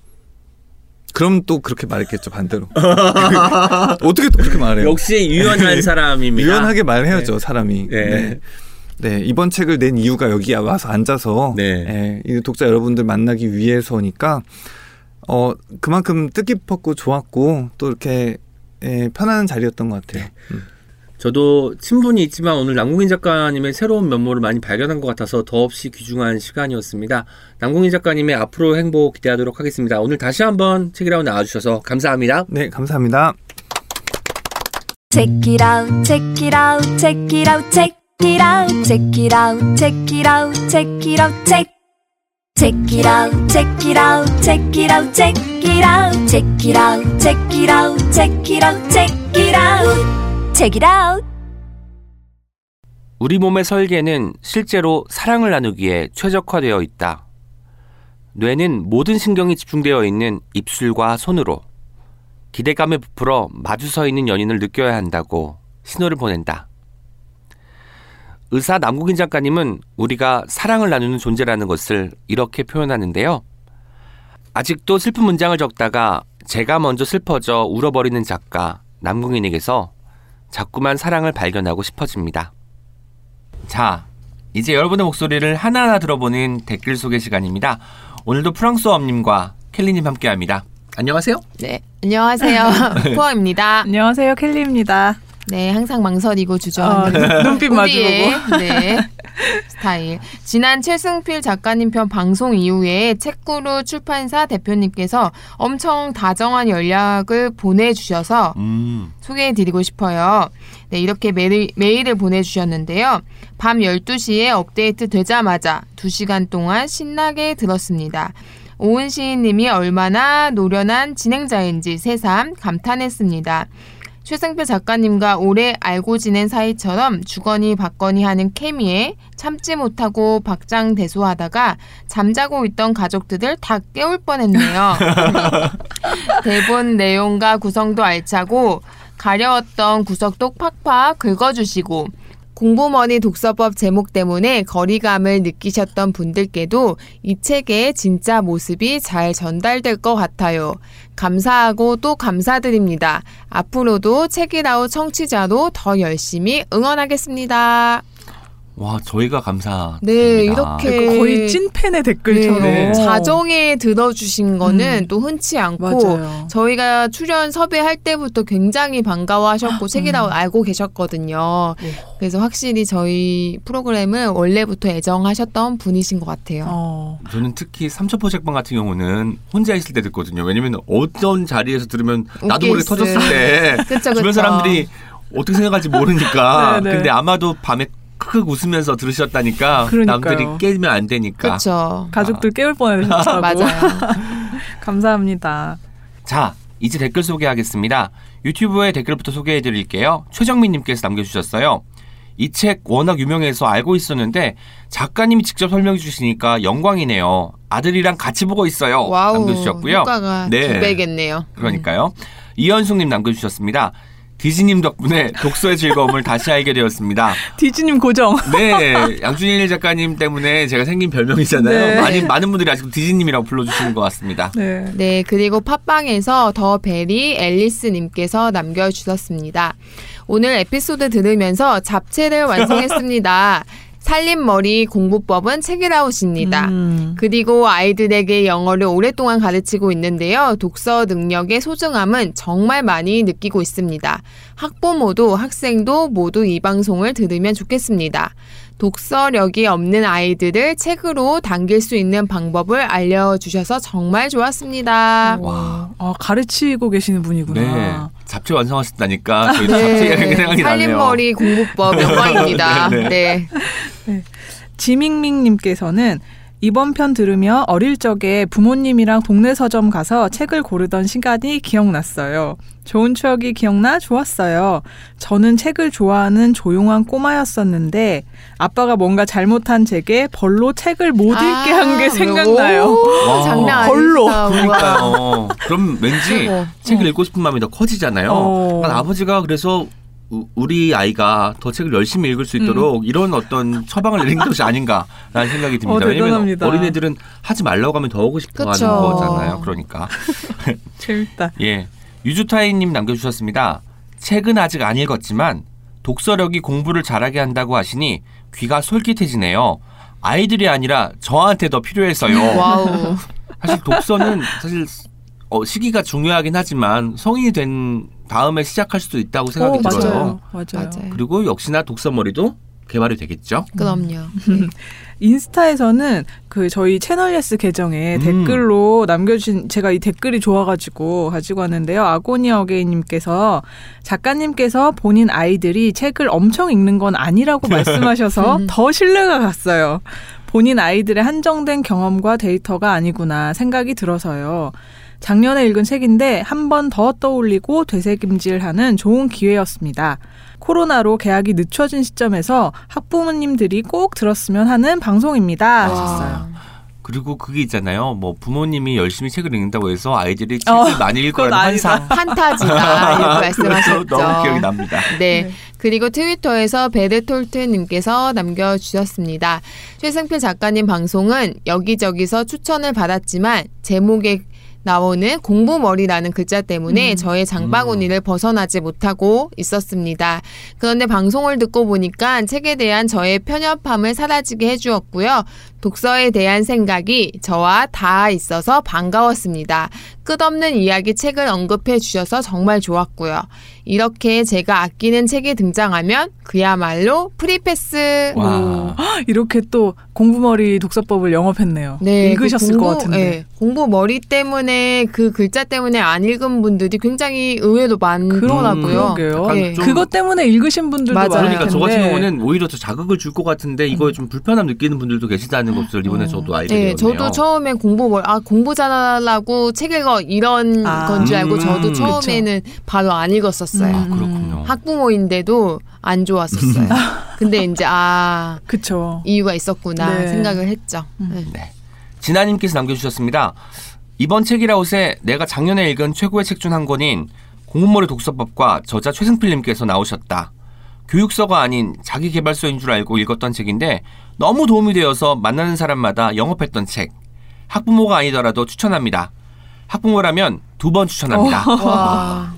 그럼 또 그렇게 말했겠죠 반대로 어떻게 또 그렇게 말해요 역시 유연한 사람입니다. 유연하게 말해야죠 사람이 네. 네. 네, 이번 책을 낸 이유가 여기 와서 앉아서 네. 예, 이 독자 여러분들 만나기 위해서니까 어 그만큼 뜻깊었고 좋았고 또 이렇게 예, 편안한 자리였던 것 같아요. 음. 저도 친분이 있지만 오늘 남궁인 작가님의 새로운 면모를 많이 발견한 것 같아서 더없이 귀중한 시간이었습니다. 남궁인 작가님의 앞으로 행복 기대하도록 하겠습니다. 오늘 다시 한번 책이라웃 나와주셔서 감사합니다. 네, 감사합니다. Check it out, check it out, check it out, check it out, check it out, check it out, check it out, check. Check it out, check it out, check it out, check it out, check it out, check it out, check it out, check it out, check it out. 우리 몸의 설계는 실제로 사랑을 나누기에 최적화되어 있다. 뇌는 모든 신경이 집중되어 있는 입술과 손으로 기대감에 부풀어 마주 서 있는 연인을 느껴야 한다고 신호를 보낸다. 의사 남국인 작가님은 우리가 사랑을 나누는 존재라는 것을 이렇게 표현하는데요. 아직도 슬픈 문장을 적다가 제가 먼저 슬퍼져 울어버리는 작가 남궁인에게서 자꾸만 사랑을 발견하고 싶어집니다. 자, 이제 여러분의 목소리를 하나하나 들어보는 댓글 소개 시간입니다. 오늘도 프랑스어님과 켈리님 함께합니다. 안녕하세요. 네, 안녕하세요. 푸어입니다. 안녕하세요, 켈리입니다. 네, 항상 망설이고 어, 주저하는 눈- 눈빛 마주보고. 네, 스타일. 지난 최승필 작가님 편 방송 이후에 책구루 출판사 대표님께서 엄청 다정한 연락을 보내주셔서 음. 소개해드리고 싶어요. 네, 이렇게 메일, 메일을 보내주셨는데요. 밤 12시에 업데이트 되자마자 2시간 동안 신나게 들었습니다. 오은 시인님이 얼마나 노련한 진행자인지 새삼 감탄했습니다. 최승표 작가님과 오래 알고 지낸 사이처럼 주거니 받거니 하는 케미에 참지 못하고 박장대소하다가 잠자고 있던 가족들을 다 깨울 뻔했네요. 대본 내용과 구성도 알차고 가려웠던 구석도 팍팍 긁어주시고 공부머니 독서법 제목 때문에 거리감을 느끼셨던 분들께도 이 책의 진짜 모습이 잘 전달될 것 같아요. 감사하고 또 감사드립니다. 앞으로도 책이라우 청취자로 더 열심히 응원하겠습니다. 와, 저희가 감사. 네, 이렇게 거의 찐팬의 댓글처럼 네, 자정에 들어주신 거는 음. 또 흔치 않고 맞아요. 저희가 출연 섭외할 때부터 굉장히 반가워하셨고 책이라고 알고 계셨거든요. 네. 그래서 확실히 저희 프로그램을 원래부터 애정하셨던 분이신 것 같아요. 어. 저는 특히 삼천포 책방 같은 경우는 혼자 있을 때 듣거든요. 왜냐면 어떤 자리에서 들으면 나도 모르게 터졌을 수. 때 그쵸, 주변 그쵸. 사람들이 어떻게 생각할지 모르니까. 네, 네. 근데 아마도 밤에 크크 웃으면서 들으셨다니까 그러니까요. 남들이 깨면 안 되니까. 그렇죠. 가족들 깨울 뻔했다고 맞아요. 감사합니다. 자, 이제 댓글 소개하겠습니다. 유튜브에 댓글부터 소개해 드릴게요. 최정민님께서 남겨주셨어요. 이 책 워낙 유명해서 알고 있었는데 작가님이 직접 설명해 주시니까 영광이네요. 아들이랑 같이 보고 있어요. wow. 남겨주셨고요. 효과가 네. 두 배겠네요. 그러니까요. 이현숙님 남겨주셨습니다. 디즈님 덕분에 독서의 즐거움을 다시 알게 되었습니다. 디즈님 고정. 네, 양준일 작가님 때문에 제가 생긴 별명이잖아요. 네. 많이 많은 분들이 아직도 디즈님이라고 불러주시는 것 같습니다. 네. 네, 그리고 팟빵에서 더 베리 앨리스님께서 남겨주셨습니다. 오늘 에피소드 들으면서 잡채를 완성했습니다. 살림머리 공부법은 책이라웃입니다. 음. 그리고 아이들에게 영어를 오랫동안 가르치고 있는데요. 독서 능력의 소중함은 정말 많이 느끼고 있습니다. 학부모도 학생도 모두 이 방송을 들으면 좋겠습니다. 독서력이 없는 아이들을 책으로 당길 수 있는 방법을 알려주셔서 정말 좋았습니다. 와, 아, 가르치고 계시는 분이구나. 네, 잡채 완성하셨다니까 저희도 잡채 이야기 생각이 나네요. 살림머리 공부법 영광입니다. 네, 네. 지밍밍님께서는 이번 편 들으며 어릴 적에 부모님이랑 동네 서점 가서 책을 고르던 시간이 기억났어요. 좋은 추억이 기억나 좋았어요. 저는 책을 좋아하는 조용한 꼬마였었는데 아빠가 뭔가 잘못한 제게 벌로 책을 못 읽게 한 게 생각나요. 오, 와. 장난. 우와. 그러니까요. 그럼 왠지 최고. 책을 읽고 싶은 마음이 더 커지잖아요. 어. 난 아버지가 그래서 우- 우리 아이가 더 책을 열심히 읽을 수 있도록 이런 어떤 처방을 내린 것이 아닌가라는 생각이 듭니다. 어, 왜냐면. 어린애들은 하지 말라고 하면 더 하고 싶어 하는 그쵸. 거잖아요. 그러니까. 재밌다. 예. 유주타이님 남겨주셨습니다. 책은 아직 안 읽었지만 독서력이 공부를 잘하게 한다고 하시니 귀가 솔깃해지네요. 아이들이 아니라 저한테 더 필요해서요. wow. 사실 독서는 사실 어, 시기가 중요하긴 하지만 성인이 된 다음에 시작할 수도 있다고 생각이 어, 들어요. 맞아요. 맞아요. 맞아요. 그리고 역시나 독서머리도 개발이 되겠죠. 그럼요. 인스타에서는 그 저희 채널 예스 계정에 음. 댓글로 남겨주신 제가 이 댓글이 좋아가지고 가지고 왔는데요. 아고니 어게인님께서 작가님께서 본인 아이들이 책을 엄청 읽는 건 아니라고 말씀하셔서 더 신뢰가 갔어요. 본인 아이들의 한정된 경험과 데이터가 아니구나 생각이 들어서요. 작년에 읽은 책인데 한 번 더 떠올리고 되새김질하는 좋은 기회였습니다. 코로나로 개학이 늦춰진 시점에서 학부모님들이 꼭 들었으면 하는 방송입니다. 하셨어요. 그리고 그게 있잖아요. 뭐 부모님이 열심히 책을 읽는다고 해서 아이들이 책을 어, 많이 읽을 그건 거라는 아니다. 환상. 판타지다 이렇게 말씀하셨죠. 너무 기억이 납니다. 네. 네. 그리고 트위터에서 베르톨트님께서 남겨주셨습니다. 최승필 작가님 방송은 여기저기서 추천을 받았지만 제목에 나오는 공부머리라는 글자 때문에 저의 장바구니를 벗어나지 못하고 있었습니다. 그런데 방송을 듣고 보니까 책에 대한 저의 편협함을 사라지게 해주었고요. 독서에 대한 생각이 저와 다 있어서 반가웠습니다. 끝없는 이야기 책을 언급해 주셔서 정말 좋았고요. 이렇게 제가 아끼는 책이 등장하면 그야말로 free pass. 와. 이렇게 또 공부머리 독서법을 영업했네요. 네, 읽으셨을 그 공부, 것 같은데. 예, 공부 머리 때문에 그 글자 때문에 안 읽은 분들이 굉장히 의외로 많더라고요. 좀- 그것 때문에 읽으신 분들도 맞아요. 그러니까 저 같은. 경우는 오히려 더 자극을 줄 것 같은데 이거에 좀 불편함 느끼는 분들도 계시다는 것을 이번에 저도 알게 네, 되었네요. 저도 처음에 공부 뭘, 아, 공부 잘하려고 책 읽어, 이런 아. 건줄 알고 음, 저도 처음에는 바로 안 읽었었어요. 아, 그렇군요. 학부모인데도 안 좋았었어요. 근데 이제, 아, 그쵸. 이유가 있었구나 네. 생각을 했죠. 네. 네. 진아님께서 남겨주셨습니다. 이번 책이라웃에 내가 작년에 읽은 최고의 책 중 한 권인 공문머리 독서법과 저자 최승필님께서 나오셨다. 교육서가 아닌 자기개발서인 줄 알고 읽었던 책인데 너무 도움이 되어서 만나는 사람마다 영업했던 책. 학부모가 아니더라도 추천합니다. 학부모라면 두 번 추천합니다. 와.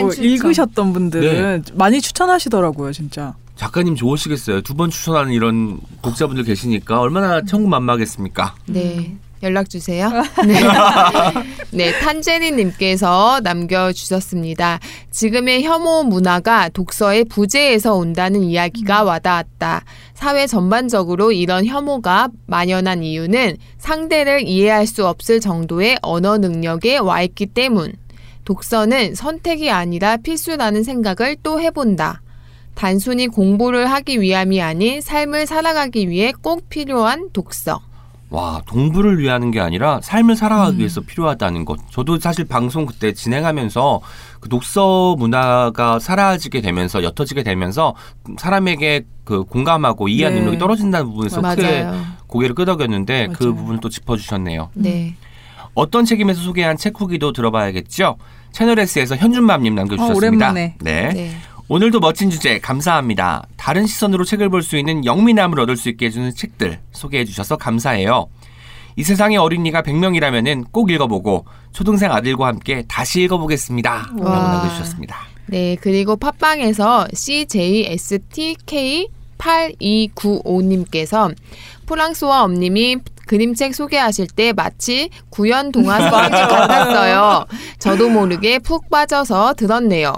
어, 추천. 읽으셨던 분들은 네. 많이 추천하시더라고요, 진짜. 작가님 좋으시겠어요. 두 번 추천하는 이런 독자분들 계시니까 얼마나 천국만마하겠습니까? 네. 연락 주세요. 네. 네, 탄제리님께서 남겨 주셨습니다. 지금의 혐오 문화가 독서의 부재에서 온다는 이야기가 와닿았다. 사회 전반적으로 이런 혐오가 만연한 이유는 상대를 이해할 수 없을 정도의 언어 능력에 와 있기 때문. 독서는 선택이 아니라 필수라는 생각을 또 해본다. 단순히 공부를 하기 위함이 아닌 삶을 살아가기 위해 꼭 필요한 독서. 와, 동부를 위하는 게 아니라 삶을 살아가기 음. 위해서 필요하다는 것. 저도 사실 방송 그때 진행하면서 그 독서 문화가 사라지게 되면서 옅어지게 되면서 사람에게 그 공감하고 이해하는 네. 능력이 떨어진다는 부분에서 크게 맞아요. 고개를 끄덕였는데 그 맞아요. 부분을 또 짚어주셨네요. 네. 어떤 책임에서 소개한 책 후기도 들어봐야겠죠? 채널 S에서 현준맘님 남겨주셨습니다. 어. 네. 네. 오늘도 멋진 주제 감사합니다. 다른 시선으로 책을 볼 수 있는 영민함을 얻을 수 있게 해주는 책들 소개해 주셔서 감사해요. 이 세상의 어린이가 100명이라면 꼭 읽어보고 초등생 아들과 함께 다시 읽어보겠습니다. 라고 와. 남겨주셨습니다. 네, 그리고 팟빵에서 CJSTK8295님께서 프랑스와 엄님이 그림책 소개하실 때 마치 구연 동화 스토리 같았어요. 저도 모르게 푹 빠져서 들었네요.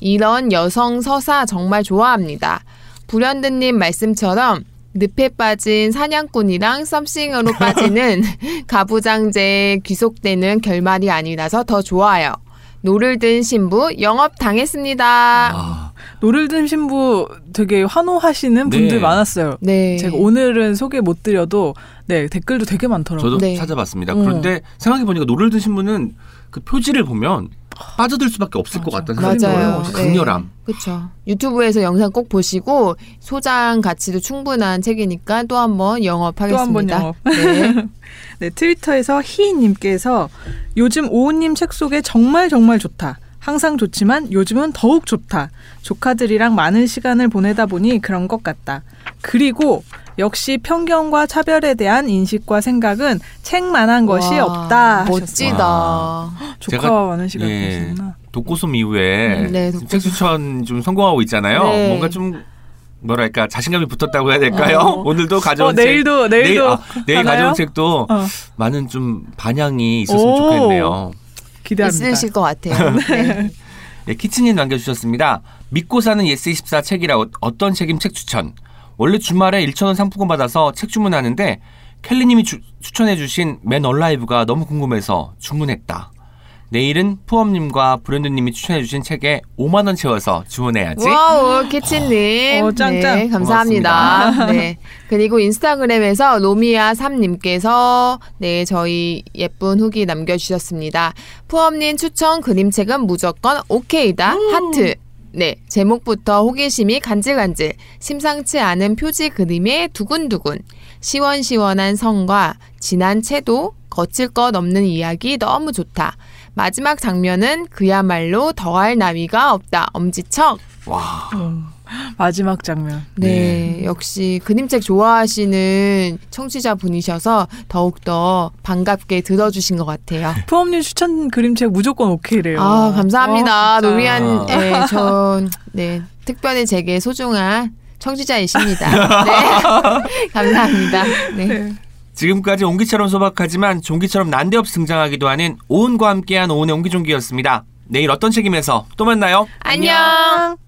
이런 여성 서사 정말 좋아합니다. 불현듯님 말씀처럼 늪에 빠진 사냥꾼이랑 썸씽으로 빠지는 가부장제에 귀속되는 결말이 아니라서 더 좋아요. 노를 든 신부 영업 당했습니다. 아, 노를 든 신부 되게 환호하시는 분들 네. 많았어요. 네. 제가 오늘은 소개 못 드려도 네 댓글도 되게 많더라고요. 저도 네. 찾아봤습니다. 음. 그런데 생각해 보니까 노를 든 신부는 그 표지를 보면 빠져들 수밖에 없을 것 같다는 생각이. 들어요. 네. 강렬함. 그렇죠. 유튜브에서 영상 꼭 보시고 소장 가치도 충분한 책이니까 또 한번 영업하겠습니다. 또 한번 영업. 네. 네, 트위터에서 희님께서 요즘 오우님 책 속에 정말 정말 좋다. 항상 좋지만 요즘은 더욱 좋다. 조카들이랑 많은 시간을 보내다 보니 그런 것 같다. 그리고 역시 편견과 차별에 대한 인식과 생각은 책만한 것이 와, 없다. 멋지다. 와. 조카와 제가- 많은 시간 예. 독고솜 이후에 음, 네, 책 추천 좀 성공하고 있잖아요. 네. 뭔가 좀 뭐랄까 자신감이 붙었다고 해야 될까요? 어. 오늘도 가져온 어, 책 내일도 내일도 내일, 아, 내일? 가져온 책도 어, 많은 좀 반향이 있었으면 오. 좋겠네요. 기대합니다. 있으실 것 같아요. 네. 네, 키친님 남겨주셨습니다. 믿고 사는 예스24 책이라 어- 어떤 책임 책 추천. 원래 주말에 1,000원 상품권 받아서 책 주문하는데 캘리님이 주- 추천해주신 맨 얼라이브가 너무 궁금해서 주문했다. 내일은 프엄님과 브랜드님이 추천해주신 책에 5만 원 채워서 주문해야지. wow, 캐치님. 어, 짱짱. 네, 감사합니다. 네. 그리고 인스타그램에서 로미아3님께서 네, 저희 예쁜 후기 남겨주셨습니다. 푸엄님 추천 그림책은 무조건 오케이다. 하트. 네, 제목부터 호기심이 간질간질. 심상치 않은 표지 그림에 두근두근. 시원시원한 성과 진한 채도 거칠 것 없는 이야기 너무 좋다. 마지막 장면은 그야말로 더할 나위가 없다. 엄지척. 와, 음. 마지막 장면. 네, 역시 그림책 좋아하시는 청취자 분이셔서 더욱더 반갑게 들어주신 것 같아요. 푸엄님 추천 그림책 무조건 오케이래요. 아, 감사합니다. 어, 진짜. 노미안, 예, 전, 네, 특별히 제게 소중한 청취자이십니다. 네. 감사합니다. 네. 지금까지 옹기처럼 소박하지만 종기처럼 난데없이 등장하기도 하는 오은과 함께한 오은의 옹기종기였습니다. 내일 어떤 책임에서 또 만나요. 안녕!